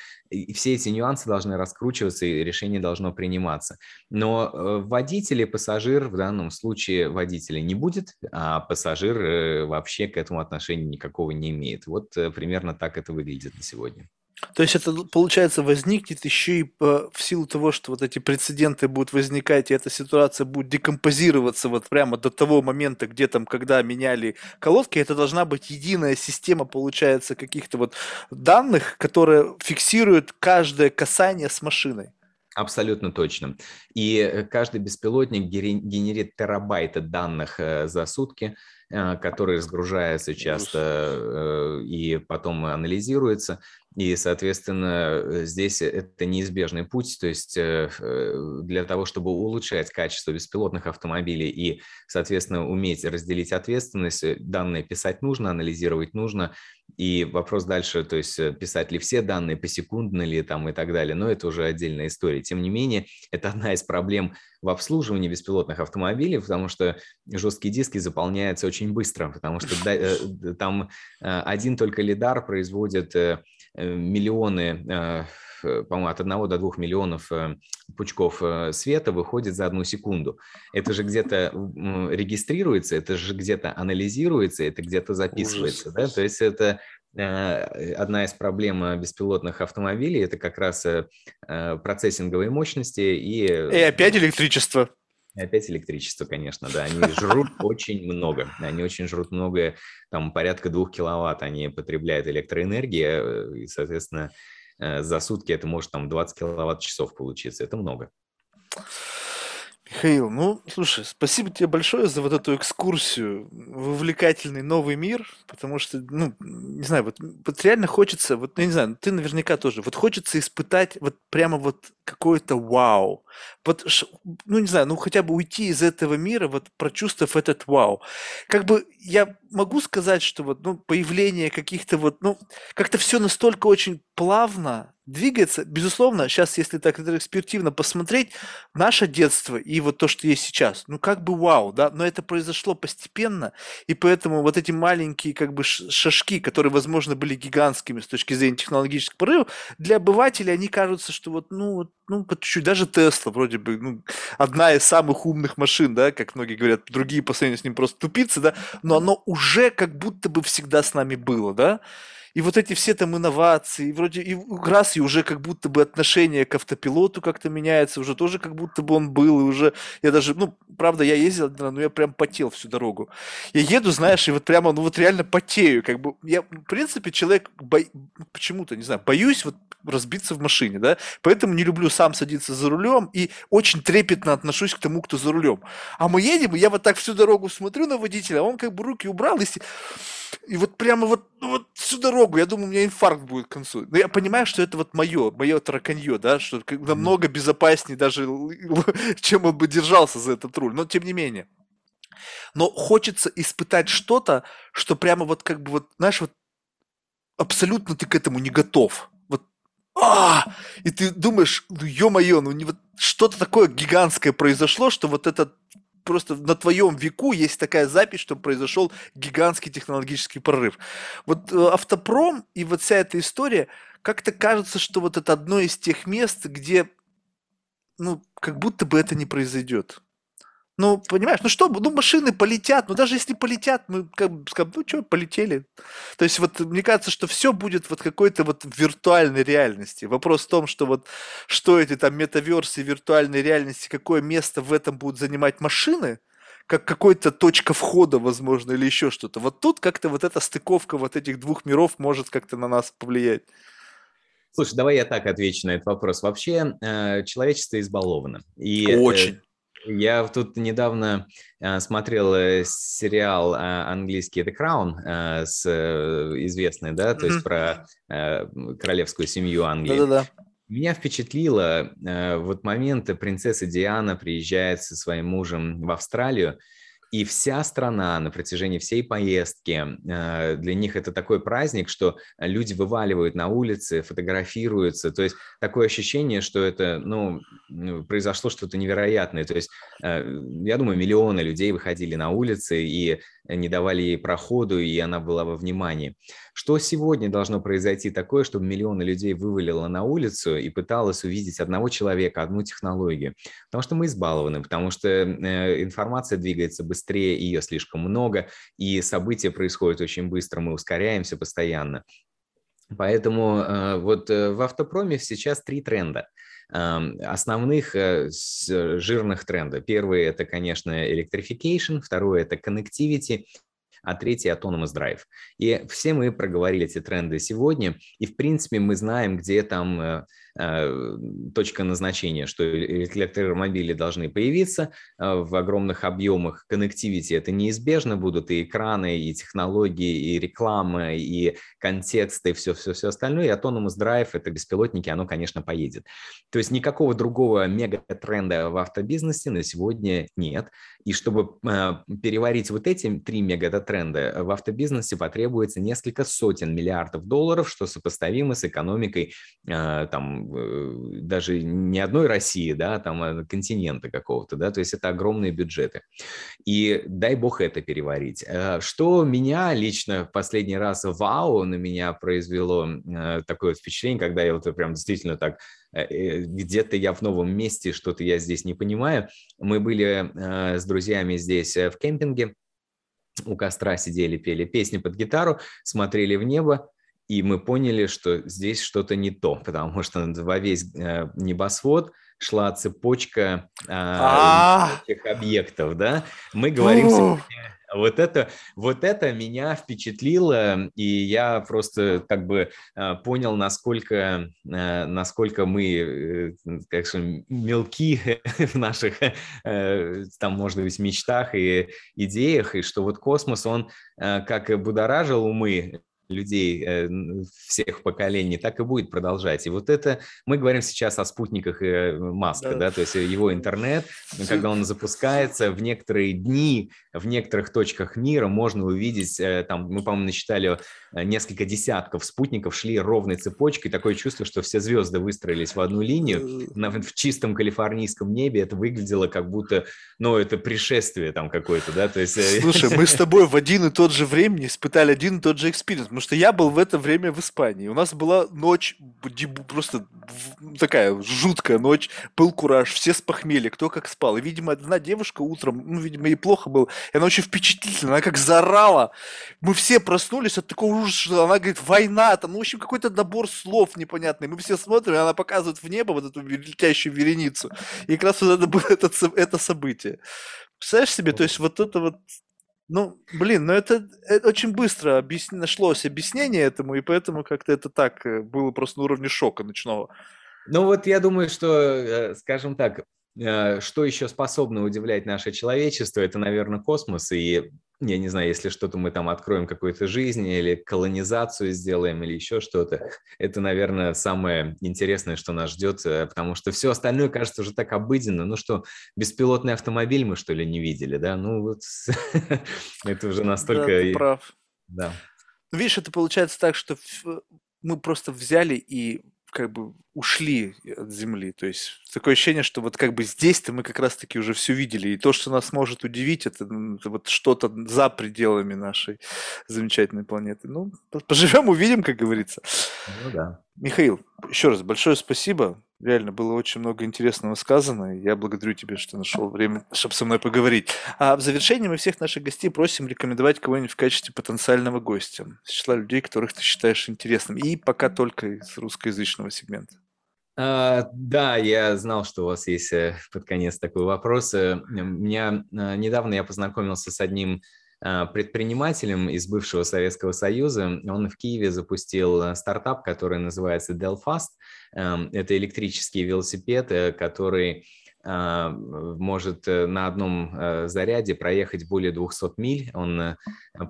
все эти нюансы должны раскручиваться и решение должно приниматься. Но водитель и пассажир, в данном случае водителя не будет, а пассажир вообще к этому отношения никакого не имеет. Вот примерно так это выглядит на сегодня. То есть это, получается, возникнет еще и в силу того, что вот эти прецеденты будут возникать, и эта ситуация будет декомпозироваться вот прямо до того момента, где там, когда меняли колодки, это должна быть единая система, получается, каких-то вот данных, которая фиксирует каждое касание с машиной. Абсолютно точно. И э, каждый беспилотник генерит терабайты данных э, за сутки, э, которые разгружаются часто и потом анализируются. И, соответственно, э, здесь это неизбежный путь, то есть э, э, для того, чтобы улучшать качество беспилотных автомобилей и, соответственно, уметь разделить ответственность, данные писать нужно, анализировать нужно, и вопрос дальше, то есть писать ли все данные, посекундно ли там и так далее, но это уже отдельная история. Тем не менее, это одна из проблем в обслуживании беспилотных автомобилей, потому что жесткие диски заполняются очень быстро, потому что там один только лидар производит Э, миллионы, э, по-моему, от 1 до 2 миллионов э, пучков света выходит за одну секунду. Это же где-то регистрируется, это же где-то анализируется, это где-то записывается. Да? То есть это одна из проблем беспилотных автомобилей, это как раз процессинговые мощности и... И опять электричество. И опять электричество, конечно, да. Они жрут очень много. Они очень жрут много, там порядка двух киловатт они потребляют электроэнергии, э, и, соответственно, э, за сутки это может там 20 киловатт-часов получиться. Это много. Михаил, ну, слушай, спасибо тебе большое за вот эту экскурсию в увлекательный новый мир, потому что, ну, не знаю, вот, вот реально хочется, вот, я не знаю, ты наверняка тоже, вот хочется испытать вот прямо вот какое-то вау. Вот, ну, не знаю, ну, хотя бы уйти из этого мира, вот, прочувствовав этот вау. Как бы я могу сказать, что вот, ну, появление каких-то вот, ну, как-то все настолько очень плавно, двигается. Безусловно, сейчас, если так экспертивно посмотреть, наше детство и вот то, что есть сейчас, ну как бы вау, да, но это произошло постепенно, и поэтому вот эти маленькие как бы шажки, которые, возможно, были гигантскими с точки зрения технологических прорывов, для обывателей они кажутся, что вот, ну, ну, по чуть-чуть, даже Тесла вроде бы, ну, одна из самых умных машин, да, как многие говорят, другие по сравнению с ним просто тупицы, да, но оно уже как будто бы всегда с нами было, да, и вот эти все там инновации, вроде и раз и уже как будто бы отношение к автопилоту как-то меняется, уже тоже как будто бы он был, и уже я даже, ну, правда, я ездил, но я прям потел всю дорогу. Я еду, знаешь, и вот прямо, ну вот реально потею, как бы, я, в принципе, человек, бо... почему-то, не знаю, боюсь вот разбиться в машине, да, поэтому не люблю сам садиться за рулем и очень трепетно отношусь к тому, кто за рулем. А мы едем, и я вот так всю дорогу смотрю на водителя, а он как бы руки убрал, и и вот прямо вот, ну вот всю дорогу, я думаю, у меня инфаркт будет к концу. Но я понимаю, что это вот мое, мое тараканье, да, что намного безопаснее даже, чем он бы держался за этот руль. Но тем не менее. Но хочется испытать что-то, что прямо вот как бы вот, знаешь, вот абсолютно ты к этому не готов. Вот а! И ты думаешь, ну ё-моё, ну не вот что-то такое гигантское произошло, что вот этот просто на твоем веку есть такая запись, что произошел гигантский технологический прорыв. Вот э, автопром и вот вся эта история, как-то кажется, что вот это одно из тех мест, где, ну, как будто бы это не произойдет. Ну, понимаешь, ну что, ну машины полетят, ну даже если полетят, мы как бы скажем, ну что, полетели. То есть вот мне кажется, что все будет вот какой-то вот виртуальной реальности. Вопрос в том, что вот что эти там метаверсы виртуальной реальности, какое место в этом будут занимать машины, как какой-то точка входа, возможно, или еще что-то. Вот тут как-то вот эта стыковка вот этих двух миров может как-то на нас повлиять. Слушай, давай я так отвечу на этот вопрос. Вообще, э, человечество избаловано. И, э, Очень Я тут недавно э, смотрел э, сериал э, английский The Crown с известный, да, то есть про королевскую семью Англии. Да-да-да. Меня впечатлило вот момент принцессы Диана приезжает со своим мужем в Австралию, и вся страна на протяжении всей поездки, э, для них это такой праздник, что люди вываливают на улицы, фотографируются. То есть такое ощущение, что это, ну, ну произошло что-то невероятное. То есть, э, я думаю, миллионы людей выходили на улицы и не давали ей проходу, и она была во внимании. Что сегодня должно произойти такое, чтобы миллионы людей вывалило на улицу и пыталось увидеть одного человека, одну технологию? Потому что мы избалованы, потому что э, информация двигается быстрее, ее слишком много, и события происходят очень быстро, мы ускоряемся постоянно. Поэтому э, вот э, в автопроме сейчас три тренда основных жирных тренда. Первый – это, конечно, electrification, второй – это connectivity, а третий – Autonomous Drive. И все мы проговорили эти тренды сегодня, и, в принципе, мы знаем, где там э, Э, точка назначения, что электромобили должны появиться э, в огромных объемах. Connectivity это неизбежно будут и экраны, и технологии, и реклама, и контексты, и все-все-все остальное. И Autonomous Drive это беспилотники, оно, конечно, поедет. То есть никакого другого мегатренда в автобизнесе на сегодня нет. И чтобы э, переварить вот эти три мегатренда в автобизнесе потребуется несколько сотен миллиардов долларов, что сопоставимо с экономикой там Э, даже не одной России, да, а там а континента какого-то, да, то есть это огромные бюджеты. И дай бог это переварить. Э, что меня лично в последний раз вау на меня произвело э, такое впечатление, когда я вот прям действительно так где-то я в новом месте, что-то я здесь не понимаю. Мы были с друзьями здесь в кемпинге, у костра сидели, пели песни под гитару, смотрели в небо, и мы поняли, что здесь что-то не то, потому что во весь э, небосвод шла цепочка э, этих объектов, да. Мы говорим вот это, вот это меня впечатлило, и я просто как бы э, понял, насколько, э, насколько мы, как же, мелки в наших, там, может быть, мечтах и идеях, и что вот космос, он как будоражил умы людей э, всех поколений, так и будет продолжать. И вот это, мы говорим сейчас о спутниках э, Маска, да, да то есть его интернет, когда он запускается, в некоторые дни, в некоторых точках мира можно увидеть, э, там, мы, по-моему, насчитали несколько десятков спутников, шли ровной цепочкой, такое чувство, что все звезды выстроились в одну линию, в чистом калифорнийском небе это выглядело как будто, ну, это пришествие там какое-то, да, то есть... Слушай, мы с тобой в один и тот же время испытали один и тот же experience Потому что я был в это время в Испании. У нас была ночь, просто такая жуткая ночь, был кураж, все с похмелья, кто как спал. И, видимо, одна девушка утром, ну, видимо, ей плохо было, и она очень впечатлительная, она как заорала. Мы все проснулись от такого ужаса, что она говорит, война, там, ну, в общем, какой-то набор слов непонятный. Мы все смотрим, и она показывает в небо вот эту летящую вереницу. И как раз вот это было это, это событие. Представляешь себе, то есть вот это вот ну, блин, ну это, это очень быстро объяс... нашлось объяснение этому, и поэтому как-то это так э, было просто на уровне шока ночного. Ну вот я думаю, что, э, скажем так, э, что еще способно удивлять наше человечество, это, наверное, космос. И я не знаю, если что-то мы там откроем какой-то жизни или колонизацию сделаем или еще что-то, это, наверное, самое интересное, что нас ждет, э, потому что все остальное кажется уже так обыденно. Ну что, беспилотный автомобиль мы, что ли, не видели, да? Ну вот это уже настолько... Да, ты прав. Да. Видишь, это получается так, что мы просто взяли и как бы ушли от Земли. То есть такое ощущение, что вот как бы здесь-то мы как раз-таки уже все видели. И то, что нас может удивить, это, это вот что-то за пределами нашей замечательной планеты. Ну, поживем, увидим, как говорится. Ну да. Михаил, еще раз большое спасибо. Реально было очень много интересного сказано. Я благодарю тебя, что нашел время, чтобы со мной поговорить. А в завершении мы всех наших гостей просим рекомендовать кого-нибудь в качестве потенциального гостя. С числа людей, которых ты считаешь интересным. И пока только из русскоязычного сегмента. А, да, я знал, что у вас есть э, под конец такой вопрос. Э, меня э, недавно я познакомился с одним а, предпринимателем из бывшего Советского Союза. Он в Киеве запустил стартап, который называется Delfast. Эм, это электрический велосипед, который может на одном заряде проехать более 200 миль. Он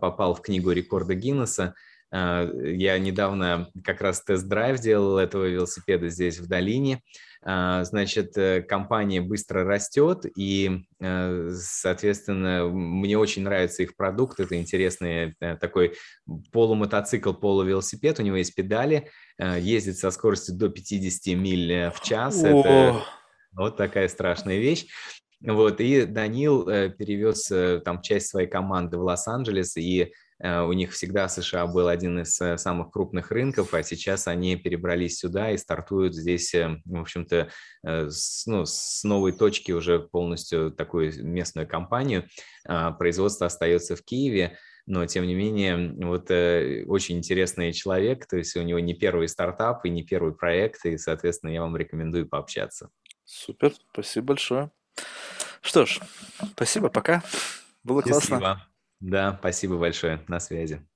попал в книгу рекорда Гиннесса. Я недавно как раз тест-драйв делал этого велосипеда здесь, в долине. А, значит, э, компания быстро растет, и, э, соответственно, мне очень нравится их продукт. Это интересный э, такой полумотоцикл, полувелосипед. У него есть педали, ездит со скоростью до 50 миль в час. О! Это вот такая страшная вещь. Вот, и Данил перевез там часть своей команды в Лос-Анджелес, и у них всегда США был один из э, самых крупных рынков, а сейчас они перебрались сюда и стартуют здесь, э, в общем-то, с, ну, с новой точки уже полностью такую местную компанию. А, производство остается в Киеве, но тем не менее, вот э, очень интересный человек, то есть у него не первый стартап и не первый проект, и, соответственно, я вам рекомендую пообщаться. Супер, спасибо большое. Что ж, спасибо, пока. Было классно. Да, спасибо большое. На связи.